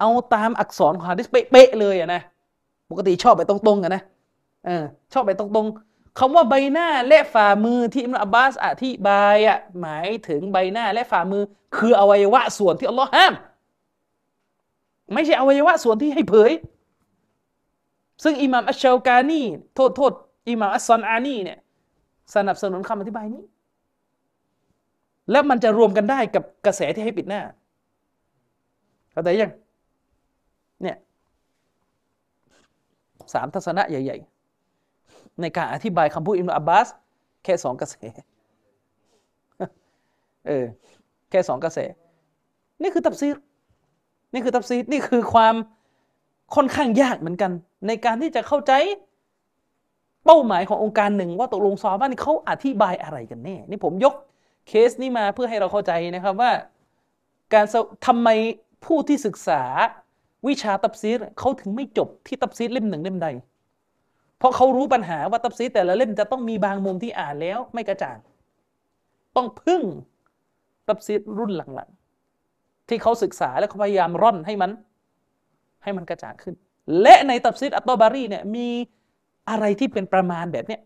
เอาตามอักษรของฮะดิษเป๊ะเลยอะนะปกติชอบไปตรงๆอะนะเออชอบไปตรงๆ คำว่าใบหน้าและฝ่ามือที่อิมรุอับบาสอธิบายอะหมายถึงใบหน้าและฝ่ามือ คืออวัยวะส่วนที่อัลลอฮ์ห้าม ไม่ใช่อวัยวะส่วนที่ให้เผย ซึ่งอิหม่ามอัชชากานีโทษโทษอิหม่ามอัสซอนอานีเนี่ยสนับสนุนคำอธิบายนี้ แล้วมันจะรวมกันได้กับกระแสที่ให้ปิดหน้าเข้าใจยังเนี่ยสามทัศนะใหญ่ ๆ ในการอธิบายคำพูดอิมรุอับบาส แค่สองกระแสเออแค่สองกระแส นี่คือตับซีดนี่คือตับซีดนี่คือความค่อนข้างยากเหมือนกัน ในการที่จะเข้าใจเป้าหมายขององค์การหนึ่ง ว่าตกลงซอบ้านเขาอธิบายอะไรกันแน่ นี่ผมยกเคสนี้มาเพื่อให้เราเข้าใจนะครับว่า การทำไมผู้ที่ศึกษาวิชาตับซีรเขาถึงไม่จบที่ตับซีรเล่มหนึ่งเล่มใด เพราะเขารู้ปัญหาว่าตับซีแต่ละเล่มจะต้องมีบางมุมที่อ่านแล้วไม่กระจ่าง ต้องพึ่งตับซีรรุ่นหลังๆ ที่เขาศึกษาและเขาพยายามร่อนให้มัน ให้มันกระจ่างขึ้น และในตับซีอัตตบารีเนี่ยมีอะไรที่เป็นประมาณแบบเนี้ย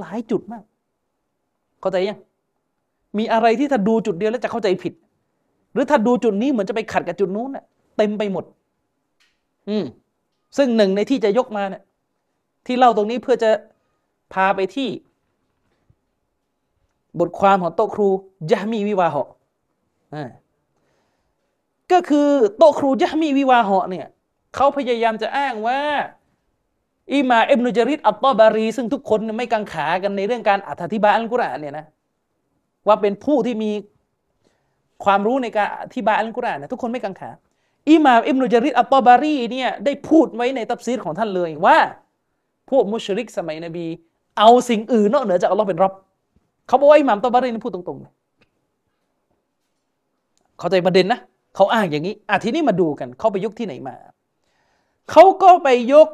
หลายจุดมาก เข้าใจยัง มีอะไรที่ถ้าดูจุดเดียวแล้วจะเข้าใจผิด หรือถ้าดูจุดนี้เหมือนจะไปขัดกับจุดนู้นเต็มไปหมด อืมซึ่งหนึ่งในที่จะยกมาเนี่ย ที่เล่าตรงนี้เพื่อจะพาไปที่ บทความของโต๊ะครูยะมีวิวาเหาะก็คือโต๊ะครูยะมีวิวาเหาะเนี่ยเขาพยายามจะอ้างว่าอิมาเอิบนุจาริดอัตตบารี ซึ่งทุกคนไม่กังขากันในเรื่องการอธิบายอัลกุรอานเนี่ยนะว่าเป็นผู้ที่มีความรู้ในการอธิบายอัลกุรอานนะทุกคนไม่กังขาอิมามอิบนุจาริดอัตตบารีเนี่ยได้พูดไว้ในตัฟซีรของท่านเลยว่า พวกมุชริกสมัยนบี เอาสิ่งอื่นนอกเหนือจากอัลลอฮ์เป็นรับเขาบอกว่าอิหม่ามตบารีนี่พูดตรงๆเข้าใจประเด็นนะเขาอ้างอย่างนี้อะทีนี้มาดูกันเขาไปยกที่ไหนมาเขาก็ไปยก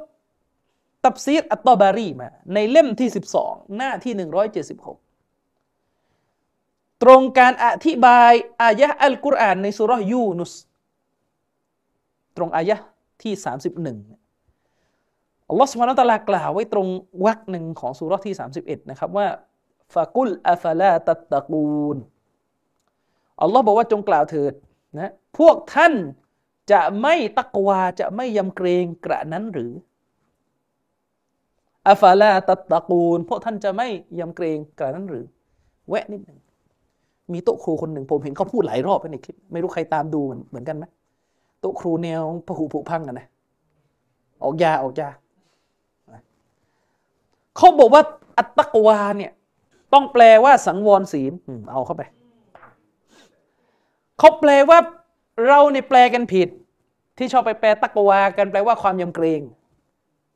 ตับซีดอัตตบารีมา ในเล่มที่ 12 หน้าที่ 176 ตรงการอธิบายอายะอัลกุรอานในสุรยูนุส ตรงอายะที่ 31 อัลลอฮฺสุบฮานะตะลากล่าวไว้ตรงวรรคหนึ่งของสุรที่ 31 นะครับว่าฟะกุลอัฟลาตัตตะกูลอัลลอฮ์บอกว่าจงกล่าวเถิดนะพวกท่านจะไม่ตักวาจะไม่ยำเกรงกระนั้นหรืออัฟาลาตัตะกูล พวกท่านจะไม่ยำเกรงกระนั้นหรือ แวะนิดหนึ่งมีโต๊ะครูคนหนึ่งผมเห็นเขาพูดหลายรอบในคลิป ไม่รู้ใครตามดูเหมือนเหมือนกันไหมโต๊ะครูแนวพหูผุพังกันนะออกยาออกยา เขาบอกว่าอัตตะกวาเนี่ยต้องแปลว่าสังวรศีลเอาเข้าไปเขาแปลว่าเราเนี่ยแปลกันผิด ที่ชอบไปแปลตักวากันแปลว่าความยำเกรง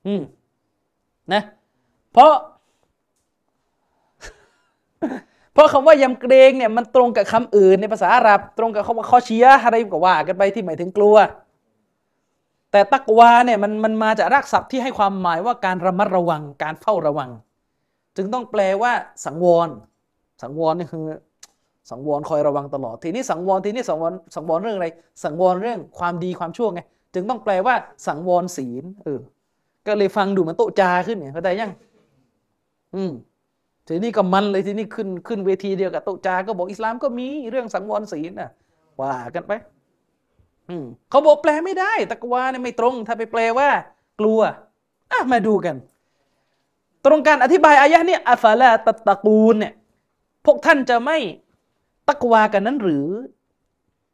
อืมนะ เพราะ เพราะคำว่ายำเกรงเนี่ยมันตรงกับคำอื่นในภาษาอาหรับ ตรงกับคำว่าคอเชียอะไรก็ว่ากันไปที่หมายถึงกลัว แต่ตักวาเนี่ยมันมันมาจากรากศัพท์ที่ให้ความหมายว่าการระมัดระวังการเฝ้าระวัง จึงต้องแปลว่าสังวร สังวรนี่คือ สังวรคอยระวังตลอด ทีนี้สังวรทีนี้สังวรสังวรเรื่องอะไร สังวรเรื่องความดีความชั่วไงจึงต้องแปลว่า สังวรศีลเออก็เลยฟังดูมือนโตจาขึ้นเนี่ยเข้าใจยังอืมทีนี้ก็มันเลยทีนี้ขึ้นขึ้นเวทีเดียวกับโตจาก็บอกอิสลามก็มีเรื่องสังวรศีลน่ะว่ากันไป เขาบอกแปลไม่ได้ ตะกวาเนี่ยไม่ตรง ถ้าไปแปลว่า กลัวอะมาดูกัน ตรงการอธิบายอายะเนี่ยอัฟาลาตตะกูลเนี่ยพวกท่านจะไม่ตักวากันนั้นหรือ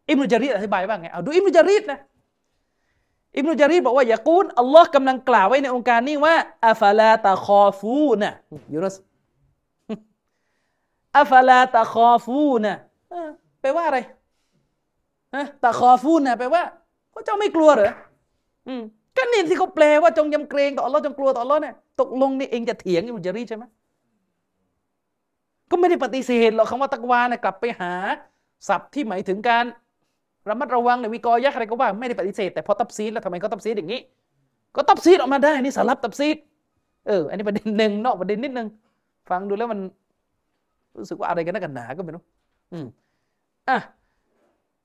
อิมรุจารีอธิบายว่าไงเอาดูอิมรุจารีนะอิมรุจารีบอกว่าอย่ากูนอัลลอฮ์กำลังกล่าวไว้ในองค์การนี้ว่าอัฟลาตะคอฟูนะยูรัสأفلا تخافونแปลว่าอะไร تخافونแปลว่าพระเจ้าไม่กลัวเหรออืมก็นี่ที่เขาแปลว่าจงยำเกรงต่ออัลลอฮ์จงกลัวต่ออัลลอฮ์เนี่ยตกลงนี่เองจะเถียงอิบนุญะรีรใช่ไหมก็ไม่ได้ปฏิเสธหรอกคำว่าตักวานะกลับไปหาศัพท์ที่หมายถึงการระมัดระวังในวิกรยักอะไรก็ว่าไม่ได้ปฏิเสธแต่พอตัฟซีรแล้วทำไมเขาตัฟซีรอย่างนี้ ก็ตัฟซีรออกมาได้นี่สารับตัฟซีรเอออันนี้ประเด็นหนึ่งนอกประเด็นนิดนึงฟังดูแล้วมันรู้สึกว่าอะไรกันนักกันหนาก็ไม่รู้อืมอะ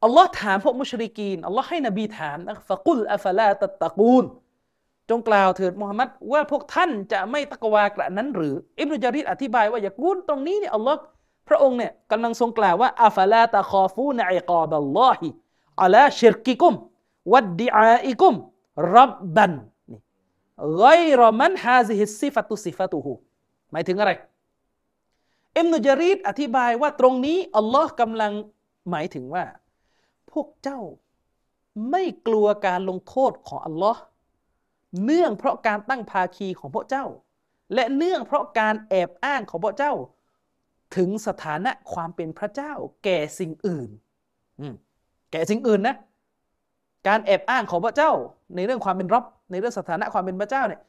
อัลลอฮ์ถามพวกมุชริกีนอัลลอฮ์ให้นบีถามนะฟะกุลอัฟลาตตะกูล จงกล่าวเถิดมุฮัมมัดว่าพวกท่านจะไม่ตะกวากระนั้นหรือ อิบนุจาริดอธิบายว่าอย่ากุนตรงนี้เนี่ยอัลลอฮ์พระองค์เนี่ยกำลังทรงกล่าวว่าอัฟลาตะคอฟูนอิกาบัลลอฮิอัลาชิรกิกุม วัดดิอาอิกุมรับบันนี่ไกรมันฮาซิฮิสิฟัตุสิฟัตุฮูหมายถึงอะไรอิบนุจาริดอธิบายว่าตรงนี้อัลลอฮ์กำลังหมายถึงว่า พวกเจ้า ไม่กลัวการลงโทษของอัลลอฮ์เนื่องเพราะการตั้งภาคีของพวกเจ้า และเนื่องเพราะการแอบอ้างของพวกเจ้า ถึงสถานะความเป็นพระเจ้า แก่สิ่งอื่นแก่สิ่งอื่นนะ การแอบอ้างของพระเจ้า ในเรื่องความเป็นรับในเรื่องสถานะความเป็นพระเจ้าเนี่ย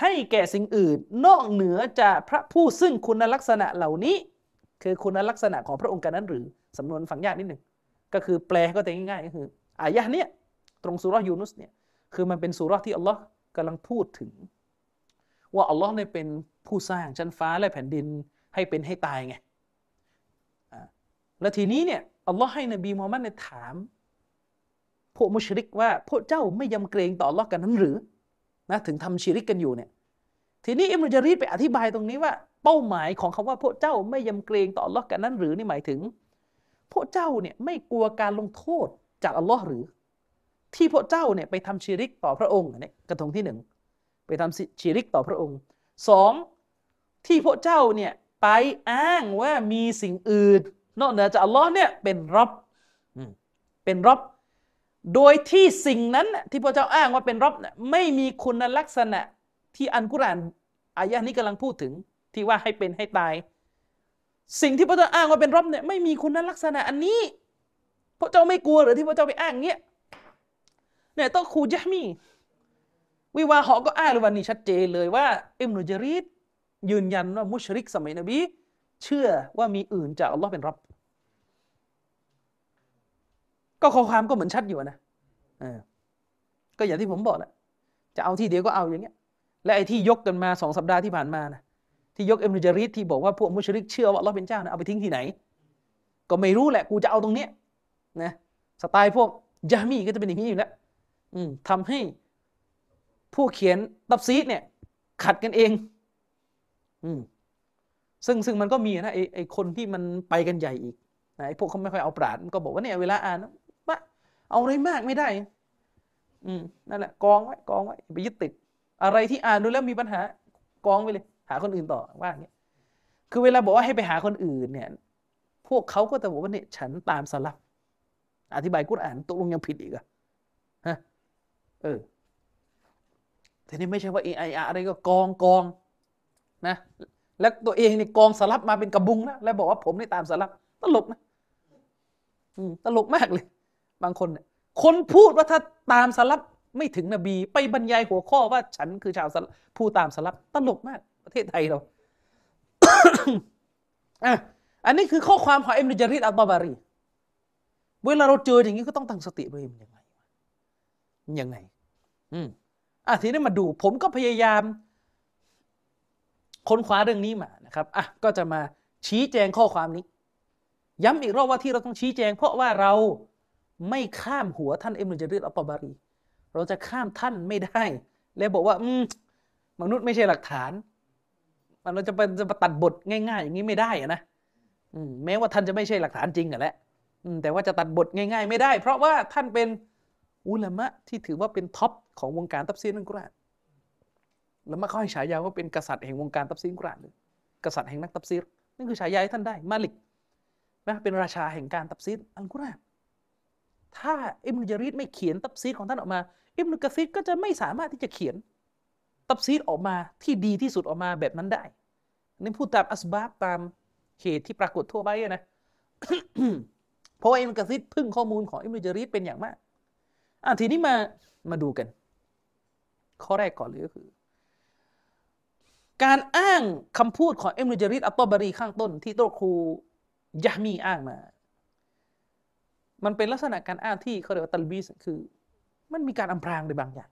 ให้แก่สิ่งอื่น นอกเหนือจากพระผู้ซึ่งคุณลักษณะเหล่านี้ คือคุณลักษณะของพระองค์กันนั้นหรือสำนวนฝังยากนิดหนึ่ง ก็คือแปลก็แต่ง่ายๆก็คืออายะเนี้ยตรงสุรยูนุสเนี่ยคือมันเป็นสุรที่อัลลอฮ์กำลังพูดถึง ว่าอัลลอฮ์เนี่ยเป็นผู้สร้างชั้นฟ้าและแผ่นดินให้เป็นให้ตายไงแล้วทีนี้เนี่ยอัลลอฮ์ให้นบีมูฮัมมัดเนี่ยถาม พวกมุชริกว่าพวกเจ้าไม่ยำเกรงต่ออัลลอฮ์กันนั้นหรือนะถึงทำชิริกกันอยู่เนี่ยทีนี้อิมรุจารีดไปอธิบายตรงนี้ว่า เป้าหมายของคำว่าพวกเจ้าไม่ยำเกรงต่ออัลลอฮ์กันนั้นหรือนี่หมายถึง พวกเจ้าเนี่ยไม่กลัวการลงโทษจากอัลลอฮ์หรือ ที่พระเจ้าเนี่ยไปทำชีริกต่อพระองค์เนี่ยกระทงที่หนึ่งไปทำชีริกต่อพระองค์สองที่พระเจ้าเนี่ยไปอ้างว่ามีสิ่งอื่น นอกเหนือจากอัลลอฮ์เนี่ยเป็นรับเป็นรับโดยที่สิ่งนั้นที่พระเจ้าอ้างว่าเป็นรับไม่มีคุณลักษณะที่อันกุรานอายะนี้กำลังพูดถึงที่ว่าให้เป็นให้ตาย สิ่งที่พระเจ้าอ้างว่าเป็นรับเนี่ยไม่มีคุณลักษณะอันนี้พระเจ้าไม่กลัวหรือที่พระเจ้าไปอ้างเนี้ยเนี่ยต้องคูยะมีวิวาหอก็อ้างเลยวันนี้ชัดเจนเลยว่าอิมนุจรีดยืนยันว่ามุชริกสมัยนบี เชื่อว่ามีอื่นจากอัลลอฮ์เป็นรับ ก็ข้อความก็เหมือนชัดอยู่นะก็อย่างที่ผมบอกแหละจะเอาที่เดียวก็เอาอย่างเงี้ย และไอ้ที่ยกกันมาสองสัปดาห์ที่ผ่านมานะ ที่ยกเอ็มนุจาริดที่บอกว่าพวกมุชริกเชื่อว่าเราเป็นเจ้านะเอาไปทิ้งที่ไหน ก็ไม่รู้แหละกูจะเอาตรงเนี้ยนะสไตล์พวกยามีก็จะเป็นอย่างนี้อยู่แล้วทำให้ผู้เขียนตับซีดเนี่ย ขัดกันเองอืซึ่งซึ่งมันก็มีนะไอ้ไอคนที่มันไปกันใหญ่อีกไอ้พวกเขาไม่ค่อยเอาปราดมันก็บอกว่าเนี่ยเวลาอ่านว่าเอาอะไรมากไม่ได้ อืมนั่นแหละกองไว้กองไว้ไปยึดติด อะไรที่อ่านดูแล้วมีปัญหากองไปเลย หาคนอื่นต่อว่าอย่างเงี้ยคือเวลาบอกว่าให้ไปหาคนอื่นเนี่ย พวกเขาก็จะบอกว่าเนี่ยฉันตามสลับ อธิบายกุรอานตกลงยังผิดอีกอะฮะเออทีนี้ไม่ใช่ว่าเอไออะไรก็กองกองนะ แล้วตัวเองนี่กองสลับมาเป็นกระบุงนะแล้วบอกว่าผมนี่ตามสลับตลกนะตลกมากเลย บางคนเนี่ยคนพูดว่าถ้าตามสลับไม่ถึงนบี ไปบรรยายหัวข้อว่าฉันคือชาวผู้ตามสลับตลกมาก ประเทศไทยเราอันนี้คือข้อความของเอ็มนุจาริดอัลตบารี เวลาเราเจออย่างนี้ก็ต้องตั้งสติด้วยมันยังไงยังไง อืมอะทีนี้มาดู ผมก็พยายาม ค้นคว้าเรื่องนี้มานะครับอะก็จะมาชี้แจงข้อความนี้ ย้ำอีกรอบว่าที่เราต้องชี้แจง เพราะว่าเราไม่ข้ามหัวท่านอิบนุญะรีรอัตตอบารี เราจะข้ามท่านไม่ได้ แล้วบอกว่า อืมมนุษย์ไม่ใช่หลักฐาน มันเราจะเป็นจะตัดบทง่ายๆ อย่างนี้ไม่ได้อะนะแม้ว่าท่านจะไม่ใช่หลักฐานจริงอะแหละแต่ว่าจะตัดบทง่าย ๆ ไม่ได้ เพราะว่าท่านเป็นอุลามะที่ถือว่าเป็น top ของวงการตัฟซีรอัลกุรอานแล้วมาเขาให้ฉายาว่าเป็นกษัตริย์แห่งวงการตัฟซีรกุรอานเลยกษัตริย์แห่งนักตัฟซีรนั่นคือฉายาท่านได้มาลิกนะเป็นราชาแห่งการตับซีรอัลกุรอานถ้าอิมนุจาริดไม่เขียนตับซีดของท่านออกมา อิมนุกะซีก็จะไม่สามารถที่จะเขียน ตับซีดออกมาที่ดีที่สุดออกมาแบบนั้นได้นี่พูดตามอัสบาบตามเหตุที่ปรากฏทั่วไปนะเพราะว่าอิมกะซีดพึ่งข้อมูลของอิมนุจาริดเป็นอย่างมากอะทีนี้มามาดูกัน ข้อแรกก่อนเลยก็คือ การอ้างคำพูดของอิบนุญะรีรอัตตอบารีข้างต้น ที่โตครูยามีอ้างมา มันเป็นลักษณะการอ้างที่เขาเรียกว่าتلبيسคือ มันมีการอำพรางในบางอย่าง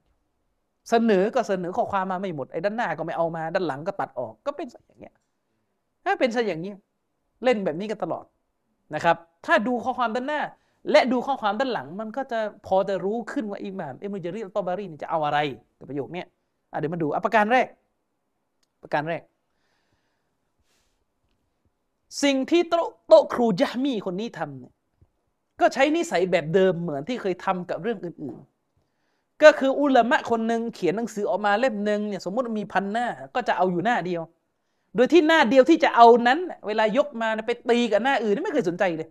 เสนอก็เสนอข้อความมาไม่หมดไอ้ด้านหน้าก็ไม่เอามาด้านหลังก็ตัดออกก็เป็นอย่างเงี้ยถ้าเป็นซะอย่างนี้ยเล่นแบบนี้กันตลอดนะครับ ถ้าดูข้อความด้านหน้า และดูข้อความด้านหลัง มันก็จะพอจะรู้ขึ้นว่าอิหม่ามอิบนุญะรีรอัตตอบารีจะเอาอะไรกับประโยคนี้เดี๋ยวมาดูอประการแรก ประการแรก สิ่งที่โต๊ะครูยะมีคนนี้ทำเนี่ยก็ใช้นิสัยแบบเดิมเหมือนที่เคยทำกับเรื่องอื่นๆ ก็คืออุลามะคนหนึ่งเขียนหนังสือออกมาเล่มหนึ่งเนี่ยสมมติมีพันหน้าก็จะเอาอยู่หน้าเดียว โดยที่หน้าเดียวที่จะเอานั้น เวลายกมาไปตีกับหน้าอื่นไม่เคยสนใจเลย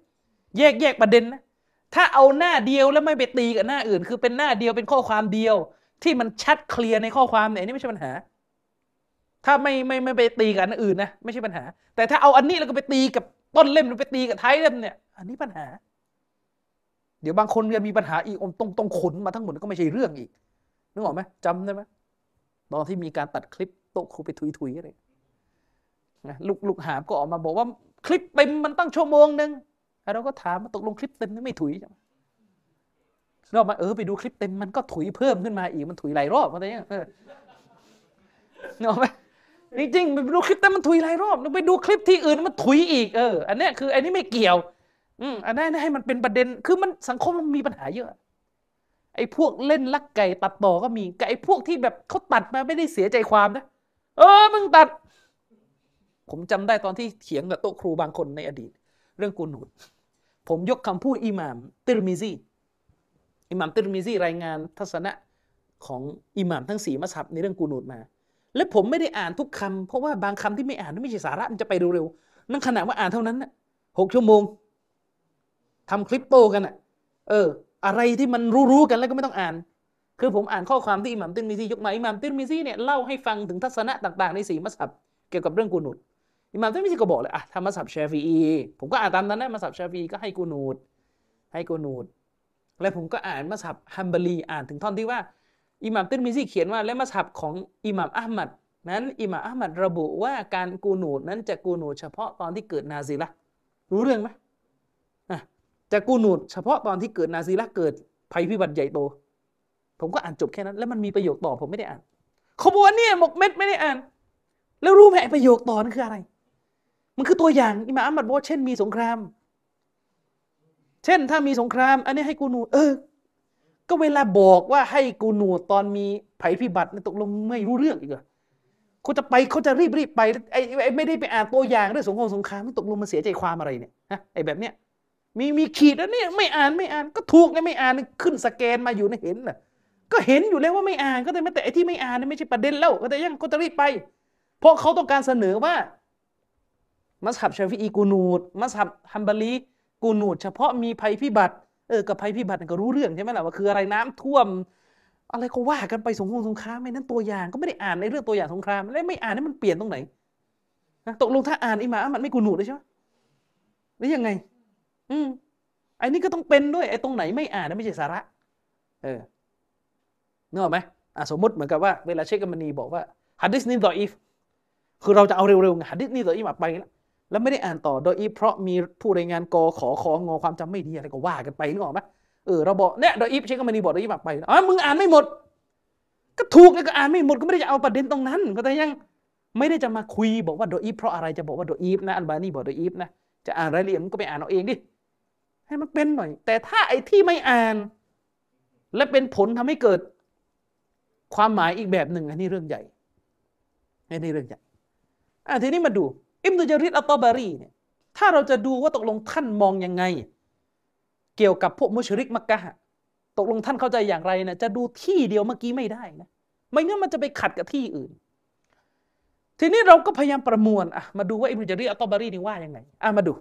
แยกแยกประเด็นนะถ้าเอาหน้าเดียวแล้วไม่ไปตีกับหน้าอื่น คือเป็นหน้าเดียวเป็นข้อความเดียว ที่มันชัดเคลียร์ในข้อความเนี่ยนี่ไม่ใช่ปัญหา ถ้าไม่ไม่ไม่ไปตีกับอันอื่นนะไม่ใช่ปัญหา แต่ถ้าเอาอันนี้แล้วก็ไปตีกับต้นเล่มหรือไปตีกับท้ายเล่มเนี่ย อันนี้ปัญหา เดี๋ยวบางคนจะมีปัญหาอีกต้องต้องขนมาทั้งหมดก็ไม่ใช่เรื่องอีกนึกออกไหมจำได้ไหมตอนที่มีการตัดคลิปโต๊ะครูไปทุยๆอะไรนะลูกลูกหามก็ออกมาบอกว่าคลิปเต็มมันตั้งชั่วโมงหนึ่งเราก็ถามมาตกลงคลิปเต็มไม่ถุยจังเรามาเออไปดูคลิปเต็มมันก็ถุยเพิ่มขึ้นมาอีกมันถุยหลายรอบอะไรเงี้ยเออเนาะไหมจริงๆไปดูคลิปเต็มมันถุยหลายรอบไปดูคลิปที่อื่นมันถุยอีกเอออันนี้คืออันนี้ไม่เกี่ยว อืมอันนั้นให้มันเป็นประเด็นคือมันสังคมมันมีปัญหาเยอะ ไอ้พวกเล่นลักไก่ตัดต่อก็มีกับไอ้พวกที่แบบเขาตัดมาไม่ได้เสียใจความนะเออมึงตัด ผมจำได้ตอนที่เถียงกับโต๊ะครูบางคนในอดีต เรื่องกูนูดผมยกคำพูดอิหม่ามติรมิซีอิหม่ามติรมิซีรายงานทัศนะของอิหม่ามทั้งสี่มัสฮับในเรื่องกูนูดมา และผมไม่ได้อ่านทุกคำเพราะว่าบางคำที่ไม่อ่านนั้นไม่ใช่สาระมันจะไปเร็วๆนั่นขนาดว่าอ่านเท่านั้นนะหกชั่วโมง ทำคลิปโตกันอะเออ อะไรที่มันรู้ๆกันแล้วก็ไม่ต้องอ่าน คือผมอ่านข้อความที่อิหม่ามติรมิซียกมาอิหม่ามติรมิซีเนี่ยเล่าให้ฟังถึงทัศนะต่างๆในสี่มัสฮับเกี่ยวกับเรื่องกูนูดอิหม่ามติรมิซีก็บอกเลยอะทำมัสฮับชาฟีอีผมก็อ่านตามนั้นนะมัสฮับชาฟีก็ให้กูนูดให้กูนูดและผมก็อ่านมัสฮับฮัมบารีอ่านถึงท่อนที่ว่าอิหม่ามติรมิซีเขียนว่าและมัสฮับของอิหม่ามอัลมัดนั้นอิหม่ามอัลมัดระบุว่าการกูนูดนั้นจะกูนูดเฉพาะตอนที่เกิดนาซีละรู้เรื่องไหม จะกูนูดเฉพาะตอนที่เกิดนาซีละเกิดภัยพิบัติใหญ่โต ผมก็อ่านจบแค่นั้น แล้วมันมีประโยคต่อผมไม่ได้อ่านเขาบอกว่าเนี่ยหมกเม็ดไม่ได้อ่าน แล้วรู้ไหมประโยคต่อนั้นคืออะไร มันคือตัวอย่างอิมาอัลมัดบอกเช่นมีสงคราม เช่นถ้ามีสงคราม อันนี้ให้กูนูดเออ ก็เวลาบอกว่าให้กูนูดตอนมีภัยพิบัติตกลงไม่รู้เรื่องอีกเหรอเขาจะไปเขาจะรีบรีบไปไอ้ไอ้ไม่ได้ไปอ่านตัวอย่างเรื่องสงครามสงครามตกลงมันเสียใจความอะไรเนี่ยฮะไอ้แบบเนี้ย มีมีขีดแล้วเนี่ยไม่อ่านไม่อ่านก็ถูกไงไม่อ่านขึ้นสแกนมาอยู่ในเห็นน่ะก็เห็นอยู่แล้วว่าไม่อ่านก็แต่ไม่แต่ไอ้ที่ไม่อ่านนี่ไม่ใช่ประเด็นแล้วก็แต่ยังเขาจะรีบไป เพราะเขาต้องการเสนอว่า มัสฮับชาฟีอีกูนูดมัสฮับฮัมบารีกูนูดเฉพาะมีภัยพิบัติเออกับภัยพิบัติก็รู้เรื่องใช่ไหมล่ะว่าคืออะไรน้ำท่วม อะไรก็ว่ากันไปสงครามสงครามไม่นั้นตัวอย่างก็ไม่ได้อ่านในเรื่องตัวอย่างสงครามแล้วไม่อ่านนี่มันเปลี่ยนตรงไหนตกลงถ้าอ่านอิหม่ามมันไม่กูนูดเลยใช่ไหมหรือยังไง อืมไอ้นี่ก็ต้องเป็นด้วยไอ้ตรงไหนไม่อ่านนั่นไม่ใช่สาระ เออนึกออกไหมอะสมมติเหมือนกับว่าเวลาเชคอัลบานีบอกว่าฮัดดิสนี่ดออีฟคือเราจะเอาเร็วๆไงฮัดดิสนี่ดออีฟไปแล้วแล้วไม่ได้อ่านต่อضعيفเพราะมีผู้รายงานกอขอของอความจำไม่ดีอะไรก็ว่ากันไปนึกออกไหมเออเราบอกเนี่ยโดยอีฟเชคกัมมานีบอกโดยอีฟไปอ๋อมึงอ่านไม่หมด ก็ถูกก็อ่านไม่หมดก็ไม่ได้จะเอาประเด็นตรงนั้น ก็แต่ยังไม่ได้จะมาคุยบอกว่าโดยอีฟเพราะอะไรจะบอกว่าโดยอีฟนะอันบานีบอกโดยอีฟนะจะอ่านรายละเอียดมันก็ไปอ่านเอาเองดิ ให้มันเป็นหน่อย แต่ถ้าไอ้ที่ไม่อ่าน และเป็นผลทำให้เกิดความหมายอีกแบบหนึ่งอันนี้เรื่องใหญ่อันนี้เรื่องใหญ่อะทีนี้มาดู อิมนุจาริดอัตตบารีเนี่ยถ้าเราจะดูว่าตกลงท่านมองยังไง เกี่ยวกับพวกมุชริกมักกะฮ์ตกลงท่านเข้าใจอย่างไรนะจะดูที่เดียวเมื่อกี้ไม่ได้นะไม่งั้นมันจะไปขัดกับที่อื่น ทีนี้เราก็พยายามประมวลอะมาดูว่าอิบนุญะรีรอัตตอบารีนี่ว่ายังไงอะมาดู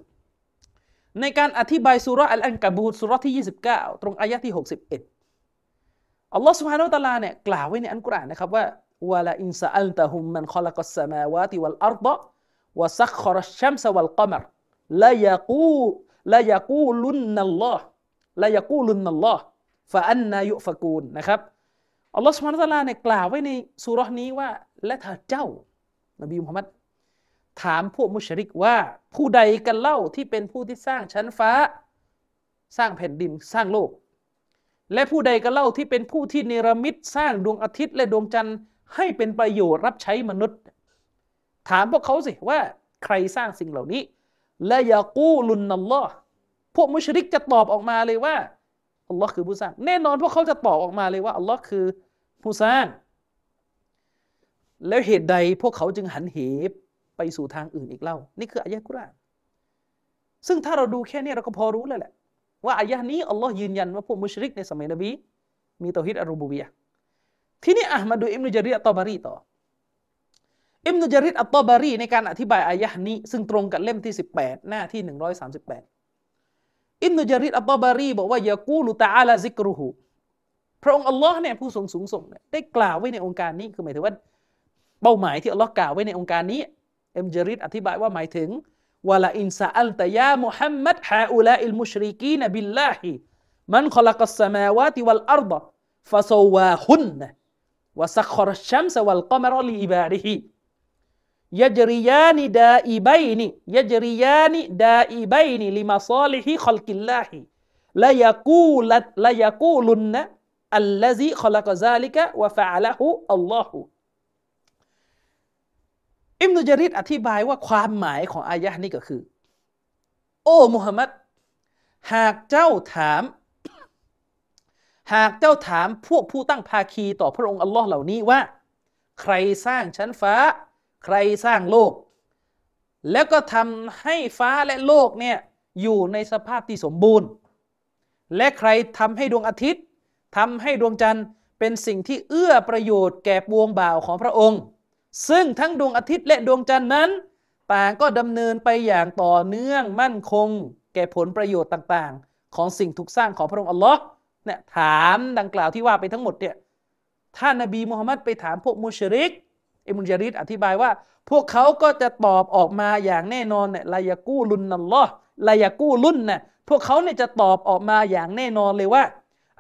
ในการอธิบายซูเราะฮ์อัลอังกะบูตซูเราะฮ์ที่ 29 ตรงอายะที่ 61 อัลลอฮ์ سبحانه وتعالىเนี่ยกล่าวไว้ในอัลกุรอานนะครับว่าولئن سألتهم من خلق السماوات والأرض وسخر الشمس والقمرลายากูลายากูลุนนัลลอฮ์ลายากูลุนนัลลอฮ์ฟะอันนายุฟะกูนนะครับอัลลอฮ์สุฮานุตะลาเนี่ยกล่าวไว้ในสุรนี้ว่าและเธอเจ้านบีมุฮัมมัด ถามพวกมุชริกว่า ผู้ใดกันเล่าที่เป็นผู้ที่สร้างชั้นฟ้า สร้างแผ่นดินสร้างโลก และผู้ใดกันเล่าที่เป็นผู้ที่เนรมิตสร้างดวงอาทิตย์และดวงจันทร์ให้เป็นประโยชน์รับใช้มนุษย์ ถามพวกเขาสิว่าใครสร้างสิ่งเหล่านี้ และยากูลุนนัลลอฮ์พวกมุชริกจะตอบออกมาเลยว่าอัลลอฮ์คือผู้สร้าง แน่นอนพวกเขาจะตอบออกมาเลยว่าอัลลอฮ์คือผู้สร้าง แล้วเหตุใดพวกเขาจึงหันเห ไปสู่ทางอื่นอีกเล่า นี่คืออายะกุรอานซึ่งถ้าเราดูแค่นี้เราก็พอรู้แล้วแหละ ว่าอายะนี้อัลลอฮ์ยืนยันว่าพวกมุชริกในสมัยนบี มีเตาฮิดอัรูบูบียะทีนี้อะมาดูอิบนุญะรีรอัตตอบารีต่ออิบนุญะรีรอัตตอบารีในการอธิบายอายะนี้ ซึ่งตรงกับเล่มที่ 18 หน้าที่ 138 อิบนุญะรีรอัตตอบารีบอกว่าيقول تعالى ذكرهพระองค์อัลลอฮ์เนี่ยผู้ทรงสูงส่งเนี่ยได้กล่าวไว้ในโองการนี้คือหมายถึงว่าเป้าหมายที่อัลลอฮ์กล่าวไว้ในโองการนี้ อิบนุญะรีรอธิบายว่าหมายถึงولئن سألت يا محمد هؤلاء المشركين بالله من خلق السماوات والأرض فسواهن وسخر الشمس والقمر لعباده يجريان دائبين يجريان دائبين لمصالح خلق الله ليقول ليقولن الذي خلق ذلك وفعله الله อิบนุญะรีรอธิบายว่าความหมายของอายะนี้ก็คือ โอ้มุฮัมมัดหากเจ้าถาม หากเจ้าถามพวกผู้ตั้งภาคีต่อพระองค์อัลลอฮ์เหล่านี้ว่า ใครสร้างชั้นฟ้า ใครสร้างโลก แล้วก็ทำให้ฟ้าและโลกเนี่ยอยู่ในสภาพที่สมบูรณ์ และใครทำให้ดวงอาทิตย์ทำให้ดวงจันทร์เป็นสิ่งที่เอื้อประโยชน์แก่ปวงบ่าวของพระองค์ ซึ่งทั้งดวงอาทิตย์และดวงจันทร์นั้น ต่างก็ดำเนินไปอย่างต่อเนื่องมั่นคง แก่ผลประโยชน์ต่างๆ ของสิ่งถูกสร้างของพระองค์อัลลอฮ์เนี่ยถามดังกล่าวที่ว่าไปทั้งหมดเนี่ยถ้านนบีมุฮัมมัดไปถามพวกมุชริกอิมุนจาริดอธิบายว่า พวกเขาก็จะตอบออกมาอย่างแน่นอนเนี่ยลายากูลุนนัลลอฮ์ลายากูลุนเนี่ยพวกเขาเนี่ยจะตอบออกมาอย่างแน่นอนเลยว่า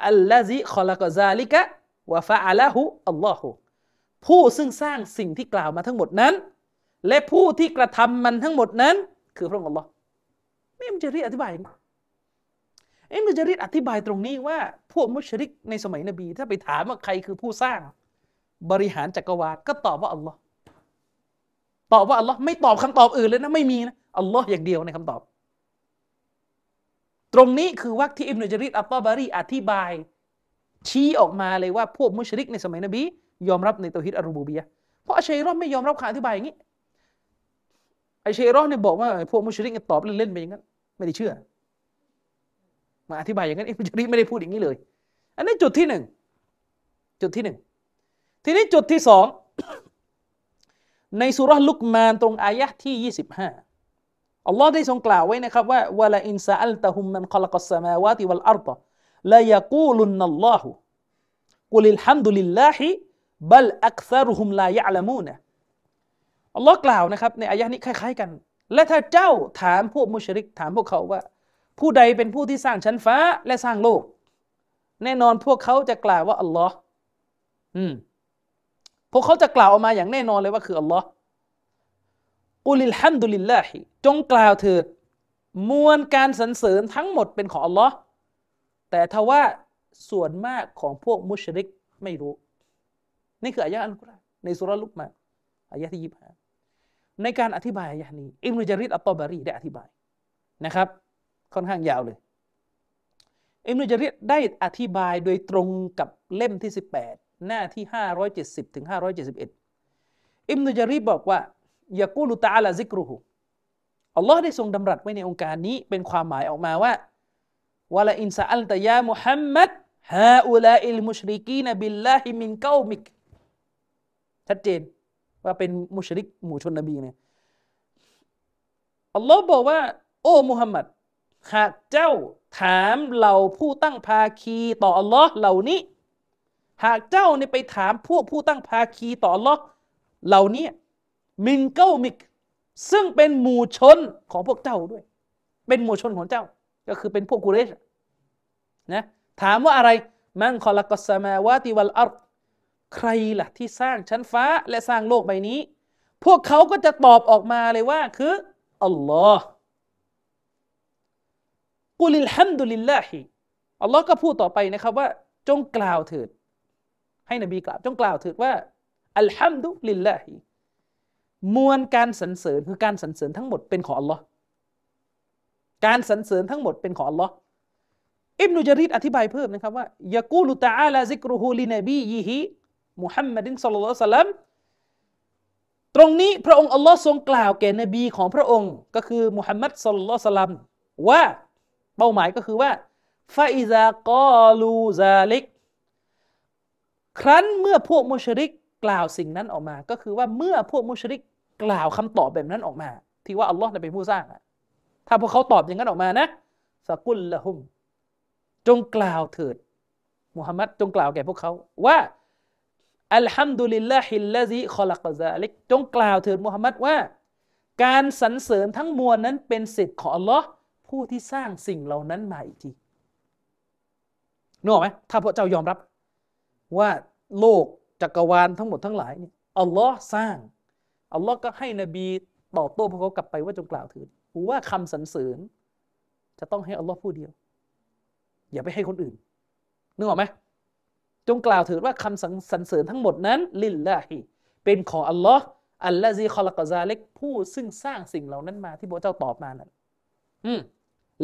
อัลลอฮิคอลกซาลิกะวะฟะอัลฮุอัลลอฮุ ผู้ซึ่งสร้างสิ่งที่กล่าวมาทั้งหมดนั้น และผู้ที่กระทำมันทั้งหมดนั้น คือพระองค์อัลลอฮ์อิบนุญะรีรอธิบายอิบนุญะรีรอธิบายตรงนี้ว่าพวกมุชริกในสมัยนบี ถ้าไปถามว่าใครคือผู้สร้างบริหารจักรวาลก็ตอบว่าอัลลอฮ์ตอบว่าอัลลอฮ์ไม่ตอบคำตอบอื่นเลยนะไม่มีนะอัลลอฮ์อย่างเดียวในคำตอบ ตรงนี้คือวรรคที่อิบนุญะรีรอัตตอบารีอธิบายชี้ออกมาเลยว่าพวกมุชริกในสมัยนบี ยอมรับในตัวฮิตอารูบูบียะเพราะอัชัยรอไม่ยอมรับคำอธิบายอย่างนี้ไอชัยรอเนี่ยบอกว่าพวกมุชริกตอบเล่นๆไปอย่างนั้น ไม่ได้เชื่อ มาอธิบายอย่างนั้นอิบนุจาริดไม่ได้พูดอย่างนี้เลย อันนี้จุดที่หนึ่งจุดที่หนึ่งทีนี้จุดที่สองในสุรลุกมานตรงอายะที่ 25 อัลลอฮ์ได้ทรงกล่าวไว้นะครับว่าวะลาอินซาอัลตะฮุมมันขลักสมาวาติวัลอัรฎลายกูลุนนัลลอฮุกุลิลฮัมดุลิลลาฮิ บัลอักซารุฮุมลายะละมูนะอัลลอฮ์กล่าวนะครับ ในอายะนี้คล้ายๆกัน และถ้าเจ้าถามพวกมุชริกถามพวกเขาว่า ผู้ใดเป็นผู้ที่สร้างชั้นฟ้าและสร้างโลก แน่นอนพวกเขาจะกล่าวว่าอัลลอฮ์อืมพวกเขาจะกล่าวออกมาอย่างแน่นอนเลยว่าคืออัลลอฮ์กุลิลฮัมดุลิลลาฮิจงกล่าวเถิดมวลการสรรเสริญทั้งหมดเป็นของอัลลอฮ์แต่ทว่าส่วนมากของพวกมุชริกไม่รู้ นี่คืออายะอัลกุรอานในสุรลุกมาอายะที่ยี่ห้าในการอธิบายอายะนี้อิมนุจาริดอัตตบารีได้อธิบายนะครับ ค่อนข้างยาวเลยอิมนุจาริดได้อธิบายโดยตรงกับเล่มที่ 18 หน้าที่ 570ถึง571 อิมนุจาริดบอกว่าيقول تعالى ذكرهอัลลอฮ์ได้ทรงดำรัสไว้ในโองการนี้เป็นความหมายออกมาว่าولئن سألت يا محمد هؤلاء المشركين بالله من قومك ชัดเจนว่าเป็นมุชริกหมู่ชนนบีเนี่ยอัลลอฮ์บอกว่า โอ้มุฮัมมัดหากเจ้าถามเหล่าผู้ตั้งภาคีต่ออัลลอฮ์เหล่านี้ หากเจ้าเนี่ยไปถามพวกผู้ตั้งภาคีต่ออัลลอฮ์เหล่านี้มินเก้ามิก ซึ่งเป็นหมู่ชนของพวกเจ้าด้วย เป็นหมู่ชนของเจ้า ก็คือเป็นพวกกุเรชนะถามว่าอะไร มันคอลักสมาวาติวัลอัร ใครล่ะที่สร้างชั้นฟ้าและสร้างโลกใบนี้ พวกเขาก็จะตอบออกมาเลยว่าคืออัลลอฮ์กุลิลฮัมดุลิลลาฮิอัลลอฮ์ก็พูดต่อไปนะครับว่า จงกล่าวเถิด ให้นบีกล่าว จงกล่าวเถิดว่าالحمد للهมวลการสรรเสริญคือการสรรเสริญทั้งหมดเป็นของอัลลอฮ์การสรรเสริญทั้งหมดเป็นของอัลลอฮ์อิบนุญะรีรอธิบายเพิ่มนะครับว่าيقول تعالى ذكره لنبيه محمد صلى الله عليه وسلمตรงนี้พระองค์อัลลอฮ์ทรงกล่าวแก่นบีของพระองค์ ก็คือมุฮัมมัด صلى الله عليه وسلمว่าเป้าหมายก็คือว่าฟาอิซากอลูซาลิก ครั้นเมื่อพวกมุชริกกล่าวสิ่งนั้นออกมา ก็คือว่าเมื่อพวกมุชริกกล่าวคำตอบแบบนั้นออกมา ที่ว่าอัลลอฮ์เป็นผู้สร้างถ้าพวกเขาตอบอย่างนั้นออกมานะฟะกุลละหุม จงกล่าวเถิดมุฮัมมัดจงกล่าวแก่พวกเขาว่า อัลฮัมดุลิลลาฮิลลาซิคอลักซาลิกจงกล่าวเถิดมุฮัมมัดว่า การสรรเสริญทั้งมวลนั้นเป็นสิทธิ์ของอัลลอฮ์ผู้ที่สร้างสิ่งเหล่านั้นมาอีกทีนึกออกไหมถ้าพระเจ้ายอมรับ ว่าโลกจักรวาลทั้งหมดทั้งหลายนี่อัลลอฮ์สร้างอัลลอฮ์ก็ให้นบีตอบโต้พวกเขากลับไปว่าจงกล่าวเถิดว่าคำสรรเสริญ จะต้องให้อัลลอฮ์ผู้เดียว อย่าไปให้คนอื่นนึกออกไหม จงกล่าวถิดว่าคำสรรเสริญทั้งหมดนั้นลิลลาฮิเป็นของอัลลอฮ์อัลลอฮีคอลกซาเล็กผู้ซึ่งสร้างสิ่งเหล่านั้นมาที่พระเจ้าตอบมานั้นอืม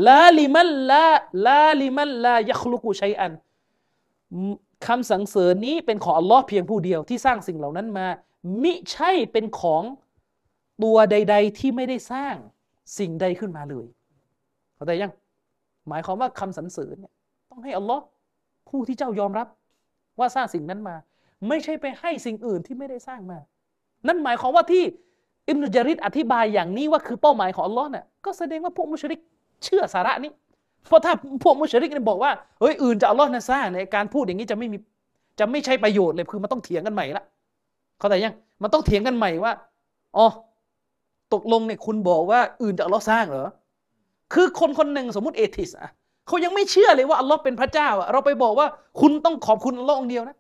ลาลิมันลาลาลิมันลายัคลุกุชัยอันคำสังเสริญนี้เป็นของอัลลอฮ์เพียงผู้เดียวที่สร้างสิ่งเหล่านั้นมา มิใช่เป็นของตัวใด ๆ ที่ไม่ได้สร้างสิ่งใดขึ้นมาเลย เข้าใจยัง หมายความว่าคำสรรเสริญเนี่ยต้องให้อัลลอฮ์ผู้ที่เจ้ายอมรับ ว่าสร้างสิ่งนั้นมา ไม่ใช่ไปให้สิ่งอื่นที่ไม่ได้สร้างมา นั่นหมายความว่าที่อิมนุจาริดอธิบายอย่างนี้ว่าคือเป้าหมายของอัลลอฮ์เนี่ยก็แสดงว่าพวกมุชริกเชื่อสาระนี้ เพราะถ้าพวกมุชริกเนี่ยบอกว่าเฮ้ยอื่นจากอัลลอฮ์นะสร้างในการพูดอย่างนี้จะไม่มีจะไม่ใช่ประโยชน์เลยคือมันต้องเถียงกันใหม่ละเข้าใจยังมันต้องเถียงกันใหม่ว่าอ๋อตกลงเนี่ยคุณบอกว่าอื่นจากอัลลอฮ์สร้างเหรอคือคนคนหนึ่งสมมติเอทิสอะ เขายังไม่เชื่อเลยว่าอัลลอฮ์เป็นพระเจ้าเราไปบอกว่าคุณต้องขอบคุณอัลลอฮ์องเดียวนะ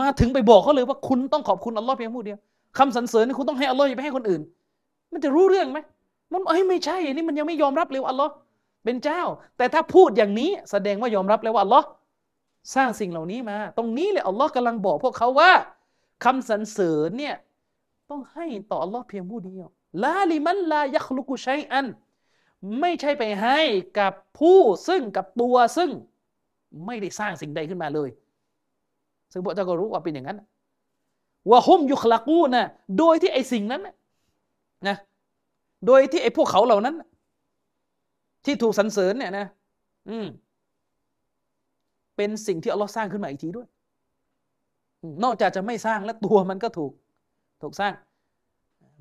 มาถึงไปบอกเขาเลยว่าคุณต้องขอบคุณอัลลอฮ์เพียงผู้เดียวคำสรรเสริญนี่คุณต้องให้อัลลอฮ์อย่าไปให้คนอื่น มันจะรู้เรื่องไหมมันเอ้ยไม่ใช่นนี้มันยังไม่ยอมรับเลยว่าอัลลอฮ์เป็นเจ้า แต่ถ้าพูดอย่างนี้แสดงว่ายอมรับแล้วว่าอัลลอฮ์สร้างสิ่งเหล่านี้มา ตรงนี้เลยอัลลอฮ์กำลังบอกพวกเขาว่าคำสรรเสริญเนี่ยต้องให้ต่ออัลลอฮ์เพียงผู้เดียวลาลิมันลายัคลุกุชัยอัน ไม่ใช่ไปให้กับผู้ซึ่งกับตัวซึ่งไม่ได้สร้างสิ่งใดขึ้นมาเลย ซึ่งพระเจ้าก็รู้ว่าเป็นอย่างนั้นว่าฮุมยุคลักูนะโดยที่ไอสิ่งนั้นนะนะโดยที่ไอพวกเขาเหล่านั้น ที่ถูกสรรเสริญเนี่ยนะ อืมเป็นสิ่งที่อัลลอฮ์สร้างขึ้นมาอีกทีด้วย นอกจากจะไม่สร้างแล้วตัวมันก็ถูก ถูกสร้าง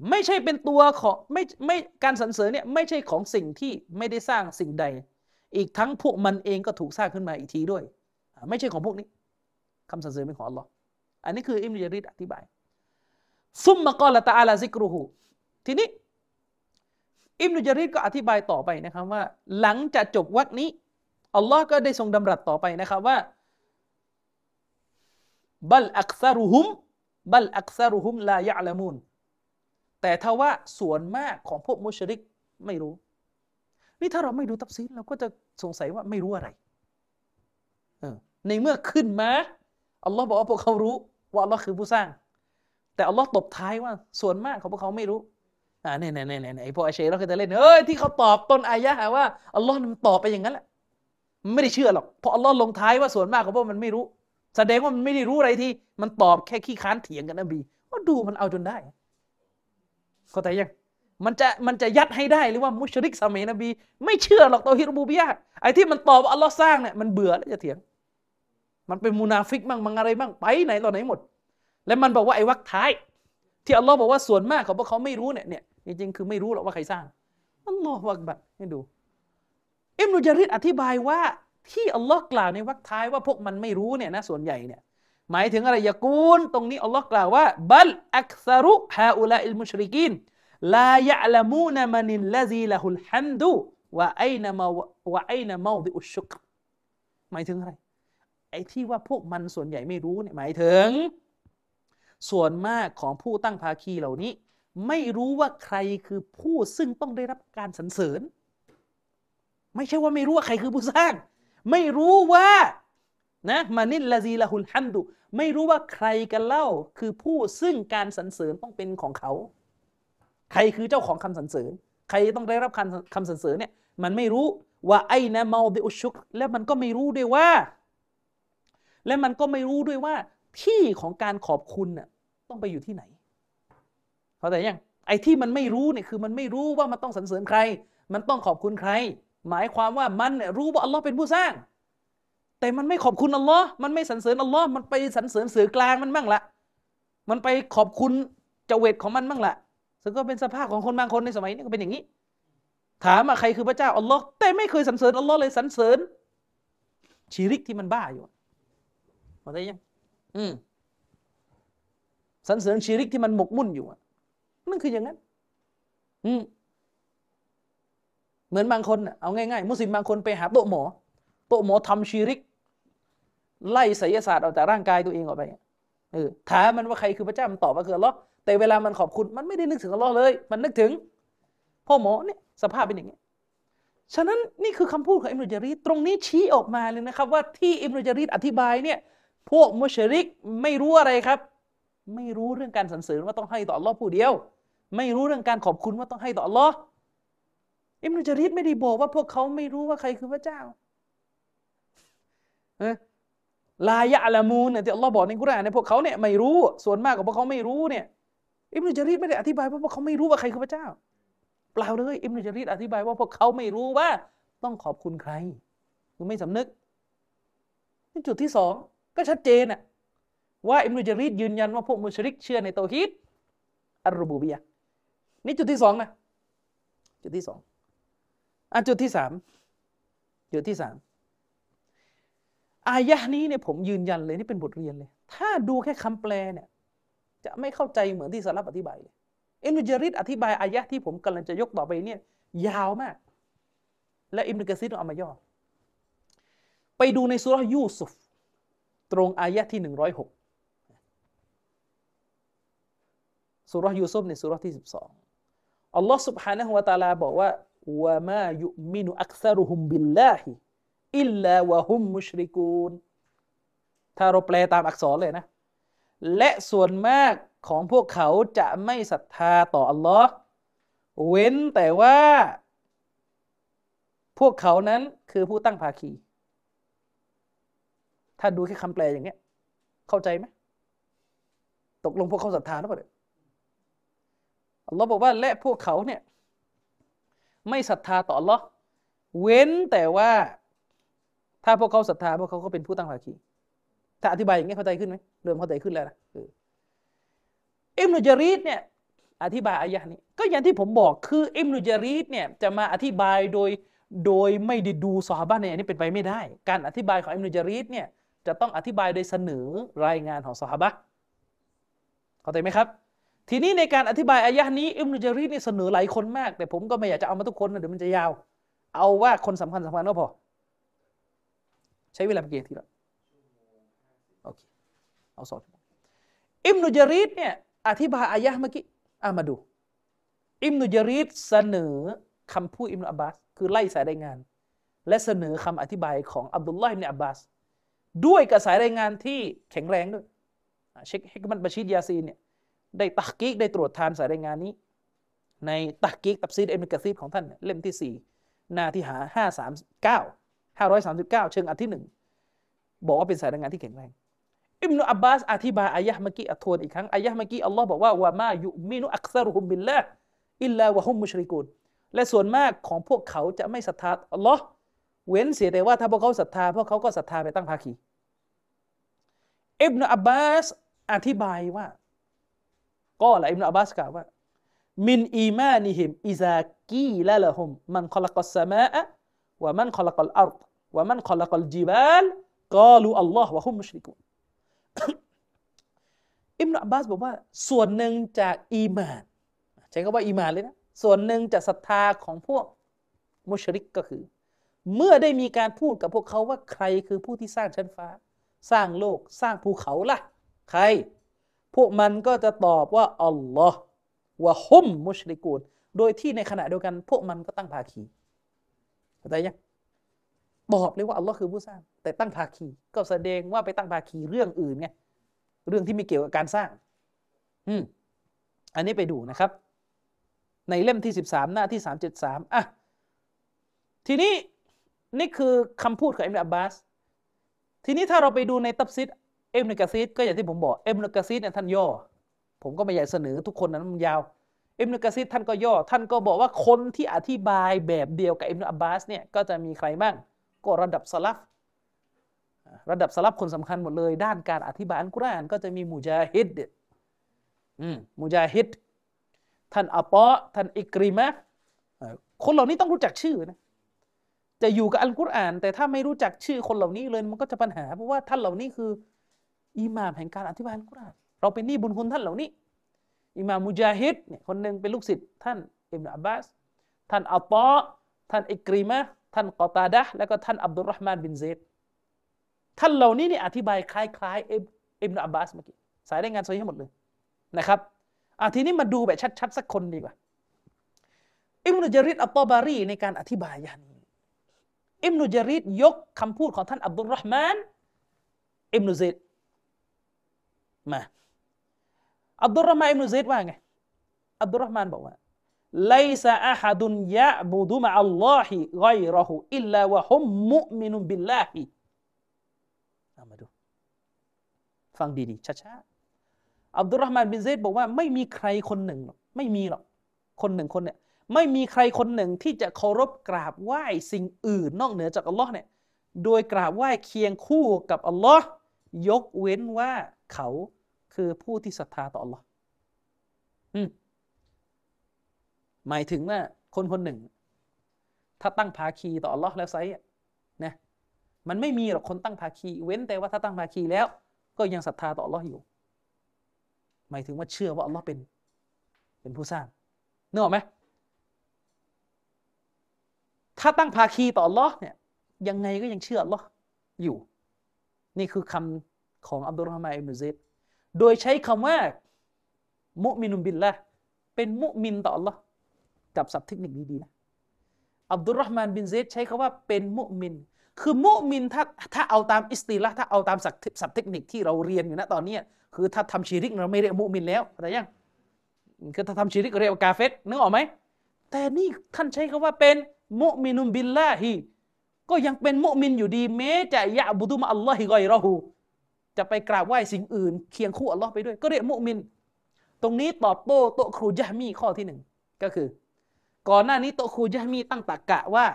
ไม่ใช่เป็นตัวของไม่ไม่การสรรเสริญเนี่ยไม่ใช่ของสิ่งที่ไม่ได้สร้างสิ่งใด อีกทั้งพวกมันเองก็ถูกสร้างขึ้นมาอีกทีด้วย ไม่ใช่ของพวกนี้คำสรรเสริญเป็นของอัลลอฮ์อันนี้คืออิมรุจาริดอธิบาย ซุมมะกอละตาอาลาซิกรุหูทีนี้ อิมนุจาริดก็อธิบายต่อไปนะครับว่า หลังจากจบวรรคนี้อัลลอฮ์ก็ได้ทรงดำรัสต่อไปนะครับว่าบัลอักซารุฮุมบัลอักซารุฮุมลายะละมูน แต่ถ้าว่าส่วนมากของพวกมุชริกไม่รู้ นี่ถ้าเราไม่ดูตับซีนเราก็จะสงสัยว่าไม่รู้อะไรในเมื่อขึ้นมาอัลลอฮ์บอกว่าพวกเขารู้ ว่าอัลลอฮ์คือผู้สร้าง แต่อัลลอฮ์ตบท้ายว่า ส่วนมากของพวกเขาไม่รู้อ่าเนี่ยเนี่ยเนี่ยไอ้พวกอาเชเราเคยจะเล่นเฮ้ยที่เขาตอบต้นอายะห์ว่าอัลลอฮ์มันตอบไปอย่างนั้นแหละมันไม่ได้เชื่อหรอกเพราะอัลลอฮ์ลงท้ายว่าส่วนมากของพวกมันไม่รู้ แสดงว่ามันไม่ได้รู้อะไรที่ มันตอบแค่ขี้ค้านเถียงกันนบีก็ดูมันเอาจนได้ เข้าใจยังมันจะมันจะยัดให้ได้หรือว่ามุชริกสมัยนบี ไม่เชื่อหรอกตัวฮิรบูบิยะไอ้ที่มันตอบว่าอัลลอฮ์สร้างเนี่ยมันเบื่อแล้วจะเถียง มันเป็นมูนาฟิกบ้างมังอะไรบ้างไปไหนตอนไหนหมด แล้วมันบอกว่าไอ้วักท้าย ที่อัลลอฮ์บอกว่าส่วนมากของพวกเขาไม่รู้เนี่ยเนี่ยจริงๆคือไม่รู้หรอกว่าใครสร้างอัลลอฮ์วักบัดให้ดูอิมนุจาริดอธิบายว่าที่อัลลอฮ์กล่าวในวักท้ายว่าพวกมันไม่รู้เนี่ยนะส่วนใหญ่เนี่ย หมายถึงอะไรยากูล ตรงนี้อัลลอฮ์กล่าวว่าบัลอักซารุฮาอุลาอิลมุชริกินลายะลามูนมันิลลซีละฮุลฮัมดุวะไอนมาวะไอนมาดิอุชุกหมายถึงอะไร ไอ้ที่ว่าพวกมันส่วนใหญ่ไม่รู้เนี่ยหมายถึง ส่วนมากของผู้ตั้งภาคีเหล่านี้ ไม่รู้ว่าใครคือผู้ซึ่งต้องได้รับการสรรเสริญ ไม่ใช่ว่าไม่รู้ว่าใครคือผู้สร้าง ไม่รู้ว่า นะมานิลลาซีละหุลฮัมดุ ไม่รู้ว่าใครกันเล่า คือผู้ซึ่งการสรรเสริญต้องเป็นของเขา ใครคือเจ้าของคำสรรเสริญ ใครต้องได้รับคำคำสรรเสริญเนี่ยมันไม่รู้ว่าไอ้นะเมาดิอุชุก และมันก็ไม่รู้ด้วยว่า และมันก็ไม่รู้ด้วยว่า ที่ของการขอบคุณน่ะต้องไปอยู่ที่ไหนเข้าใจยังไอ้ที่มันไม่รู้เนี่ยคือมันไม่รู้ว่ามันต้องสรรเสริญใคร มันต้องขอบคุณใคร หมายความว่ามันรู้ว่าอัลลอฮ์เป็นผู้สร้าง แต่มันไม่ขอบคุณอัลลอฮ์มันไม่สรรเสริญอัลลอฮ์มันไปสรรเสริญสื่อกลางมันบ้างละมันไปขอบคุณเจเวตของมันบ้างละซึ่งก็เป็นสภาพของคนบางคนในสมัยนี้ก็เป็นอย่างนี้ ถามว่าใครคือพระเจ้าอัลลอฮ์แต่ไม่เคยสรรเสริญอัลลอฮ์เลยสรรเสริญชีริกที่มันบ้าอยู่เข้าใจยังอืมสรรเสริญชีริกที่มันหมกมุ่นอยู่นั่นคืออย่างนั้น อืมเหมือนบางคนเอาง่ายๆมุสลิมบางคนไปหาโต๊ะหมอ โต๊ะหมอทำชีริก ไล่ไสยศาสตร์เอาแต่ร่างกายตัวเองออกไปเออถามมันว่าใครคือพระเจ้ามันตอบว่าคืออัลลอฮ์แต่เวลามันขอบคุณมันไม่ได้นึกถึงอัลลอฮ์เลย มันนึกถึงพ่อหมอเนี่ยสภาพเป็นอย่างนี้ฉะนั้นนี่คือคำพูดของอิมรุจารีตรงนี้ชี้ออกมาเลยนะครับ ว่าที่อิมรุจารีอธิบายเนี่ยพวกมุชริกไม่รู้อะไรครับ ไม่รู้เรื่องการสรรเสริญว่าต้องให้ต่ออัลลอฮ์ผู้เดียว ไม่รู้เรื่องการขอบคุณว่าต้องให้ต่ออัลลอฮ์อิมนุจาริดไม่ได้บอกว่าพวกเขาไม่รู้ว่าใครคือพระเจ้า ลายะละมูนเนี่ยที่อัลลอฮ์บอกในกุรอานเนี่ยพวกเขาเนี่ยไม่รู้ส่วนมากของพวกเขาไม่รู้เนี่ยอิมนุจาริดไม่ได้อธิบายว่าพวกเขาไม่รู้ว่าใครคือพระเจ้า เปล่าเลยอิมนุจาริดอธิบายว่าพวกเขาไม่รู้ว่า ต้องขอบคุณใครคือไม่สำนึกนี่จุดที่สองก็ชัดเจนอะว่าอิมนุจารีดยืนยันว่าพวกมุชริกเชื่อในโตฮีดอัลรูบูบียะนี่จุดที่สองนะจุดที่สองอะจุดที่สามจุดที่สาม อายะนี้เนี่ยผมยืนยันเลยนี่เป็นบทเรียนเลย ถ้าดูแค่คำแปลเนี่ย จะไม่เข้าใจเหมือนที่สลับอธิบายเลยอิมนุจาริดอธิบายอายะที่ผมกำลังจะยกต่อไปเนี่ย ยาวมาก และอิมนุกะซีดเอามาย่อไปดูในสุรยูซุฟ ตรงอายะที่หนึ่งร้อยหกสุรยูซุฟในสุรที่สิบสองอัลลอฮ์ سبحانه และ تعالى บอกว่าวะมายุมินุอักษรุฮุมบิลลาฮิ อิลลาวะฮุมมุชริกูนถ้าเราแปลตามอักษรเลยนะ และส่วนมากของพวกเขาจะไม่ศรัทธาต่ออัลลอฮ์เว้นแต่ว่า พวกเขานั้นคือผู้ตั้งภาคี ถ้าดูแค่คำแปลอย่างเงี้ย เข้าใจไหมตกลงพวกเขาศรัทธาหรือเปล่าอัลลอฮ์บอกว่าและพวกเขาเนี่ย ไม่ศรัทธาต่ออัลลอฮ์เว้นแต่ว่า ถ้าพวกเขาศรัทธาพวกเขาก็เป็นผู้ตั้งภาคี ถ้าอธิบายอย่างเงี้เข้าใจขึ้นไหมเริ่มเข้าใจขึ้นแล้วนะอิมนุจารีดเนี่ยอธิบายอายะนี้ ก็อย่างที่ผมบอกคืออิมนุจารีดเนี่ยจะมาอธิบายโดยโดยไม่ได้ดูซอฮาบะเนี่ยอันนี้เป็นไปไม่ได้ การอธิบายของอิมนุจารีดเนี่ยจะต้องอธิบายโดยเสนอรายงานของซอฮาบะเข้าใจไหมครับ ทีนี้ในการอธิบายอายะนี้อิมนุจารีดนี่เสนอหลายคนมาก แต่ผมก็ไม่อยากจะเอามาทุกคนนะเดี๋ยวมันจะยาว เอาว่าคนสำคัญสำคัญก็พอ ใช้เวลาเกี่นาทีละโอเคเอาสองชั่วโมงอิมนุจารีดเนี่ยอธิบายอายะเมื่อกี้อามาดู อิมนุจารีดเสนอคำพูดอิมนุอับบาส คือไล่สายรายงาน และเสนอคำอธิบายของอับดุลลาห์อิมนุอับบาส ด้วยกระสายรายงานที่แข็งแรงด้วยเชคฮิกมันบาชิดยาซีนเนี่ยได้ตักกิกได้ตรวจทานสายรายงานนี้ ในตะห์กีกตัฟซีรอิบนุกะษีรของท่านเล่มที่สี่หน้าที่หาห้าสามเก้าห้าร้อยสามสิบเก้าเชิงอรรถที่หนึ่งบอกว่าเป็นสายรายงานที่แข็งแรงอิบนุอับบาสอธิบายอายะเมื่อกี้ทวนอีกครั้งอายะเมื่อกี้อัลลอฮ์บอกว่าوما يؤمن أكثرهم بالله إلا وهم مشركونและส่วนมากของพวกเขาจะไม่ศรัทธาอัลลอฮ์เว้นเสียแต่ว่าถ้าพวกเขาศรัทธาพวกเขาก็ศรัทธาไปตั้งภาคีอิบนุอับบาสอธิบายว่าقال ابن عباسกล่าวว่ามินอีมานิฮิมอิซากีละละฮุมมันขลักสมาอะ วะมันขลักอัลอัรดวะมันขลักลจิบาลกาลูอัลลอฮ์วะฮุมมุชริกุนอิมนุอับบาสบอกว่า ส่วนหนึ่งจากอีมานใช้คำว่าอีมานเลยนะส่วนหนึ่งจากศรัทธาของพวกมุชริกก็คือ เมื่อได้มีการพูดกับพวกเขาว่าใครคือผู้ที่สร้างชั้นฟ้า สร้างโลกสร้างภูเขาล่ะ ใคร พวกมันก็จะตอบว่าอัลลอฮ์วะฮุมมุชริกูนโดยที่ในขณะเดียวกัน พวกมันก็ตั้งภาคี เข้าใจยังบอกเลยว่าอัลลอฮ์คือผู้สร้าง แต่ตั้งภาคี ก็แสดงว่าไปตั้งภาคีเรื่องอื่นไงเรื่องที่ไม่เกี่ยวกับการสร้าง อืมอันนี้ไปดูนะครับ ในเล่มที่สิบสามหน้าที่สามเจ็ดสามอะทีนี้นี่คือคำพูดของอิบนุอับบาส ทีนี้ถ้าเราไปดูในตัฟซีรอิบนุกะซีรก็อย่างที่ผมบอกอิบนุกะซีรเนี่ยท่านย่อ ผมก็ไม่อยากเสนอทุกคนนั้นมันยาว อิบนุกะซีรท่านก็ย่อ ท่านก็บอกว่าคนที่อธิบายแบบเดียวกับอิบนุอับบาสเนี่ยก็จะมีใครบ้าง ก็ระดับสะลัฟระดับสะลัฟคนสำคัญหมดเลย ด้านการอธิบายอัลกุรอานก็จะมีมุจาฮิด มุจาฮิดท่านอัปอท่านอิกริมะคนเหล่านี้ต้องรู้จักชื่อนะจะอยู่กับอัลกุรอาน แต่ถ้าไม่รู้จักชื่อคนเหล่านี้เลยมันก็จะปัญหาเพราะว่าท่านเหล่านี้คืออิหม่ามแห่งการอธิบายอัลกุรอานเราเป็นหนี้บุญคุณท่านเหล่านี้ อิหม่ามมุจาฮิดเนี่ยคนหนึ่งเป็นลูกศิษย์ท่านอิบนาอับบาส ท่านอัลปอท่านอิกริมะท่านกอตาดะแล้วก็ท่านอับดุลรห์มานบินเซดท่านเหล่านี้เนี่ยอธิบายคล้ายๆอิบนาอับบาสเมื่อกี้สายรายงานซอเฮียะห์หมดเลยนะครับอะทีนี้มาดูแบบชัดๆสักคนดีกว่าอิบนุญะรีรอัตตบารีในการอธิบายอายะห์นี้อิบนุญะรีรยกคำพูดของท่านอับดุลรห์มานอิบนุเซดมา อับดุลรห์มานอิบนุเซดว่าไงอับดุลรห์มานบอกว่าليس أحد يعبد مع الله غيره إلا وهو مؤمن باللهมาดู ฟังดีๆช้าๆอับดุลรห์มานบินเซดบอกว่าไม่มีใครคนหนึ่งไม่มีหรอกคนหนึ่งคนเนี่ยไม่มีใครคนหนึ่งที่จะเคารพกราบไหว้สิ่งอื่นนอกเหนือจากอัลลอฮ์เนี่ยโดยกราบไหว้เคียงคู่กับอัลลอฮ์ยกเว้นว่าเขา คือผู้ที่ศรัทธาต่ออัลลอฮ์อืมหมายถึงว่าคนคนหนึ่ง ถ้าตั้งภาคีต่ออัลลอแล้วไซอะนะมันไม่มีหรอกคนตั้งภาคีเว้นแต่ว่าถ้าตั้งภาคีแล้ว ก็ยังศรัทธาต่ออัลลออยู่ หมายถึงว่าเชื่อว่าอัลลอเป็นเป็นผู้สร้างนึกออกไหมถ้าตั้งภาคีต่ออัลลอเนี่ยยังไงก็ยังเชื่ออัลลออยู่ นี่คือคำของอับดุลรหมานอิบนุเซด โดยใช้คำว่า มุมินุบิลละเป็นมุมินต่ออัลลอฮ์กับศัพท์เทคนิคดีๆนะอับดุลรห์มานบินเซดใช้คำว่าเป็นมุมิน คือมุมินถ้าถ้าเอาตามอิสติละถ้าเอาตามศัพท์เทคนิคที่เราเรียนอยู่นะตอนนี้คือถ้าทำชีริกเราไม่เรียกมุมินแล้วแต่ยังคือถ้าทำชีริกเรียกว่ากาเฟตนึกออกไหมแต่นี่ท่านใช้คำว่าเป็นมุมินุบิลลาฮีก็ยังเป็นมุมินอยู่ดีแม้จะยะบุดุมาอัลลอฮิกอยรอฮู จะไปกราบไหว้สิ่งอื่น เคียงคู่อัลลอฮ์ไปด้วย ก็เรียกมุมิน ตรงนี้ตอบโต้โตครูยะมีข้อที่หนึ่งก็คือ ก่อนหน้านี้โตครูยะมีตั้งตรกกะว่า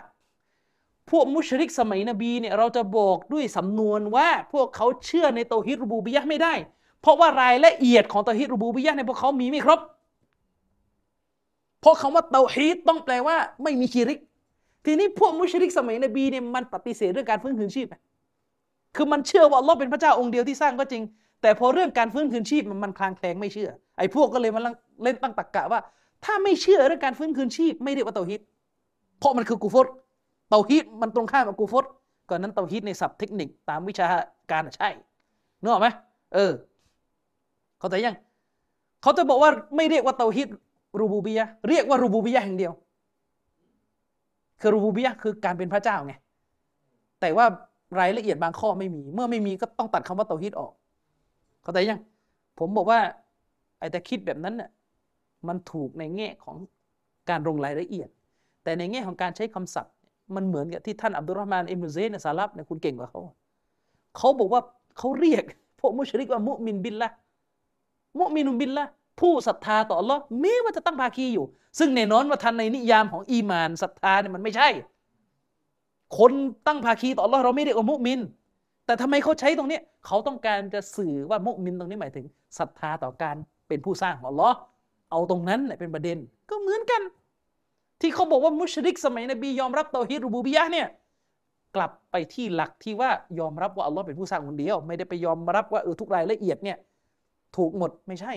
พวกมุชริกสมัยนบีเนี่ยเราจะบอกด้วยสำนวนว่าพวกเขาเชื่อในโตฮิรูบูบิยะไม่ได้ เพราะว่ารายละเอียดของโตฮิรูบูบิยะในพวกเขามีไม่ครบเพราะคำว่าเตาฮีดต้องแปลว่าไม่มีชีริก ทีนี้พวกมุชริกสมัยนบีเนี่ยมันปฏิเสธเรื่องการฟื้นคืนชีพ คือมันเชื่อว่าอัลอเป็นพระเจ้าองค์เดียวที่สร้างก็จริง แต่พอเรื่องการฟื้นคืนชีพมันคลางแคลงไม่เชื่อ ไอ้พวกก็เลยมันเล่นตั้งตรกกะว่า ถ้าไม่เชื่อเรื่องการฟื้นคืนชีพไม่เรียกว่าเตาฮิดเพราะมันคือกูฟรเตาฮิดมันตรงข้ามกับกูฟรก่อนนั้นเตาฮิดในศัพท์เทคนิคตามวิชาการใช่นึกออกไหมเออ เขาแต่ยังเขาจะบอกว่าไม่เรียกว่าเตาฮิดรูบูบียะเรียกว่ารูบูบียะแห่งเดียว คือรูบูบียะคือการเป็นพระเจ้าไงแต่ว่า รายละเอียดบางข้อไม่มี เมื่อไม่มีก็ต้องตัดคำว่าเตาฮิดออก เข้าใจยัง ผมบอกว่าไอ้แต่คิดแบบนั้นน่ะมันถูกในแง่ของการลงรายละเอียด แต่ในแง่ของการใช้คำศัพท์ มันเหมือนกับที่ท่านอับดุลรห์มานอิมนุเซนซาลับเนี่ยคุณเก่งกว่าเขา เขาบอกว่าเขาเรียกพวกมุชริกว่ามุมินบินละมุมินุบินละผู้ศรัทธาต่อ Allah แม้ว่าจะตั้งภาคีอยู่ ซึ่งแน่นอนว่าทันในนิยามของอีมานศรัทธาเนี่ยมันไม่ใช่ คนตั้งภาคีต่อ Allah เราไม่เรียกว่ามุมิน แต่ทำไมเขาใช้ตรงนี้เขาต้องการจะสื่อว่ามุมินตรงนี้หมายถึงศรัทธาต่อการเป็นผู้สร้างของ Allah เอาตรงนั้นเป็นประเด็นก็เหมือนกัน ที่เขาบอกว่ามุชริกสมัยนบียอมรับเตาฮิดรูบูบิยะเนี่ยกลับไปที่หลักที่ว่ายอมรับว่าอัลลอฮ์เป็นผู้สร้างคนเดียว ไม่ได้ไปยอมรับว่าเออทุกรายละเอียดเนี่ยถูกหมดไม่ใช่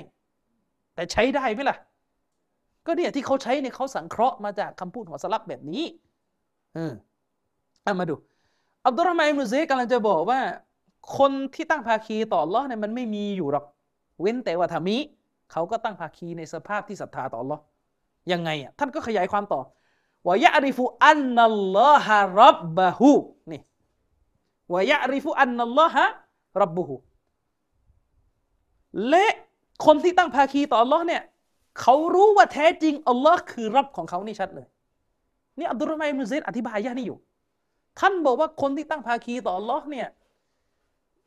แต่ใช้ได้ไหมล่ะ ก็เนี่ยที่เขาใช้เนี่ยเขาสังเคราะห์มาจากคำพูดของสลับแบบนี้ เออ เอามาดู อับดุลรห์มานอิบนุเซกำลังจะบอกว่า คนที่ตั้งภาคีต่อลอเนี่ยมันไม่มีอยู่หรอก เว้นแต่ว่าทามิเขาก็ตั้งภาคีในสภาพที่ศรัทธาต่อลอยังไงอะท่านก็ขยายความต่อวายะริฟุอันนัลลอฮะรับบะฮูนี่วายะริฟุอันนัลลอฮะรับบะฮูและคนที่ตั้งภาคีต่ออัลลอฮ์เนี่ยเขารู้ว่าแท้จริงอัลลอฮ์คือรับของเขานี่ชัดเลย นี่อับดุลรามอิบนุซัยดอธิบายยะนี่อยู่ ท่านบอกว่าคนที่ตั้งภาคีต่ออัลลอฮ์เนี่ย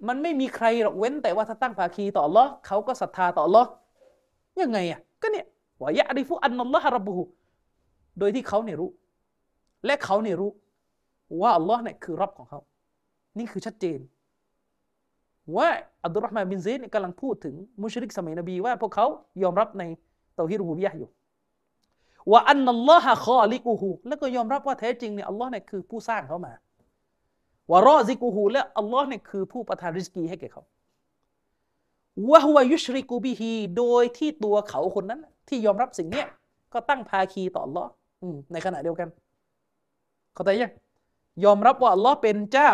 มันไม่มีใครหรอกเว้น แต่ว่าถ้าตั้งภาคีต่ออัลลอฮ์เขาก็ศรัทธาต่ออัลลอฮ์ยังไงอะก็เนี่ยวายะริฟุอันนัลลอฮ์รับบุฮุโดยที่เขาเนี่ยรู้ และเขาเนี่ยรู้ ว่าอัลลอฮ์เนี่ยคือรับของเขา นี่คือชัดเจน ว่าอับดุลรห์มานบินเซดกำลังพูดถึงมุชริกสมัยนบีว่าพวกเขายอมรับในเตาฮิรูบูบิยะอยู่ ว่าأن الله خالقهแล้วก็ยอมรับว่าแท้จริงเนี่ยอัลลอฮ์เนี่ยคือผู้สร้างเขามาว่ารอซิกูฮูและอัลลอฮ์เนี่ยคือผู้ประทานริสกีให้แก่เขาوهو يشرك بهโดยที่ตัวเขาคนนั้น ที่ยอมรับสิ่งเนี้ยก็ตั้งภาคีต่ออัลลอฮ์ในขณะเดียวกัน เข้าใจยังยอมรับว่าอัลลอฮ์เป็นเจ้า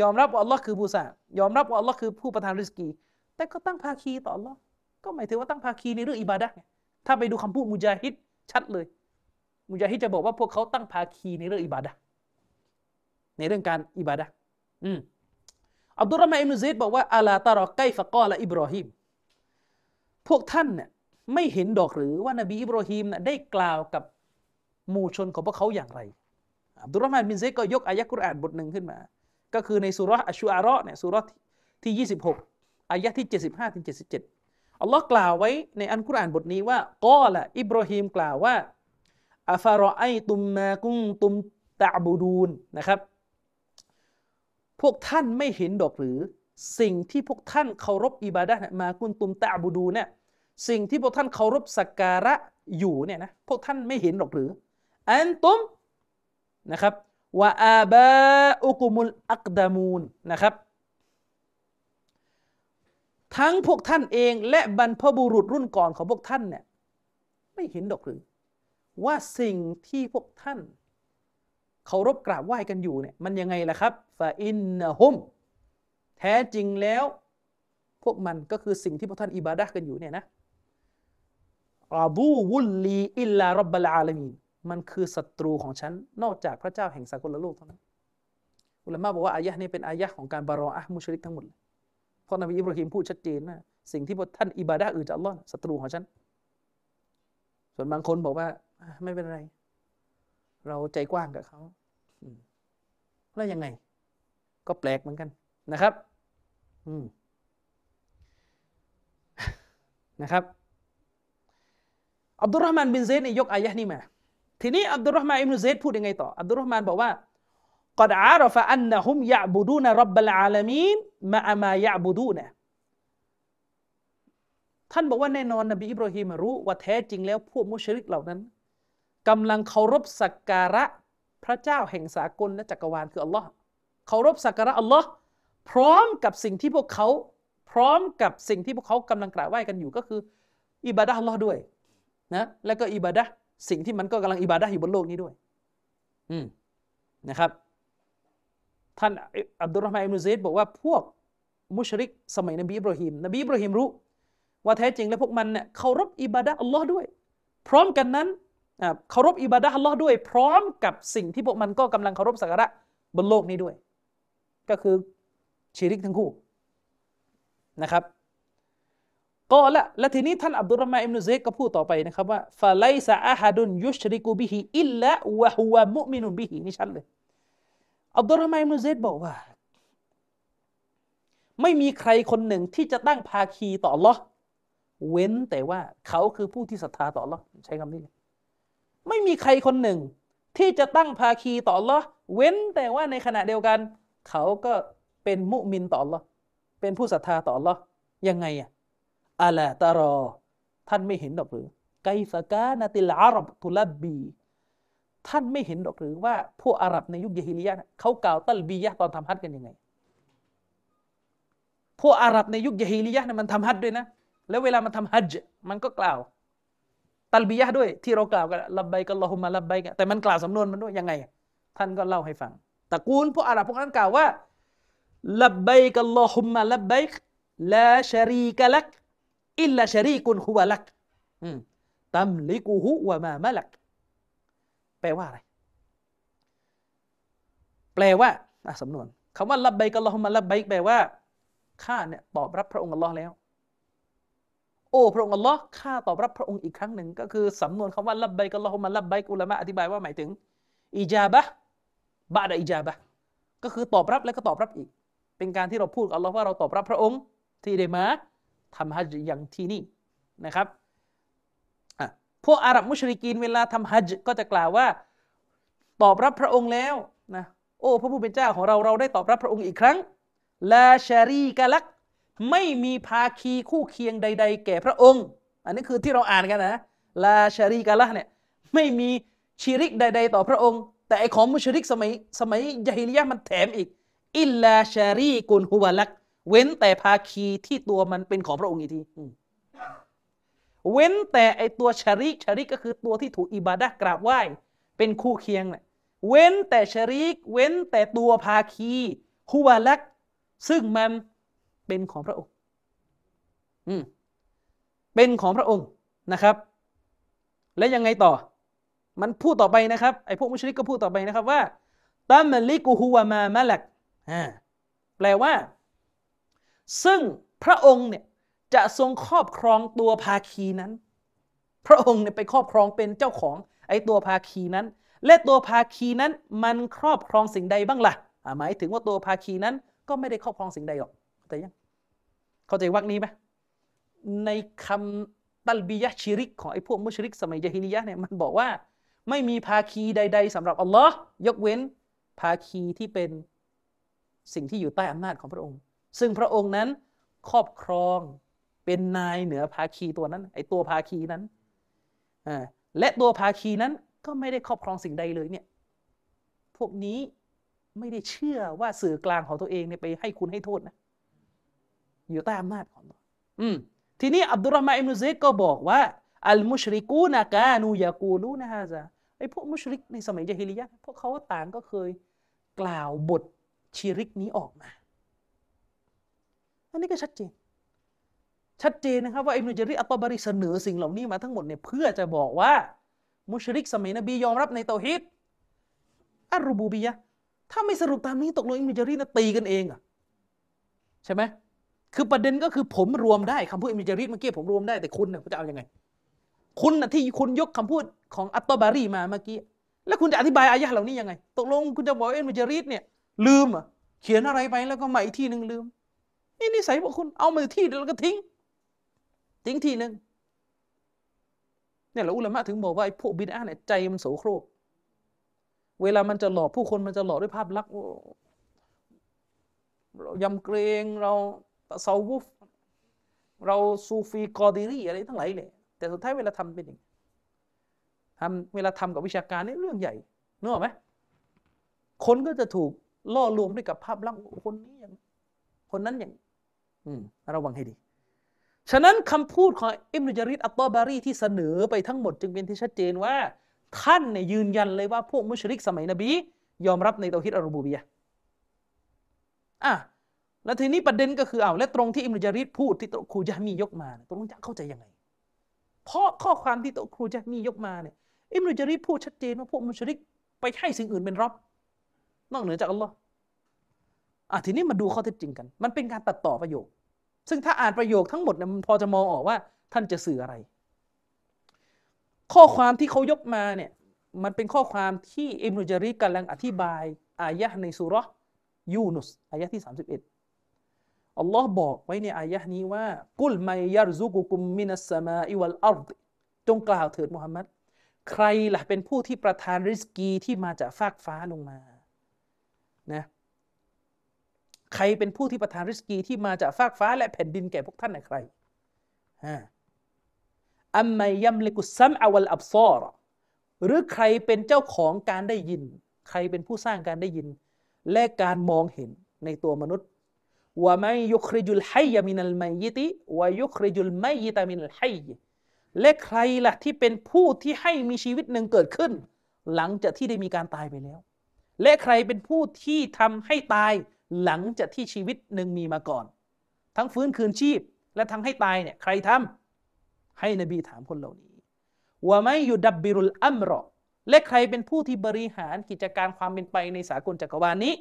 ยอมรับว่าอัลลอฮ์คือผู้สร้างยอมรับว่าอัลลอฮ์คือผู้ประทานริสกี แต่ก็ตั้งภาคีต่ออัลลอฮ์ก็หมายถึงว่าตั้งภาคีในเรื่องอิบาดะห์ถ้าไปดูคำพูดมุจาฮิด ชัดเลย มุจาฮิดจะบอกว่าพวกเขาตั้งภาคีในเรื่องอิบาดะในเรื่องการอิบาดะอืมอับดุลรามานอิมนุซัยดบอกว่าอัลาตารอไกฟะกอละอิบรอฮิมพวกท่านเนี่ยไม่เห็นดอกหรือว่านบีอิบรอฮิมน่ะได้กล่าวกับหมู่ชนของพวกเขาอย่างไร อับดุลรามานบินเซก็ยกอายะกุรอานบทหนึ่งขึ้นมา ก็คือในสุรอัชชูอาระเนี่ยสุรษที่ 26อายะที่ 75ถึง77 อัลลอฮ์กล่าวไว้ในอันกุรอานบทนี้ว่ากอละอิบราฮิมกล่าวว่าอัฟารอไอตุมมากุ้งตุมตะบูดูนนะครับ พวกท่านไม่เห็นดอกหรือ สิ่งที่พวกท่านเคารพอิบาดะมากุนตุมตะบูดูเนี่ยสิ่งที่พวกท่านเคารพสักการะอยู่เนี่ยนะพวกท่านไม่เห็นหรอกหรือ อันตุมนะครับวะอาบาอุกุมุลอักดามูนนะครับ ทั้งพวกท่านเอง และบรรพบุรุษรุ่นก่อนของพวกท่านเนี่ยไม่เห็นดอกหรือ ว่าสิ่งที่พวกท่านเคารพกราบไหว้กันอยู่เนี่ยมันยังไงล่ะครับฟาอินนะฮุมแท้จริงแล้ว พวกมันก็คือสิ่งที่พวกท่านอิบาดะกันอยู่เนี่ยนะอาบูวุลลีอิลลารับบลอาลามีนมันคือศัตรูของฉัน นอกจากพระเจ้าแห่งสากลโลกเท่านั้น อุลามะบอกว่าอายะห์นี้เป็นอายะห์ของการบารออะมุชริกทั้งหมดเลย เพราะนบีอิบราฮิมพูดชัดเจนว่าสิ่งที่พวกท่านอิบาดะอื่นจากอัลลอฮ์ศัตรูของฉัน ส่วนบางคนบอกว่า ไม่เป็นไร เราใจกว้างกับเขาแล้วยังไง ก็แปลกเหมือนกันนะครับ อืมนะครับอับดุลรห์มานบินเซดเนี่ยยกอายะนี้มา ทีนี้อับดุลรห์มานอิบนุเซดพูดยังไงต่ออับดุลรห์มานบอกว่า قد ดอาราฟะอันนะฮุมยะบูดูนะรับบลอาลามีนมาามบูดูนะท่านบอกว่าแน่นอนนบีอิบราฮิมรู้ว่าแท้จริงแล้วพวกมุชริกเหล่านั้นกำลังเคารพสักการะพระเจ้าแห่งสากลและจักรวาลคืออัลลอฮ์เคารพสักการะอัลลอฮ์พร้อมกับสิ่งที่พวกเขา พร้อมกับสิ่งที่พวกเขากำลังกราบไหว้กันอยู่ก็คือ อิบาดะอัลลอฮ์ด้วยนะแล้วก็อิบาดะสิ่งที่มันก็กำลังอิบาดะอยู่บนโลกนี้ด้วย อืมนะครับ ท่านอับดุลรหมานอิบนุเซดบอกว่าพวกมุชริกสมัยนบีอิบราฮิมนบีอิบราฮิมรู้ ว่าแท้จริงแล้วพวกมันเนี่ยเคารพอิบาดะห์อัลลอฮ์ด้วย พร้อมกันนั้นอ่าเคารพอิบาดะห์อัลลอฮ์ด้วย พร้อมกับสิ่งที่พวกมันก็กำลังเคารพสักการะบนโลกนี้ด้วย ก็คือชิริกทั้งคู่นะครับก็ละและทีนี้ท่านอับดุลรหมานอิบนุเซดก็พูดต่อไปนะครับว่าفليس أحد يشرك به إلا وهو مؤمن بهนี่ชัดเลย อับดุลรห์มานอิบนุเซดบอกว่า ไม่มีใครคนหนึ่งที่จะตั้งภาคีต่อ Allah เว้นแต่ว่าเขาคือผู้ที่ศรัทธาต่อ Allah ใช้คำนี้เลยไม่มีใครคนหนึ่ง ที่จะตั้งภาคีต่อ Allah เว้นแต่ว่าในขณะเดียวกัน เขาก็เป็นมุมินต่อ Allah เป็นผู้ศรัทธาต่อ Allah ยังไงอะอะลาตารอ ท่านไม่เห็นดอกหรือไกฟะกานาติลอารับตุลบบี ท่านไม่เห็นดอกหรือว่าพวกอาหรับในยุคยะฮิลิยะห์เขากล่าวตัลบียะตอนทำฮัจกันยังไง พวกอาหรับในยุคยะฮิลิยะห์เนี่ยมันทำฮัจด้วยนะ แล้วเวลามันทำฮัจญ์มันก็กล่าว ตัลบียะด้วยที่เรากล่าวกันลับไบกัลลอฮุมะลับไบกะแต่มันกล่าวสำนวนมันด้วยยังไง ท่านก็เล่าให้ฟังตระกูลพวกอาหรับพวกนั้นกล่าวว่าลับไบกัลลอฮุมะลับไบลาชารีกะลักอิลลาชารีกุนฮุวะลักตัมลิกุฮุวะมามะลัก แปลว่าอะไร แปลว่าสำนวนคำว่าลับไบกัลลอฮุมะลับไบกแปลว่าข้าเนี่ยตอบรับพระองค์อัลลอฮ์แล้ว โอ้พระองค์อัลลอฮ์ข้าตอบรับพระองค์อีกครั้งหนึ่ง ก็คือสำนวนคำว่าลับไบกัลลอฮุมะลับไบอุลามะอธิบายว่าหมายถึงอิจาบะบาดอิจาบะก็คือตอบรับแล้วก็ตอบรับอีก เป็นการที่เราพูดกับอัลลอฮ์ว่าเราตอบรับพระองค์ที่ได้มาทำฮัจญ์อย่างที่นี่นะครับ พวกอาหรับมุชริกีนเวลาทำฮัจญ์ก็จะกล่าวว่า ตอบรับพระองค์แล้วนะโอ้พระผู้เป็นเจ้าของเราเราได้ตอบรับพระองค์อีกครั้งลาชารีกะลัก ไม่มีภาคีคู่เคียงใด ๆ แก่พระองค์ อันนี้คือที่เราอ่านกันนะลาชารีกะลักเนี่ยไม่มีชิริกใด ๆ ต่อพระองค์ แต่ไอของมุชริกสมัยสมัยยะฮิลิยะห์มันแถมอีก อิลลาชารีกุนฮุวะลัก เว้นแต่ภาคีที่ตัวมันเป็นของพระองค์อีกที เว้นแต่ไอตัวชาริกชาริกก็คือตัวที่ถูกอิบาดะกราบไหว้เป็นคู่เคียงเนี่ยเว้นแต่ชาริก เว้นแต่ตัวภาคีฮุวะลัก ซึ่งมันเป็นของพระองค์ อืม เป็นของพระองค์นะครับ และยังไงต่อ มันพูดต่อไปนะครับ ไอ้พวกมุชริกก็พูดต่อไปนะครับว่าตัมลิกุฮุวะมามะลักอ่าแปลว่า ซึ่งพระองค์เนี่ย จะทรงครอบครองตัวภาคีนั้น พระองค์เนี่ยไปครอบครองเป็นเจ้าของไอ้ตัวภาคีนั้น และตัวภาคีนั้นมันครอบครองสิ่งใดบ้างล่ะอ่าหมายถึงว่าตัวภาคีนั้นก็ไม่ได้ครอบครองสิ่งใดหรอกแต่ยังเข้าใจวักนี้ไหมในคำตัลบียะชิริกของไอ้พวกมุชริกสมัยยะฮิลิยะเนี่ยมันบอกว่า ไม่มีภาคีใด ๆสำหรับอัลลอฮ์ยกเว้นภาคีที่เป็นสิ่งที่อยู่ใต้อำนาจของพระองค์ ซึ่งพระองค์นั้นครอบครอง เป็นนายเหนือภาคีตัวนั้น ไอตัวภาคีนั้นอและตัวภาคีนั้นก็ไม่ได้ครอบครองสิ่งใดเลยเนี่ย พวกนี้ไม่ได้เชื่อว่าสื่อกลางของตัวเองเนี่ยไปให้คุณให้โทษนะ อยู่ใต้อำนาจของตัวอืมทีนี้อับดุลรมาอิมนุเซดก็บอกว่า อัลมุชริกูนะกานูยากูลูนะฮะซะไอพวกมุชริกในสมัยจาฮิลิยะห์พวกเขาต่างก็เคยกล่าวบทชิริกนี้ออกมา อันนี้ก็ชัดเจน ชัดเจนนะครับว่าอิบนุจาริอัตตบาริเสนอสิ่งเหล่านี้มาทั้งหมดเนี่ยเพื่อจะบอกว่า มุชริกสมัยนบียอมรับในเตาฮิดอัรูบูบียะถ้าไม่สรุปตามนี้ตกลงอิบนุจารินะตีกันเองอะใช่ไหมคือประเด็นก็คือผมรวมได้คำพูดอิบนุจาริเมื่อกี้ผมรวมได้แต่คุณเนี่ยจะเอาอยัางไง คุณนะที่คุณยกคำพูดของอัตตบารีมาเมื่อกี้แล้วคุณจะอธิบายอายะเหล่านี้ยังไง ตกลงคุณจะบอกอิบนุจาริเนี่ย ลืมอะเขียนอะไรไปแล้วก็มาอีกที่หนึ่งลืม นี่นิสัยพวกคุณเอามาที่แล้วก็ทิ้ง ทิ้งที่หนึ่งเนี่ยเราอุลามะถึงบอกว่าไอ้พวกบิดาเนี่ยใจมันโสโครก เวลามันจะหลอกผู้คนมันจะหลอกด้วยภาพลักษณ์เรายำเกรงเราตะเซาวุฟเราซูฟีกอดิรีอะไรทั้งหลายเลยแต่สุดท้ายเวลาทำเป็นอย่างทำเวลาทำกับวิชาการนี่เรื่องใหญ่นึกออกไหมคนก็จะถูกล่อลวงด้วยกับภาพลักษณ์คนนี้อย่าง คนนั้นอย่าง อืมระวังให้ดี ฉะนั้นคำพูดของอิมนุจาริดอัตตอบารีที่เสนอไปทั้งหมดจึงเป็นที่ชัดเจนว่า ท่านเนี่ยยืนยันเลยว่าพวกมุชริกสมัยนบี ยอมรับในเตาฮิดอัลบูบียะอะแล้วทีนี้ประเด็นก็คือเอาและตรงที่อิมนุจาริดพูดที่โตครูจามียกมาตรงจะเข้าใจยังไง เพราะข้อความที่โตครูจามียกมาเนี่ยอิมนุจาริดพูดชัดเจนว่าพวกมุชริกไปให้สิ่งอื่นเป็นรับนอกเหนือจากอัลลอฮ์อะทีนี้มาดูข้อเท็จจริงกัน มันเป็นการตัดต่อประโยค ซึ่งถ้าอ่านประโยคทั้งหมดเนี่ยมันพอจะมองออกว่า ท่านจะสื่ออะไร ข้อความที่เขายกมาเนี่ยมันเป็นข้อความที่อิมนุจาริกำลังอธิบายอายะห์ในสุรยูนุสอายะห์ที่ 31 อัลลอฮ์บอกไว้ในอายะห์นี้ว่า กุลไมยารซุกุกุมมินัสสมาอิวัลอัรดจงกล่าวเถิดมุฮัมมัดใครล่ะเป็นผู้ที่ประทานริสกีที่มาจากฟากฟ้าลงมานะ ใครเป็นผู้ที่ประทานริสกีที่มาจากฟากฟ้าและแผ่นดินแก่พวกท่านนะใครอัมมัยยัมลิกุซัมอวัลอับซอรหรือใครเป็นเจ้าของการได้ยิน ใครเป็นผู้สร้างการได้ยิน และการมองเห็นในตัวมนุษย์ว่าไม่ยุคริจุลไฮยามินัลไมยิติวายุคริจุลไมยิตามินัลไฮและใครล่ะที่เป็นผู้ที่ให้มีชีวิตหนึ่งเกิดขึ้น หลังจากที่ได้มีการตายไปแล้ว และใครเป็นผู้ที่ทำให้ตาย หลังจากที่ชีวิตหนึ่งมีมาก่อน ทั้งฟื้นคืนชีพ และทั้งให้ตายเนี่ยใครทำให้นบีถามคนเหล่านี้ว่าไม่อยู่ดับบิรุลอัมรอและใครเป็นผู้ที่บริหารกิจการความเป็นไปในสากลจักรวาลนี้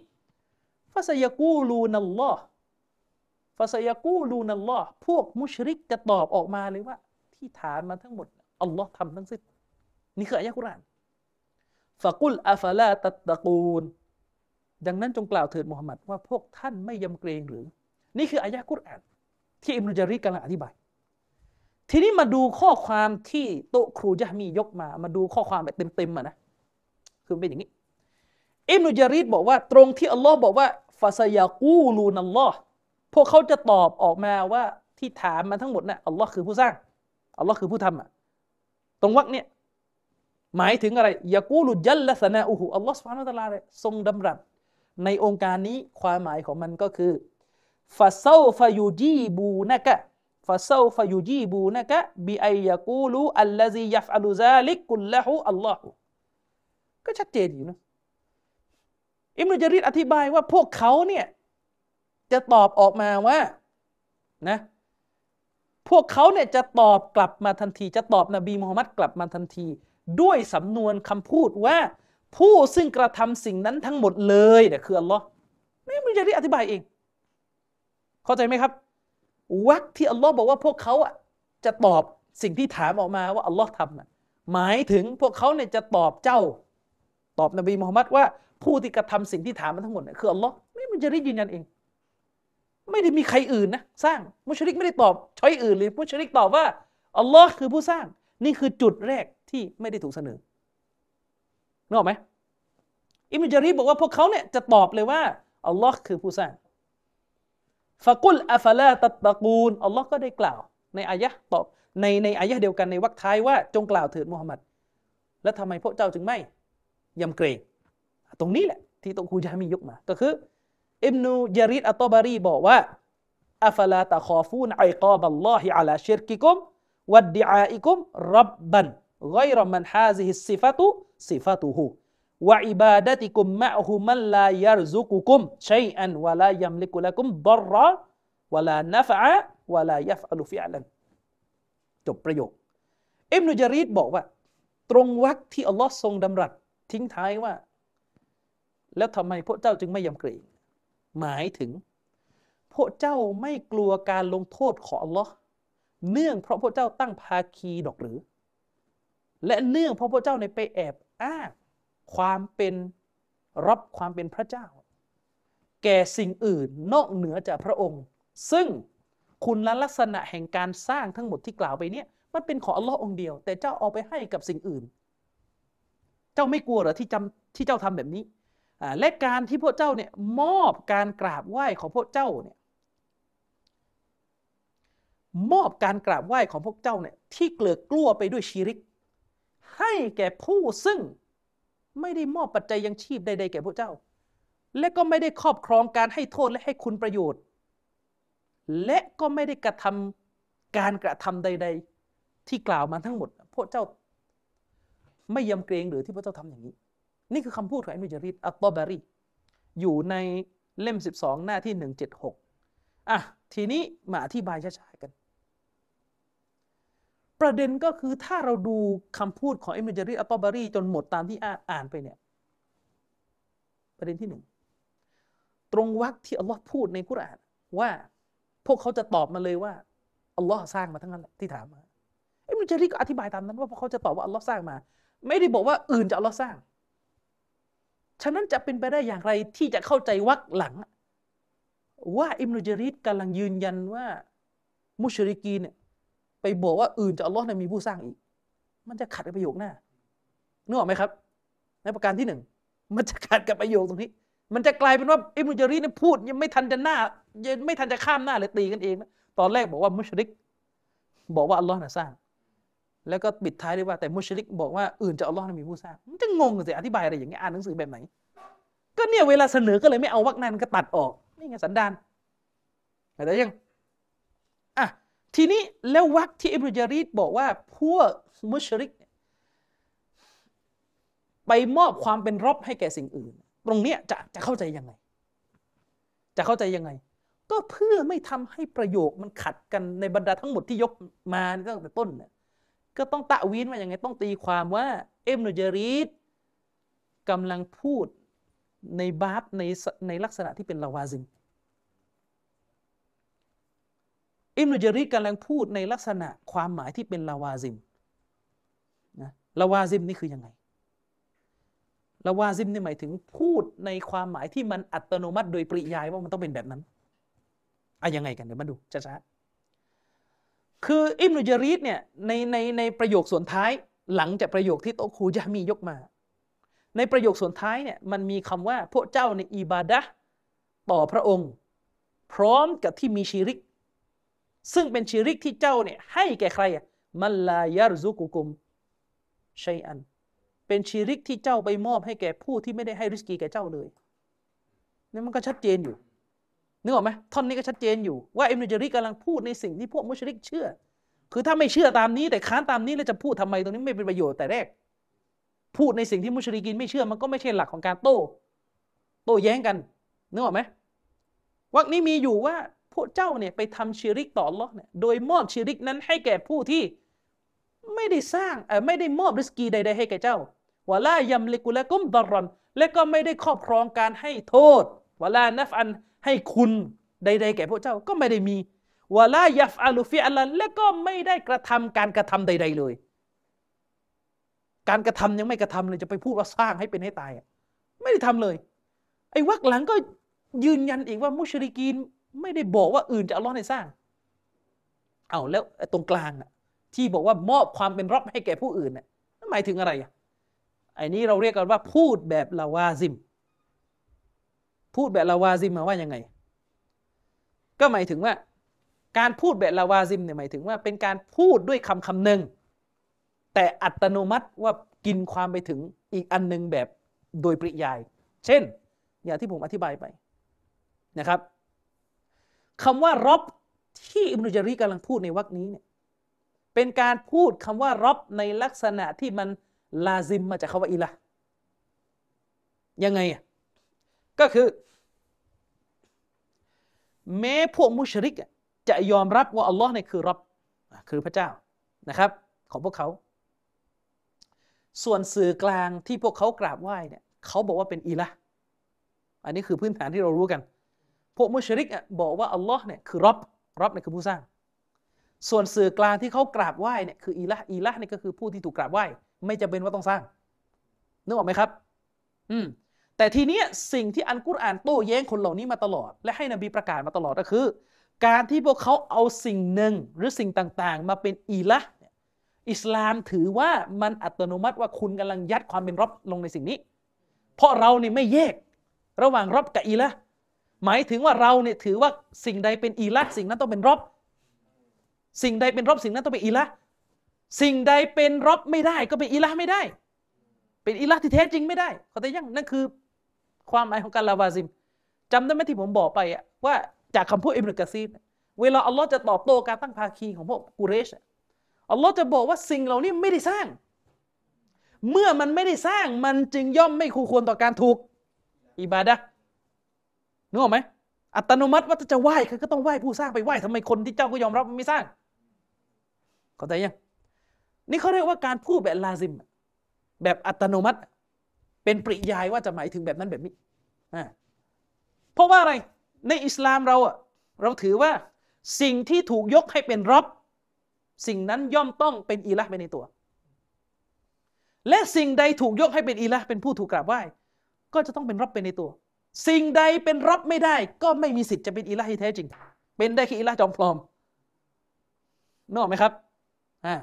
ฟาสยากูลูนัลลอฮ์ฟาสยากูลูนัลลอฮ์พวกมุชริกจะตอบออกมาเลยว่า ที่ถามมาทั้งหมดอัลลอฮ์ทำทั้งสิ้นนี่คืออายะกุรานฟะกุลอัฟลาตัตตะกูล ดังนั้นจงกล่าวเถิดมุฮัมหมัดว่าพวกท่านไม่ยำเกรงหรือ นี่คืออายะกุรอาน ที่อิมรุจาริกกำลังอธิบาย ทีนี้มาดูข้อความที่โตครูจะมียกมา มาดูข้อความแบบเต็มๆอะนะ คือเป็นอย่างนี้ อิมรุจาริดบอกว่าตรงที่อัลลอฮ์บอกว่าฟาซยากูลูนัลลอฮ์พวกเขาจะตอบออกมาว่าที่ถามมาทั้งหมดนะ่ะอัลลอฮ์คือผู้สร้าง อัลลอฮ์คือผู้ทำอะ ตรงวรรคเนี่ยหมายถึงอะไรยากูลุจัลละสนาอูฮูอัลลอฮ์สุบฮานาตะลาทรงดำรัส ในโองการนี้ความหมายของมันก็คือفسوف يجيبونك فسوف يجيبونك بأن يقولوا الذي يفعل ذلك كله اللهก็ชัดเจนอยู่นะอิบนุญะรีรอธิบายว่าพวกเขาเนี่ยจะตอบออกมาว่านะพวกเขาเนี่ยจะตอบกลับมาทันที จะตอบนบีมูฮัมมัดกลับมาทันที ด้วยสำนวนคำพูดว่า ผู้ซึ่งกระทำสิ่งนั้นทั้งหมดเลยเนี่ยคืออัลลอฮ์ไม่มีจะได้อธิบายเอง เข้าใจไหมครับวักที่อัลลอฮ์บอกว่าพวกเขาอะจะตอบสิ่งที่ถามออกมาว่าอัลลอฮ์ทำหมายถึงพวกเขาเนี่ยจะตอบเจ้า ตอบนบีมูฮัมมัดว่าผู้ที่กระทำสิ่งที่ถามมาทั้งหมดเนี่ยคืออัลลอฮ์ไม่มีจะได้ยืนยันเอง ไม่ได้มีใครอื่นนะสร้างมุชริกไม่ได้ตอบช้อยอื่นเลยมุชริกตอบว่าอัลลอฮ์คือผู้สร้าง นี่คือจุดแรกที่ไม่ได้ถูกเสนอ นกออกไหมอิมนุจารีบอกว่าพวกเขาเนี่ยจะตอบเลยว่าอัลลอฮ์คือผู้สร้างฟะกุลอัฟลาตัตะกูลอัลลอฮ์ก็ได้กล่าว ในอายะตอบในในอายะเดียวกันในวรรคท้ายว่าจงกล่าวเถิดมุฮัมหมัด แล้วทำไมพวกเจ้าจึงไม่ยำเกรง ตรงนี้แหละ ที่โต๊ะครูจะมียกมา ก็คืออิบนุญะรีรอัตตบารีบอกว่าأفلا تخافون عقاب الله على شرككم وادعائكم ربا غير من هذه الصفة صفته وعبادتكم معه من لا يرزقكم شيئا ولا يملك لكم ضرا ولا نفعا ولا يفعل فعلاจบประโยคอิบนุญะรีรบอกว่า ตรงวัรที่อัลลอฮ์ทรงดำรัสทิ้งท้ายว่า แล้วทำไมพวกเจ้าจึงไม่ยำเกรงหมายถึง พวกเจ้าไม่กลัวการลงโทษของอัลลอฮ์เนื่องเพราะพวกเจ้าตั้งภาคีดอกหรือ และเนื่องเพราะพวกเจ้าในไปแอบอ้างความเป็นรับความเป็นพระเจ้า แก่สิ่งอื่นนอกเหนือจากพระองค์ ซึ่งคุณลักษณะแห่งการสร้างทั้งหมดที่กล่าวไปเนี่ยมันเป็นของอัลลอฮ์องเดียว แต่เจ้าเอาไปให้กับสิ่งอื่น เจ้าไม่กลัวหรอที่จำที่เจ้าทำแบบนี้และการที่พวกเจ้าเนี่ยมอบการกราบไหว้ของพวกเจ้าเนี่ยมอบการกราบไหว้ของพวกเจ้าเนี่ยที่เกลือกลัวไปด้วยชีริก ให้แก่ผู้ซึ่งไม่ได้มอบปัจจัยยังชีพใดๆแก่พวกเจ้า และก็ไม่ได้ครอบครองการให้โทษและให้คุณประโยชน์ และก็ไม่ได้กระทำการกระทำใด ๆ ที่กล่าวมาทั้งหมดพวกเจ้า ไม่ยำเกรงหรือที่พวกเจ้าทำอย่างนี้ นี่คือคำพูดของอิมุจาริดอัตตบารีอยู่ในเล่ม 12 หน้าที่ 176อะทีนี้มาอธิบายช้าๆกัน ประเด็นก็คือถ้าเราดูคำพูดของอิมนุจารีอัตตบารีจนหมดตามที่อ่านไปเนี่ย ประเด็นที่หนึ่งตรงวรรคที่อัลลอฮ์พูดในกุรอานว่าพวกเขาจะตอบมาเลยว่าอัลลอฮ์สร้างมาทั้งนั้นแหละที่ถามมาอิมนุจารีก็อธิบายตามนั้นว่าพวกเขาจะตอบว่าอัลลอฮ์สร้างมา ไม่ได้บอกว่าอื่นจะอัลลอฮ์สร้าง ฉะนั้นจะเป็นไปได้อย่างไรที่จะเข้าใจวรรคหลัง ว่าอิมนุจารีกำลังยืนยันว่ามุชริกีเนี่ย บอกว่าอื่นจะอัลลอฮ์นมีผู้สร้างอีก มันจะขัดกับประโยคหน้านึกออกไหมครับ ในประการที่หนึ่งมันจะขัดกับประโยคตรงนี้ มันจะกลายเป็นว่าอิมุจารีเนี่ยพูดยังไม่ทันจะหน้ายังไม่ทันจะข้ามหน้าเลยตีกันเองนะตอนแรกบอกว่ามุชริก บอกว่าอัลลอฮ์น่ะสร้าง แล้วก็ปิดท้ายด้วยว่าแต่มุชริกบอกว่าอื่นจะอัลลอฮ์มีผู้สร้างมันจะงงสิอธิบายอะไรอย่างเงี้ยอ่านหนังสือแบบไหน ก็เนี่ยเวลาเสนอก็เลยไม่เอาวักนั้นก็ตัดออกนี่ไงสันดานแต่ยังอะ ทีนี้แล้ววักที่อิบรุจารีดบอกว่าพวกมุชริก ไปมอบความเป็นรบให้แก่สิ่งอื่น ตรงเนี้ยจะจะเข้าใจยังไง จะเข้าใจยังไง ก็เพื่อไม่ทำให้ประโยคมันขัดกันในบรรดาทั้งหมดที่ยกมาตั้งแต่ต้นเนี่ยก็ต้องตะวีนว่าอย่างไงต้องตีความว่าเอ็มนุจรีดกำลังพูดในบาบในในลักษณะที่เป็นลาวาซิม อิบนุญะรีรกำลังพูดในลักษณะความหมายที่เป็นลาวาซิมนะลาวาซิมนี่คือยังไงลาวาซิมนี่หมายถึงพูดในความหมายที่มันอัตโนมัติ โดยปริยายว่ามันต้องเป็นแบบนั้นอะยังไงกันเดี๋ยวมาดูช้าๆคืออิบนุญะรีรเนี่ยในในในประโยคส่วนท้ายหลังจากประโยคที่โต๊ะครูจะมียกมา ในประโยคส่วนท้ายเนี่ยมันมีคำว่าพวกเจ้าในอิบาดะต่อพระองค์ พร้อมกับที่มีชีริก ซึ่งเป็นชีริกที่เจ้าเนี่ยให้แก่ใครอะมันลายารซุกุกุมชัยอัน เป็นชีริกที่เจ้าไปมอบให้แก่ผู้ที่ไม่ได้ให้ริสกีแก่เจ้าเลยนี่มันก็ชัดเจนอยู่นึกออกไหมท่อนนี้ก็ชัดเจนอยู่ว่าอิมนุจาริกกำลังพูดในสิ่งที่พวกมุชริกเชื่อ คือถ้าไม่เชื่อตามนี้แต่ค้านตามนี้แล้วจะพูดทำไมตรงนี้ไม่เป็นประโยชน์แต่แรก พูดในสิ่งที่มุชริกินไม่เชื่อมันก็ไม่ใช่หลักของการโต้ โต้แย้งกันนึกออกไหมวักนี้มีอยู่ว่า วกเจ้าเนี่ยไปทำชีริกต่อหรอเนี่ยโดยมอบชีริกนั้นให้แก่ผู้ที่ไม่ได้สร้างเออไม่ได้มอบริสกีใดๆให้แก่เจ้าวะลายำลิกุละกุมดรอน และก็ไม่ได้ครอบครองการให้โทษวะลานัฟอันให้คุณใด ๆ แก่พวกเจ้าก็ไม่ได้มีวะลายัฟอาลุฟิอัลลันและก็ไม่ได้กระทำการกระทำใด ๆ เลย การกระทำยังไม่กระทำเลยจะไปพูดว่าสร้างให้เป็นให้ตายไม่ได้ทำเลย ไอ้วักหลังก็ยืนยันอีกว่ามุชริกีน ไม่ได้บอกว่าอื่นจะอัลลอฮ์ในสร้าง เอาแล้วตรงกลางน่ะที่บอกว่ามอบความเป็นรอบให้แก่ผู้อื่นน่ะหมายถึงอะไรอะไอ้นี้เราเรียกกันว่า พูดแบบลาวาซิม พูดแบบลาวาซิมมาว่ายังไง ก็หมายถึงว่า การพูดแบบลาวาซิมเนี่ยหมายถึงว่าเป็นการพูดด้วยคำคำหนึ่งแต่อัตโนมัติว่ากินความไปถึงอีกอันหนึงแบบโดยปริยาย เช่น อย่างที่ผมอธิบายไปนะครับ คำว่ารบที่อิบนุจารีกำลังพูดในวรรคนี้เนี่ยเป็นการพูดคำว่ารบในลักษณะที่มันลาซิมมาจากคำว่าอิละยังไงอะก็คือ แม้พวกมุชริกจะยอมรับว่าอัลลอฮ์เนี่ยคือรับคือพระเจ้านะครับ ของพวกเขา ส่วนสื่อกลางที่พวกเขากราบไหว้เนี่ยเขาบอกว่าเป็นอิละอันนี้คือพื้นฐานที่เรารู้กัน พวกมุชริกอะบอกว่าอัลลอฮ์เนี่ยคือรับรับเนี่ยคือผู้สร้าง ส่วนสื่อกลางที่เขากราบไหว้เนี่ยคืออิละอิละเนี่ยก็คือผู้ที่ถูกกราบไหว้ ไม่จำเป็นว่าต้องสร้างนึกออกไหมครับ อืมแต่ทีเนี้ยสิ่งที่อันกุรอานโต้แย้งคนเหล่านี้มาตลอด และให้นบีประกาศมาตลอดก็คือ การที่พวกเขาเอาสิ่งหนึ่งหรือสิ่งต่างๆ มาเป็นอีละอิสลามถือว่ามันอัตโนมัติว่าคุณกำลังยัดความเป็นรบลงในสิ่งนี้ เพราะเรานี่ไม่แยกระหว่างรบกับอีละ หมายถึงว่าเราเนี่ยถือว่าสิ่งใดเป็นอีละสิ่งนั้นต้องเป็นรบ สิ่งใดเป็นรบสิ่งนั้นต้องเป็นอีละสิ่งใดเป็นรบไม่ได้ก็เป็นอีละไม่ได้ เป็นอิละที่แท้จริงไม่ได้เขาแต่ยังนั่นคือ ความหมายของการลาวาซิมจำได้ไหมที่ผมบอกไปอะว่าจากคำพูดอิบนุกะซีรเวลาอัลลอฮ์จะตอบโต้การตั้งภาคีของพวกกุเรชอัลลอฮ์จะบอกว่าสิ่งเหล่านี้ไม่ได้สร้าง เมื่อมันไม่ได้สร้างมันจึงย่อมไม่คู่ควรต่อการถูกอิบาดะ นึกออกไหมอัตโนมัติว่าจะไหว้คือก็ต้องไหว้ผู้สร้างไปไหว้ทำไมคนที่เจ้าก็ยอมรับไม่สร้างเข้าใจยังนี่เขาเรียกว่าการพูดแบบลาซิม แบบอัตโนมัติ เป็นปริยายว่าจะหมายถึงแบบนั้นแบบนี้เพราะว่าอะไรในอิสลามเราอะเราถือว่าสิ่งที่ถูกยกให้เป็นรบสิ่งนั้นย่อมต้องเป็นอีละห์ไปในตัว และสิ่งใดถูกยกให้เป็นอีละห์เป็นผู้ถูกกราบไหว้ ก็จะต้องเป็นรบไปในตัว สิ่งใดเป็นรบไม่ได้ ก็ไม่มีสิทธิ์จะเป็นอีละที่แท้จริง เป็นได้แค่อีละห์จอมปลอมนึกออกไหมครับอ่า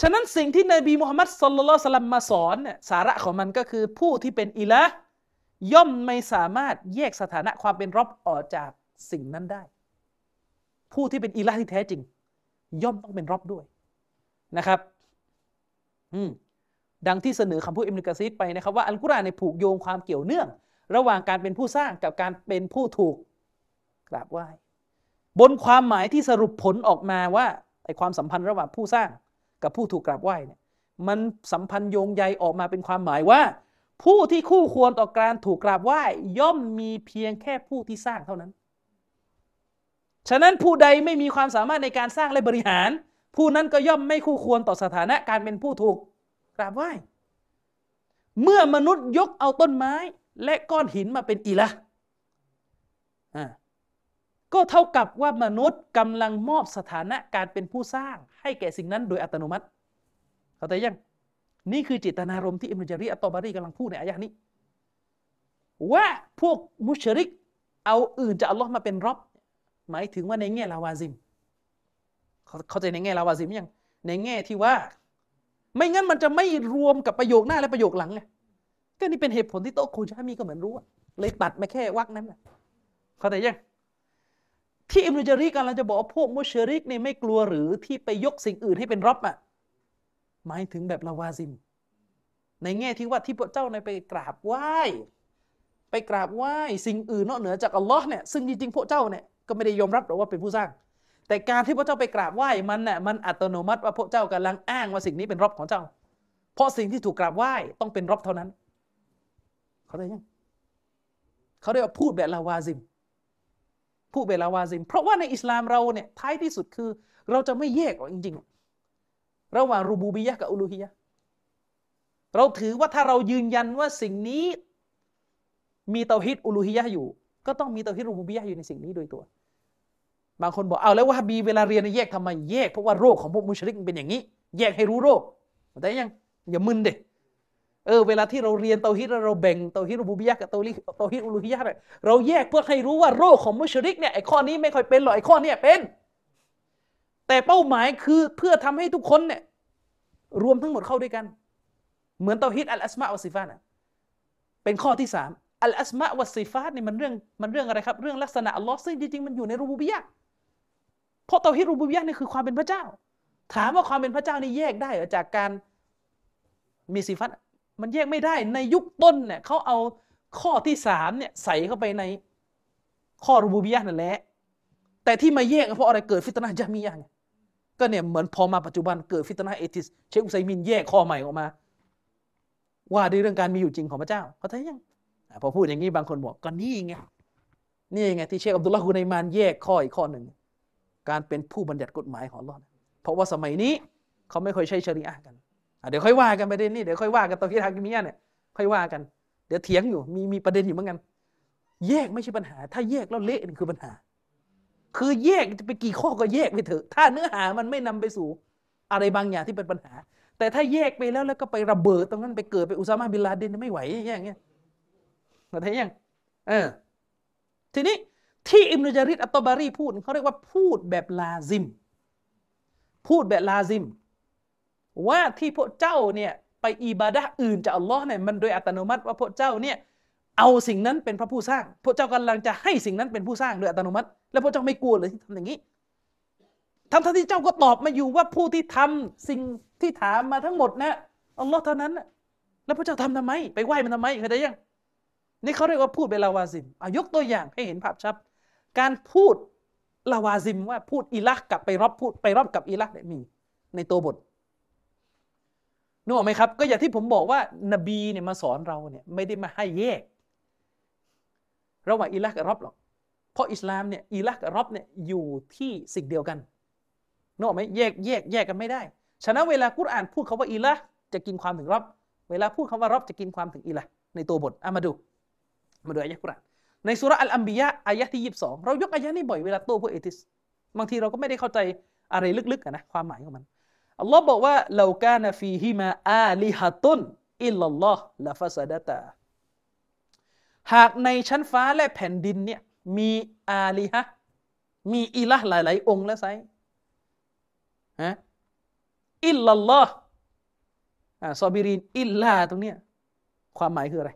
ฉะนั้นสิ่งที่นบีมุฮัมมัดสุลลัลสลัมมาสอนเนี่ยสาระของมันก็คือผู้ที่เป็นอิละห์ย่อมไม่สามารถแยกสถานะความเป็นรบออกจากสิ่งนั้นได้ ผู้ที่เป็นอิละที่แท้จริง ย่อมต้องเป็นรบด้วยนะครับ อืมดังที่เสนอคำพูดอิมนุกะซีดไปนะครับว่าอัลกุรอานในผูกโยงความเกี่ยวเนื่อง ระหว่างการเป็นผู้สร้างกับการเป็นผู้ถูกกราบไหว้บนความหมายที่สรุปผลออกมาว่าไอความสัมพันธ์ระหว่างผู้สร้างกับผู้ถูกกราบไหว้เนี่ยมันสัมพันธ์โยงใยออกมาเป็นความหมายว่า ผู้ที่คู่ควรต่อการถูกกราบไหว้ ย่อมมีเพียงแค่ผู้ที่สร้างเท่านั้น ฉะนั้นผู้ใดไม่มีความสามารถในการสร้างและบริหาร ผู้นั้นก็ย่อมไม่คู่ควรต่อสถานะการเป็นผู้ถูกกราบไหว้ เมื่อมนุษย์ยกเอาต้นไม้ และก้อนหินมาเป็นอีละอ่าก็เท่ากับว่ามนุษย์กำลังมอบสถานะการเป็นผู้สร้าง ให้แก่สิ่งนั้นโดยอัตโนมัติ เข้าใจยัง นี่คือเจตนารมณ์ที่อิมรุจารีอัตตบารีกำลังพูดในอายะนี้ ว่าพวกมุชริก เอาอื่นจากอัลลอฮ์มาเป็นรบหมายถึงว่าในแง่ลาวาซิม เข้าใจในแง่ลาวาซิมยัง ในแง่ที่ว่า ไม่งั้นมันจะไม่รวมกับประโยคหน้าและประโยคหลังไง ก็นี่เป็นเหตุผลที่โต๊ะคูชามีก็เหมือนรู้เลยตัดมาแค่วักนั้นแหละเข้าใจยังที่อิมรุจารีกำลังจะบอกว่าพวกมุชริกเนี่ยไม่กลัวหรือที่ไปยกสิ่งอื่นให้เป็นรบอะหมายถึงแบบลาวาซิม ในแง่ที่ว่าที่พระเจ้าในไปกราบไหว้ ไปกราบไหว้สิ่งอื่นนอกเหนือจากอัลลอฮ์เนี่ยซึ่งจริงๆพวกเจ้าเนี่ยก็ไม่ได้ยอมรับหรอกว่าเป็นผู้สร้าง แต่การที่พระเจ้าไปกราบไหว้มันน่ะมันอัตโนมัติว่าพวกเจ้ากำลังอ้างว่าสิ่งนี้เป็นรบของเจ้า เพราะสิ่งที่ถูกกราบไหว้ต้องเป็นรบเท่านั้น เขาได้ยังเขาเรียกว่าพูดแบบลาวาซิมผู้เบบลาวาซิม เพราะว่าในอิสลามเราเนี่ยท้ายที่สุดคือ เราจะไม่แยกหรอกจริง ๆ ระหว่างรูบูบียะกับอุลูฮียะเราถือว่าถ้าเรายืนยันว่าสิ่งนี้ มีเตาฮิดอุลูฮียะอยู่ ก็ต้องมีเตาฮิดรูบูบียะอยู่ในสิ่งนี้โดยตัว บางคนบอกเอาแล้ววะฮาบีเวลาเรียนแยกทำไมแยกเพราะว่าโรคของพวกมุชริกมันเป็นอย่างนี้ แยกให้รู้โรคแต่ยังอย่ามึนเด็ เออเวลาที่เราเรียนเตาฮิดเราแบ่งเตาฮิดรูบูบียะกับเตาฮิดเตาฮิดอุลูฮียะเนี่ยเราแยกเพื่อให้รู้ว่าโรคของมุชริกเนี่ยไอ้ข้อนี้ไม่ค่อยเป็นหรอกไอ้ข้อนี้เป็น แต่เป้าหมายคือเพื่อทำให้ทุกคนเนี่ยรวมทั้งหมดเข้าด้วยกัน เหมือนเตาฮิดอัลอัสมาวัสซิฟาตนะเป็นข้อที่สามอัลอัสมะวัสซิฟาตนี่มันเรื่องมันเรื่องอะไรครับ เรื่องลักษณะอัลลอฮ์ซึ่งจริงๆมันอยู่ในรูบูบิยะเพราะเตาฮิดรูบูบิยะนี่คือความเป็นพระเจ้า ถามว่าความเป็นพระเจ้านี่แยกได้จากการมีสิฟัต มันแยกไม่ได้ในยุคต้นเนี่ยเขาเอาข้อที่สามเนี่ยใส่เข้าไปในข้อรูบูบิยะนั่นแหละแต่ที่มาแยกเพราะอะไรเกิดฟิตนะจามียะไงก็เนี่ยเหมือนพอมาปัจจุบันเกิดฟิตนะเอติสเชคอุไซมินแยกข้อใหม่ออกมา ว่าด้วยเรื่องการมีอยู่จริงของพระเจ้าเขาใจยังพอพูดอย่างนี้บางคนบอกก็นี่ไงนี่ไงที่เชคอับดุลลาห์ฮุนัยมานแยกข้ออีกข้อหนึ่งการเป็นผู้บัญญัติกฎหมายของลอเพราะว่าสมัยนี้เขาไม่ค่อยใช้ชริอะกัน เดี๋ยวค่อยว่ากันประเด็นนี้เดี๋ยวค่อยว่ากันตอนที่ทากิมียเนี่ยค่อยว่ากัน เดี๋ยวเถียงอยู่มีมีประเด็นอยู่เหมือนกัน แยกไม่ใช่ปัญหา ถ้าแยกแล้วเละนี่คือปัญหา คือแยกจะไปกี่ข้อก็แยกไปเถอะ ถ้าเนื้อหามันไม่นำไปสู่ อะไรบางอย่างที่เป็นปัญหา แต่ถ้าแยกไปแล้วแล้วก็ไประเบิดตรงนั้นไปเกิดไปอุซามาบินลาเดนไม่ไหวอย่างเงี้ยเข้าใจยังเออทีนี้ที่อิมนุจาริดอัตตบารีพูดเขาเรียกว่าพูดแบบลาซิม พูดแบบลาซิม ว่าที่พวกเจ้าเนี่ยไปอิบาดะอื่นจากอัลลอฮ์เนี่ยมันโดยอัตโนมัติว่าพวกเจ้าเนี่ยเอาสิ่งนั้นเป็นพระผู้สร้าง พวกเจ้ากำลังจะให้สิ่งนั้นเป็นผู้สร้างโดยอัตโนมัติ แล้วพวกเจ้าไม่กลัวเลยที่ทำอย่างนี้ทั้งที่เจ้าก็ตอบมาอยู่ว่าผู้ที่ทำสิ่งที่ถามมาทั้งหมดนะอัลลอฮ์เท่านั้นแล้วพวกเจ้าทำทำไม ไปไหว้มันทำไมเข้าใจยังนี่เขาเรียกว่าพูดเป็นลาวาซิมอายกตัวอย่างให้เห็นภาพชัดการพูดลาวาซิมว่าพูดอิละฮ์กับไปร็อบพูดไปร็อบกับอิละฮ์เนี่ยมีในตัวบท นึกออกไหมครับ ก็อย่างที่ผมบอกว่านบีเนี่ยมาสอนเราเนี่ยไม่ได้มาให้แยก ระหว่างอิละฮ์กับร็อบหรอก เพราะอิสลามเนี่ยอิลักกับรอบเนี่ยอยู่ที่สิ่งเดียวกันนึกออกไหมแยกแยกแยกกันไม่ได้ ฉะนั้นเวลากุรอานพูดคาว่าอิลักจะกินความถึงรอบเวลาพูดคำว่ารอบจะกินความถึงอิลักในตัวบทอามาดู มาดูอายะกุรอานในสุรอัลอัมบียะอายะที่ยีิบสองเรายกอายะนี้บ่อยเวลาโต้พวกเอติส บางทีเราก็ไม่ได้เข้าใจอะไรลึกๆนะความหมายของมัน อัลลอฮ์บอกว่าเรากานฟีฮิมาอาลิฮะตุนอิลลัลลอฮ์ละฟาซาดตา หากในชั้นฟ้าและแผ่นดินเนี่ยมีอาลิฮะมีอิละหลาย ๆ องค์แล้วไซฮะอิลลัลลอฮ์ซอบิรินอิลลาตรงเนี้ยความหมายคืออะไร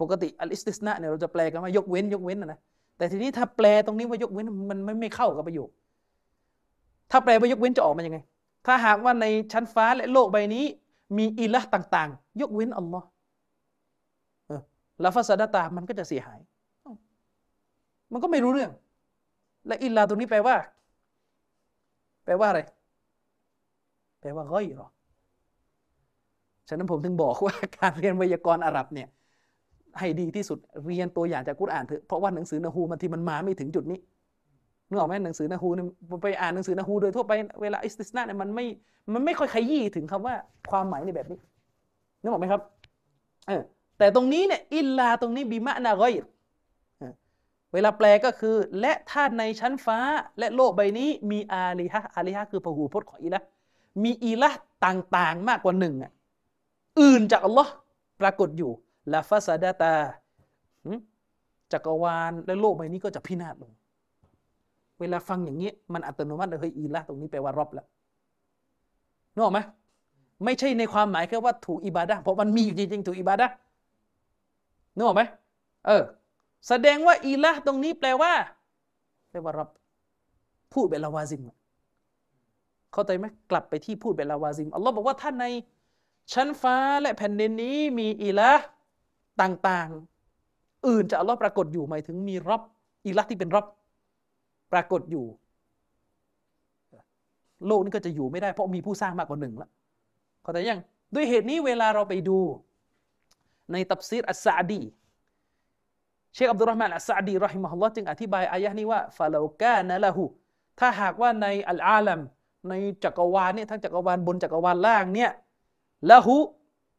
ปกติอัลอิสติสนะเนี่ยเราจะแปลกันว่ายกเว้นยกเว้นนะแต่ทีนี้ถ้าแปลตรงนี้ว่ายกเว้นมันไม่ไม่เข้ากับประโยค ถ้าแปลว่ายกเว้นจะออกมายังไง ถ้าหากว่าในชั้นฟ้าและโลกใบนี้ มีอิละต่างๆ ยกเว้นอัลลอฮ์ลาฟาซาดาตามันก็จะเสียหาย มันก็ไม่รู้เรื่อง และอิลลาตรงนี้แปลว่า แปลว่าอะไร แปลว่าก้อยหรอฉะนั้นผมถึงบอกว่าการเรียนไวยากรณ์อาหรับเนี่ยให้ดีที่สุดเรียนตัวอย่างจากกุรอานเถอะเพราะว่าหนังสือนาฮูมันที่มันมาไม่ถึงจุดนี้ นึกออกไหมหนังสือนาฮูเนี่ยไปอ่านหนังสือนาฮูโดยทั่วไปเวลาอิสติสนาเนี่ยมันไม่มันไม่ค่อยขยี้ถึงคำว่าความหมายในแบบนี้นึกออกไหมครับเออแต่ตรงนี้เนี่ยอิลลาตรงนี้บิมะนากอยเวลาแปลก็คือ และถ้าในชั้นฟ้าและโลกใบนี้ มีอาลีฮะอาลีฮะคือพหูพจน์ของอิละมีอิละต่างๆมากกว่าหนึ่งอะอื่นจากอัลลอฮ์ปรากฏอยู่ลาฟาซาดาตาจักรวาลและโลกใบนี้ก็จะพินาศลง เวลาฟังอย่างนี้มันอัตโนมัติเลยเฮ้ยอีละตรงนี้แปลว่ารอบแล้วนึกออกไหมไม่ใช่ในความหมายแค่ว่าถูกอิบาดะเพราะมันมีอยู่จริงๆถูกอิบาดะนึกออกไหมเออ แสดงว่าอีละตรงนี้แปลว่าแปลว่ารอบพูดเป็นลาวาซิมเข้าใจไหมกลับไปที่พูดเป็นลาวาซิมอัลลอฮ์บอกว่าท่านใน ชั้นฟ้าและแผ่นดินนี้มีอีละต่างๆ อื่นจะอัลลอฮ์ปรากฏอยู่หมายถึงมีรับอิลักที่เป็นรับ ปรากฏอยู่ โลกนี้ก็จะอยู่ไม่ได้เพราะมีผู้สร้างมากกว่าหนึ่งแล้วเข้าใจยังด้วยเหตุนี้เวลาเราไปดูในตับซีรอัสซาดีเชคอับดุลรห์มานอัสซาดีรอฮิมะฮุลลอฮ์จึงอธิบายอายะนี้ว่าฟาลากานะละหูถ้าหากว่าในอัลอาลัมในจักรวาลเนี่ยทั้งจักรวาลบนจักรวาลล่างเนี่ยละหู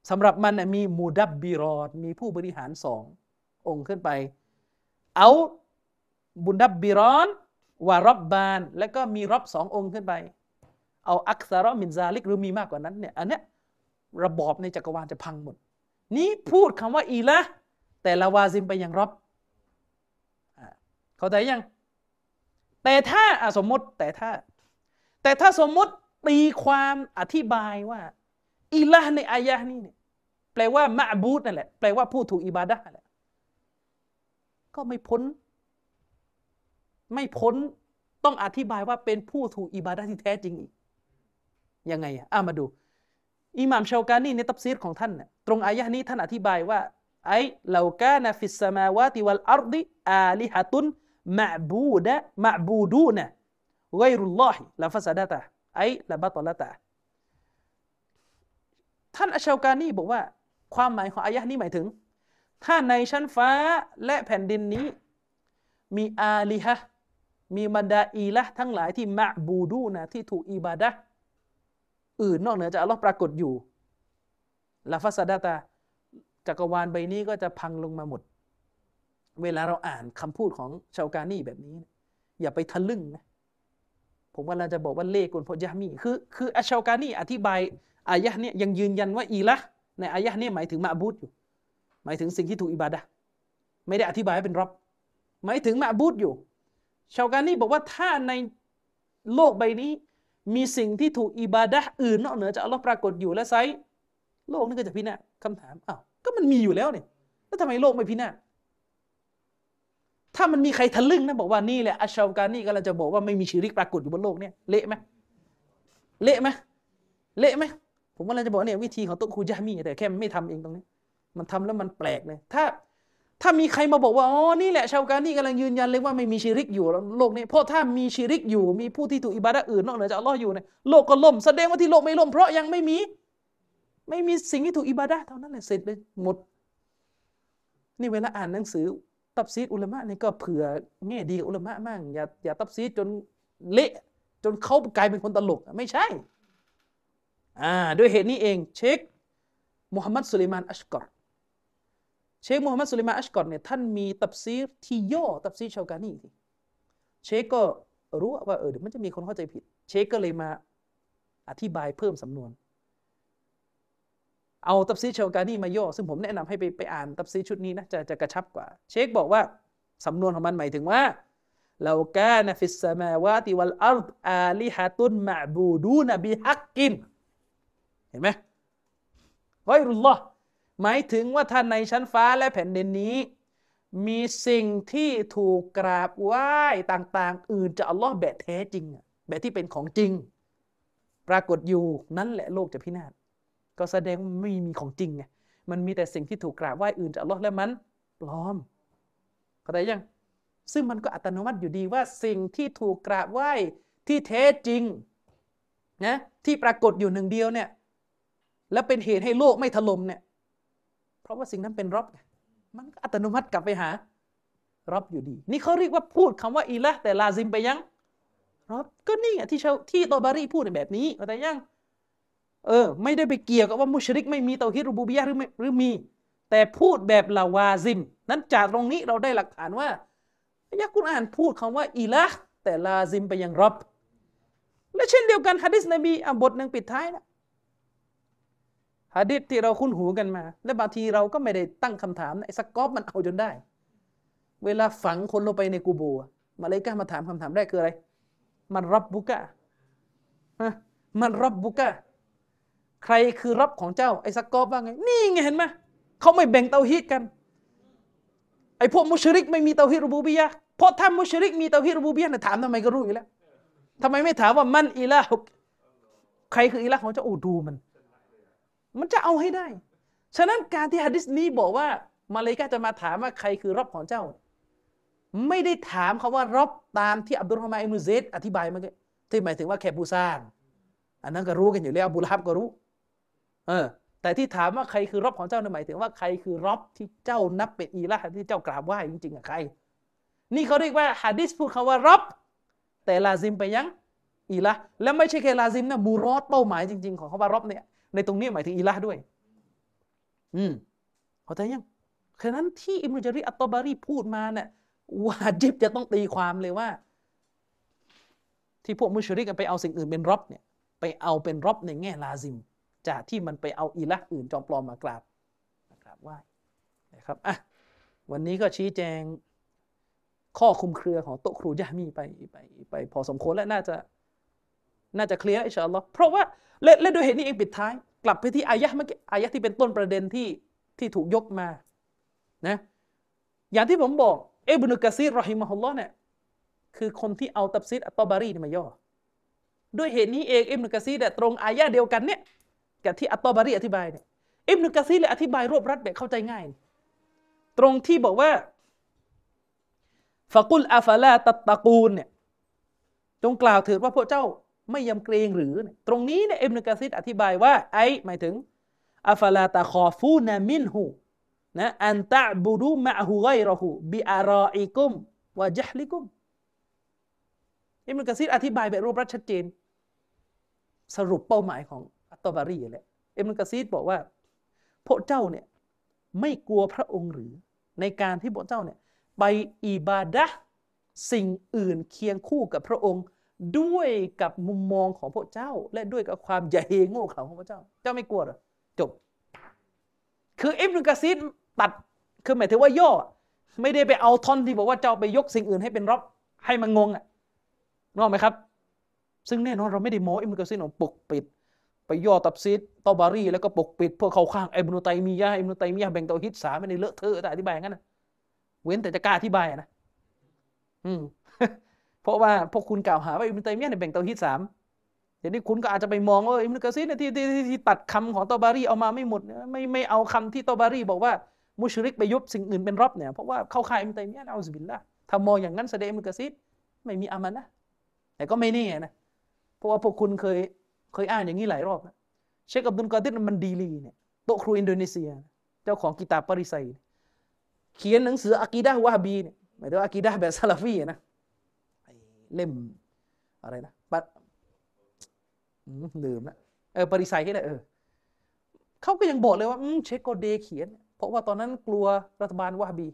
สำหรับมันมีมูดับบิรอดมีผู้บริหารสององค์ขึ้นไป เอาบุนดับบิรอน วารบบาน แล้วก็มีรอบสององค์ขึ้นไป เอาอักษรมินซาลิกหรือมีมากกว่านั้นเนี่ยอันเนี้ยระบอบในจักรวาลจะพังหมด นี้พูดคำว่าอีละแต่ละวาซิมไปยังรอบเข้าใจยัง แต่ถ้าสมมติแต่ถ้า แต่ถ้าสมมติตีความอธิบายว่าอิละในอายะนี้เนี่ยแปลว่ามะอ์บูดนั่นแหละแปลว่าผู้ถูกอิบาดะห์นั่นแหละก็ไม่พ้น ไม่พ้นต้องอธิบายว่าเป็นผู้ถูกอิบาดะห์ที่แท้จริงอีกยังไงอะอะมาดู อิหม่ามเชากานีในตัฟซีรของท่านตรงอายะห์นี้ท่านอธิบายว่าأي لو كان في السماوات والأرض آلهةมะบูดะมะบูดูนะไกรุลลอฮิละฟัสดะตะไอ้ละบัตละตะท่านอัชชาวกานีบอกว่า ความหมายของอายะห์นี้หมายถึง ถ้าในชั้นฟ้าและแผ่นดินนี้ มีอาลิฮะ มีบรรดาอีละทั้งหลายที่มะบูดูนะที่ถูกอิบาดะห์อื่นนอกเหนือจากอัลลอฮ์ปรากฏอยู่ลาฟัสดาตาจักรวาลใบนี้ก็จะพังลงมาหมด เวลาเราอ่านคำพูดของชาวกานีแบบนี้ อย่าไปทะลึ่งนะผมว่าเราจะบอกว่าเลขกุนพยามีคือคืออัชชาวกานีอธิบายอายะห์เนี่ยยังยืนยันว่าอีละในอายะห์เนี่ยหมายถึงมาบูดอยู่ หมายถึงสิ่งที่ถูกอิบาดะห์ไม่ได้อธิบายให้เป็นรอบหมายถึงมาบูดอยู่ ชาวกานี่บอกว่าถ้าในโลกใบนี้ มีสิ่งที่ถูกอิบาดะห์อื่นนอกเหนือจากอัลลอฮ์ปรากฏอยู่และไซโลกนี้ก็จะพินาศคำถามอ้าวก็มันมีอยู่แล้วเนี่ยแล้วทำไมโลกไม่พินาศถ้ามันมีใครทะลึ่งนะบอกว่านี่แหละอัชชาวการนี่ก็เราจะบอกว่าไม่มีชีริกปรากฏอยู่บนโลกเนี่ยเละไหมเละไหมเละไหมผมว่าเราจะบอกเนี่ยวิธีของโต๊ะครูยามีแต่แค่มันไม่ทำเองตรงนี้ มันทำแล้วมันแปลกเลย ถ้า ถ้ามีใครมาบอกว่าอ๋อนี่แหละชาวกานี่กำลังยืนยันเลยว่าไม่มีชีริกอยู่โลกนี้เพราะถ้ามีชีริกอยู่มีผู้ที่ถูกอิบาดะห์อื่นนอกเหนือจากอัลลอฮ์อยู่เนี่ยโลกก็ล่มแสดงว่าที่โลกไม่ล่มเพราะยังไม่มี ไม่มีสิ่งที่ถูกอิบาดะห์เท่านั้นแหละเสร็จเลยหมด นี่เวลาอ่านหนังสือ ตับซีดอุลามะนี่ก็เผื่อแง่ดีกับอุลามะมั่งอย่าอย่าตับซีดจนเละจนเขากลายเป็นคนตลกไม่ใช่อ่าด้วยเหตุนี้เองเช็คมุฮัมหมัดสุลัยมานอัชกอร เชคมุฮัมมัดสุลัยมาอัชกอรเนี่ยท่านมีตับซีดที่ย่อตับซีชาวกานีทีเชคก็รู้ว่าเออเดี๋ยวมันจะมีคนเข้าใจผิด เชคก็เลยมาอธิบายเพิ่มสำนวน เอาตัฟซีรเชากานีมาย่อ ซึ่งผมแนะนำให้ไปไปอ่านตัฟซีรชุดนี้นะจะจะกระชับกว่า เชคบอกว่าสำนวนของมันหมายถึงว่าلو كان في السماوات والأرض آلهة معبودون بحق เห็นไหมغير الله หมายถึงว่าท่านในชั้นฟ้าและแผ่นดินนี้ มีสิ่งที่ถูกกราบไหว้ต่าง ๆ อื่นจากอัลลอฮ์แบบแท้จริงแบบที่เป็นของจริง ปรากฏอยู่นั่นแหละโลกจะพินาศก็แสดงว่าไม่มีของจริงไงมันมีแต่สิ่งที่ถูกกราบไหว้อื่นจากอัลลอฮ์และมันปลอมเข้าใจยังซึ่งมันก็อัตโนมัติอยู่ดีว่าสิ่งที่ถูกกราบไหว้ที่แท้จริงนะที่ปรากฏอยู่หนึ่งเดียวเนี่ยแล้วเป็นเหตุให้โลกไม่ถล่มเนี่ย ราะว่าสิ่งนั้นเป็นรอบมันก็อัตโนมัติกลับไปหารอบอยู่ดี นี่เขาเรียกว่าพูดคำว่าอีละแต่ลาซิมไปยังรอบก็นี่ไงที่ชาวที่ตอบารีพูดในแบบนี้เข้าใจยังเออ ไม่ได้ไปเกี่ยวกับว่ามุชริก ไม่มีเตาฮิดรูบูบียะหรือไม่หรือมี แต่พูดแบบลาวาซิม นั้นจากตรงนี้เราได้หลักฐานว่าอายะกุรอานพูดคำว่าอีละแต่ลาซิมไปยังรอบและเช่นเดียวกันฮะดิษนบีอะบทหนึ่งปิดท้ายนะ ฮะดิษที่เราคุ้นหูกันมา และบางทีเราก็ไม่ได้ตั้งคำถามไอ้สกอปมันเอาจนได้ เวลาฝังคนลงไปในกูโบมาเลยก้ามาถามคำถามแรกคืออะไร มันรับบุกะฮะมันรับบุกะใครคือรับของเจ้าไอ้สกอปว่าไง นี่ไงเห็นไหมเขาไม่แบ่งเตาฮีดกันไอ้พวกมุชริกไม่มีเตาฮีดรูบูบียะเพราะถ้ามุชริกมีเตาฮีดรูบูบียะเนี่ยถามทำไมก็รู้อยู่แล้วทำไมไม่ถามว่ามันอิละฮุกใครคืออิละของเจ้าโอ้ดูมัน มันจะเอาให้ได้ ฉะนั้นการที่ฮะดิษนี้บอกว่า มาเลย์กาจะมาถามว่าใครคือรับของเจ้า ไม่ได้ถามเขาว่ารบตามที่อับดุลฮามาอิมุเซดอธิบายเมื่อกี้ที่หมายถึงว่าแค่ผู้สร้าง อันนั้นก็รู้กันอยู่แล้วบูลฮับก็รู้ เออ แต่ที่ถามว่าใครคือรบของเจ้านั่นหมายถึงว่าใครคือรบที่เจ้านับเป็นอีละที่เจ้ากราบไหว้จริงๆอะใคร นี่เขาเรียกว่าฮะดิษพูดคำว่ารบแต่ลาซิมไปยังอีละแล้วไม่ใช่แค่ลาซิมนะมูรอดเป้าหมายจริง ๆ ของคำว่ารบเนี่ย ในตรงนี้หมายถึงอีละด้วย อืมเข้าใจยังฉะนั้นที่อิมรุจาริอัตตบารีพูดมาเนี่ย วาจิบจะต้องตีความเลยว่า ที่พวกมุชริกไปเอาสิ่งอื่นเป็นรบเนี่ย ไปเอาเป็นรบในแง่ลาซิม จากที่มันไปเอาอีละอื่นจอมปลอมมากราบมากราบไหว้นะครับอะวันนี้ก็ชี้แจงข้อคลุมเครือของโตครูยะมีไปไปไปพอสมควรและน่าจะ น่าจะเคลียร์อินชาอัลลอฮ์เพราะว่าและและโดยเหตุนี้เองปิดท้าย กลับไปที่อายะห์เมื่อกี้อายะห์ที่เป็นต้นประเด็นที่ที่ถูกยกมานะอย่างที่ผมบอกอิบนุกะซีร รอฮิมะฮุลลอฮ์เนี่ยคือคนที่เอาตัฟซีรอัตตบารีนี่มาย่อด้วยเหตุนี้เองอิบนุกะซีรเนี่ยตรงอายะห์เดียวกันเนี่ยกับที่อัตตบารีอธิบายเนี่ยอิบนุกะซีเลยอธิบายรวบรัดแบบเข้าใจง่าย ตรงที่บอกว่าฟะกุลอาฟาลาตัตตะกูลเนี่ยจงกล่าวถิดว่าพวกเจ้า ไม่ยำเกรงหรือ ตรงนี้เนี่ยอิบนุกะซีรอธิบายว่า ไอหมายถึงอาฟลาตะคอฟูนามินหูนะอันตะบุดูมะฮูไกรหูบิอารออิกุมวะจัฮลิกุมอิบนุกะซีรอธิบายแบบรวบรัดชัดเจน สรุปเป้าหมายของอัตตบารีแหละอิบนุกะซีรบอกว่า พวกเจ้าเนี่ยไม่กลัวพระองค์หรือ ในการที่พวกเจ้าเนี่ยไปอิบาดะสิ่งอื่นเคียงคู่กับพระองค์ ด้วยกับมุมมองของพวกเจ้า และด้วยกับความยะเฮโง่เขลาของพระเจ้า เจ้าไม่กลัวหรอจบ คืออิบนุกะซีรตัดคือหมายถึงว่าย่อ ไม่ได้ไปเอาท่อนที่บอกว่าเจ้าไปยกสิ่งอื่นให้เป็นรบให้มันงงอะนึกอกไหมครับ ซึ่งแน่นอนเราไม่ได้โม้อิบนุกะซีรของปกปิด ไปย่อตับซีดตอบารีแล้วก็ปกปิดพื่อเขาข้างอิบนุตัยมียะอิบนุตัยมียะแบ่งเตาฮิดสามไม่ได้เลอะเทอะแต่อธิบายงั้นนะเว้นแต่จะกล้าอธิบายนะอืม เพราะว่าพวกคุณกล่าวหาว่าอิบนุตัยมียะเนี่ยแบ่งเตาฮิดสามเดี๋ยวนี้คุณก็อาจจะไปมองว่าอิบนุกะซีเนี่ยที่ที่ที่ตัดคำของตอบารีเอามาไม่หมดไม่ไม่เอาคำที่ตอบารีบอกว่ามุชริกไปยุบสิ่งอื่นเป็นรบเนี่ยเพราะว่าเข้าข่ายอิบนุตัยมียะห์นะอัลลอฮฺบิลละถ้ามองอย่างนั้นแสดงอิบนุกะซีไม่มีอามันนะแต่ก็ไม่แน่นะเพราะว่าพวกคุณเคยเคยอ่านอย่างนี้หลายรอบนะเชคอับดุลกอดิรมันดีลีเนี่ยโตครูอินโดนีเซีย เจ้าของกิตาบปริไซเนี่ยเขียนหนังสืออะกีดะห์วะฮาบีเนี่ยหมายถึงว่าอะกีดะห์แบบซาลาฟีนะ เล่มอะไรนะปัดลืมละเออปริไซให้ได้เออเขาก็ยังบอกเลยว่าเชโกเดเขียน เพราะว่าตอนนั้นกลัวรัฐบาลวะฮาบี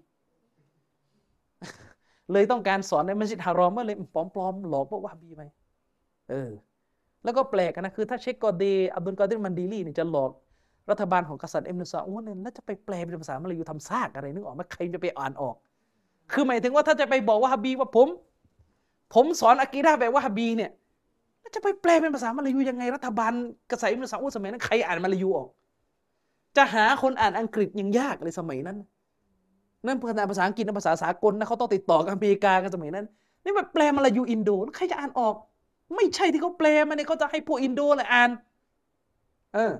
เลยต้องการสอนในมัสยิดฮารอมก็เลยปลอมๆหลอกพวกวะฮาบีไปเออ แล้วก็แปลกนะคือถ้าเชคกเดอับดุลกอดิรมันดีลีเนี่ยจะหลอกรัฐบาลของกษัตริย์เอ็มนุซาอุดเนี่ยแล้วจะไปแปลเป็นภาษามลายูทำซากอะไรนึกออกไหมใครจะไปอ่านออก คือหมายถึงว่าถ้าจะไปบอกว่าฮับบีว่าผม ผมสอนอะกีดะห์แบบว่าฮับบีเนี่ยจะไปแปลเป็นภาษามลายูยังไงรัฐบาลกษัตริย์เอิบนุซาอุดสมัยนั้นใครอ่านมลายูออก จะหาคนอ่านอังกฤษยังยากเลยสมัยนั้น นั่นภาษาอังกฤษนะภาษาสากลนะเขาต้องติดต่อกับอเมริกากันสมัยนั้น นี่มันแปลมลายูอินโดใครจะอ่านออก ไม่ใช่ที่เขาแปลมาเนี่ยเขาจะให้พวกอินโดเลยอ่าน เออ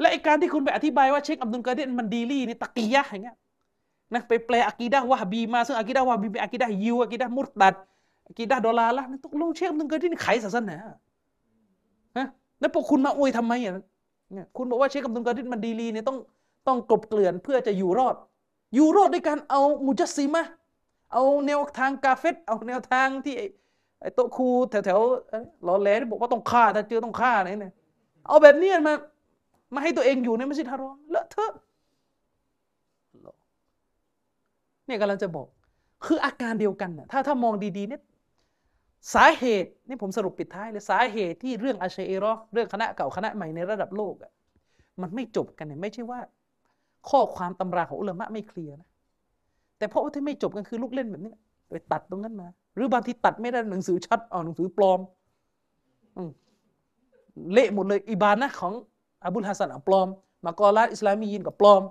และไอการที่คุณไปอธิบายว่าเชคอับดุลกอเดร์มันดีลีนี่ตะกียะอย่างเงี้ย นะไปแปลอะกีดะวะฮบีมาซึ่งอะกีดะวะฮบีเป็นอะกีดะห์ยิวอะกีดะห์มุรตัดอะกีดะห์ดอลาละนั่นตกลงเชคอับดุลกาเดนนี่ไขศาสนาฮะแล้วพวกคุณมาอวยทำไมอะเนี่ยคุณบอกว่าเชคอับดุลกาเดนมันดีลีเนี่ยต้องต้องกลบเกลื่อนเพื่อจะอยู่รอด อยู่รอดด้วยการเอามุจัสซิมะเอาแนวทางกาเฟตเอาแนวทางที่ไอ้โตครูแถวแถวๆเอ้ยหลอแหลที่บอกว่าต้องฆ่าถ้าเจอต้องฆ่าเนี่ยเอาแบบนี้มามาให้ตัวเองอยู่ในมัสยิดฮารอมเลอะเทอะ เนี่ยกำลังจะบอก คืออาการเดียวกันนะถ้าถ้ามองดีๆเนี่ยสาเหตุนี่ผมสรุปปิดท้ายเลยสาเหตุที่เรื่องอาเชเอรอเรื่องคณะเก่าคณะใหม่ในระดับโลกอะมันไม่จบกันเนี่ยไม่ใช่ว่า ข้อความตำราของอุลามะไม่เคลียร์นะแต่เพราะว่าที่ไม่จบกันคือลูกเล่นแบบนี้ไปตัดตรงนั้นมา หรือบางทีตัดไม่ได้หนังสือชัดเอาหนังสือปลอมอืมเละหมดเลยอิบานะของอบุลฮัสซันอะปลอม มากอลาอิสลามียินกับปลอม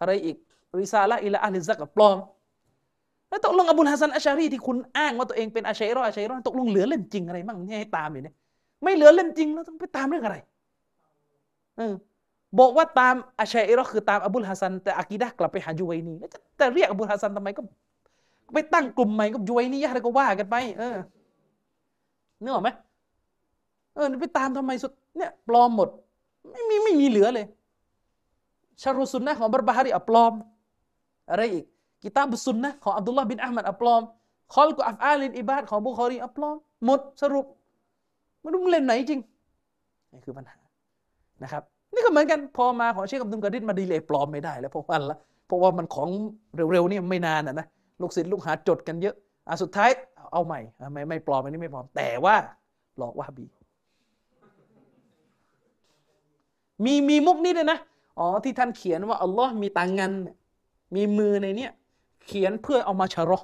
อะไรอีก ริซาละอิละอัลลิซักกับปลอม แล้วตกลงอบุลฮัสซันอัชชารีที่คุณอ้างว่าตัวเองเป็นอาชัยรออาชัยรอตกลงเหลือเล่มจริงอะไรบ้างที่ให้ตามอยู่เนี่ยไม่เหลือเล่มจริงแล้วต้องไปตามเรื่องอะไรเออบอกว่าตามอาชัยรอคือตามอบุลฮัสซันแต่อากีดะกลับไปหาจูไวนีแล้วจะแต่เรียกอบุลฮัสซันทำไมก็ไปตั้งกลุ่มใหม่กับจูไวนียะอะไรก็ว่ากันไป เออนึกออกไหมเออไปตามทำไมสุดเนี่ยปลอมหมด ไม่มีไม่มีเหลือเลยชารุสุนนะของบรบาฮารีอัปลอม อะไรอีก กิตาบุสุนนะของอับดุลลาห์บินอัลมัดอัปลอมคอลกุอัฟอาลินอิบาดของบุคอรีอัปลอมหมดสรุปไม่รู้มเล่นไหนจริงนี่คือปัญหานะครับ นี่ก็เหมือนกันพอมาของเชคอับดุลกาดิษมาดีเลยปลอมไม่ได้ แล้วเพราะว่าละเพราะว่ามันของเร็วๆนี่ไม่นานอะนะลูกศิษย์ลูกหาจดกันเยอะอะสุดท้ายเอาใหม่ไม่ไม่ปลอมอันนี้ไม่ปลอมแต่ว่าหลอกว่าบีมีมีมุกนี้ด้วยนะ อ๋อที่ท่านเขียนว่าอัลลอฮ์มีตังงันเนี่ย มีมือในเนี้ยเขียนเพื่อเอามาชะรอ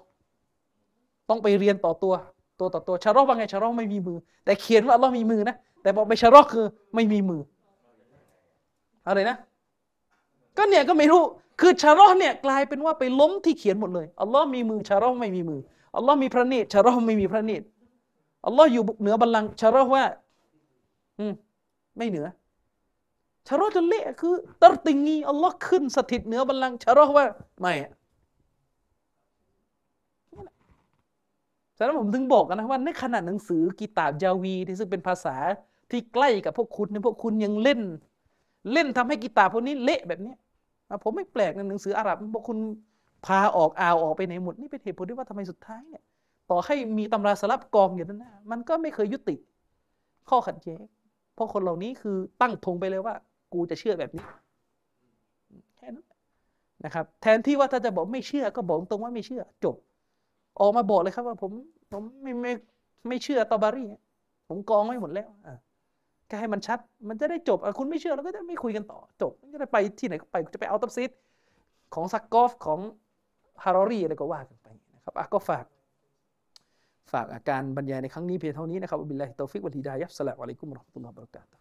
ต้องไปเรียนต่อตัวตัวต่อตัวชะรอว่าไงชะรอไม่มีมือ แต่เขียนว่าอัลลอฮ์มีมือนะแต่บอกไปชะรอคือไม่มีมืออะไรนะ ก็เนี่ยก็ไม่รู้คือชาร์ลเนี่ยกลายเป็นว่าไปล้มที่เขียนหมดเลยอัลลอฮ์มีมือชาร์ลไม่มีมืออัลลอฮ์มีพระเนตรชาร์ลไม่มีพระเนตรอัลลอฮ์อยู่เหนือบัลลังก์ชาร์ลว่า อืมไม่เหนือ ชาร์ลจะเละคือตรติงีอัลลอฮ์ขึ้นสถิตเหนือบัลลังก์ชาร์ลว่าไม่ฉะนั้นผมถึงบอกกันนะว่าในขนาดหนังสือกีตาบยาวีที่ซึ่งเป็นภาษาที่ใกล้กับพวกคุณเนี่ยพวกคุณยังเล่น เล่นทำให้กีตาบพวกนี้เละแบบนี้ผมไม่แปลกในหนังสืออาหรับพวกคุณพาออกอ่าวออกไปไหนหมดนี่เป็นเหตุผลที่ว่าทำไมสุดท้ายเนี่ยต่อให้มีตำราสลับกองอยู่นั่นนะมันก็ไม่เคยยุติ ข้อขัดแย้งเพราะคนเหล่านี้คือตั้งธงไปเลยว่า กูจะเชื่อแบบนี้แค่นั้นนะครับแทนที่ว่าถ้าจะบอกไม่เชื่อก็บอกตรงว่าไม่เชื่อ จบ ออกมาบอกเลยครับว่าผมผมไม่ไม่ไม่เชื่อตอบารีผมกองไว้หมดแล้วอะแค่ให้มันชัด มันจะได้จบคุณไม่เชื่อเราก็จะไม่คุยกันต่อจบจะได้ไปที่ไหนก็ไปจะไปเอาตัฟซีรของซักกอฟของฮารอรีอะไรก็ว่ากันไปนะครับอะก็ฝาก ฝากอาการบรรยายในครั้งนี้เพียงเท่านี้นะครับบิลลาฮิตเตาฟิกวัลฮิดายะฮ์สลามุอะลัยกุม เราะห์มะตุลลอฮ์ บะเราะกาตุฮ์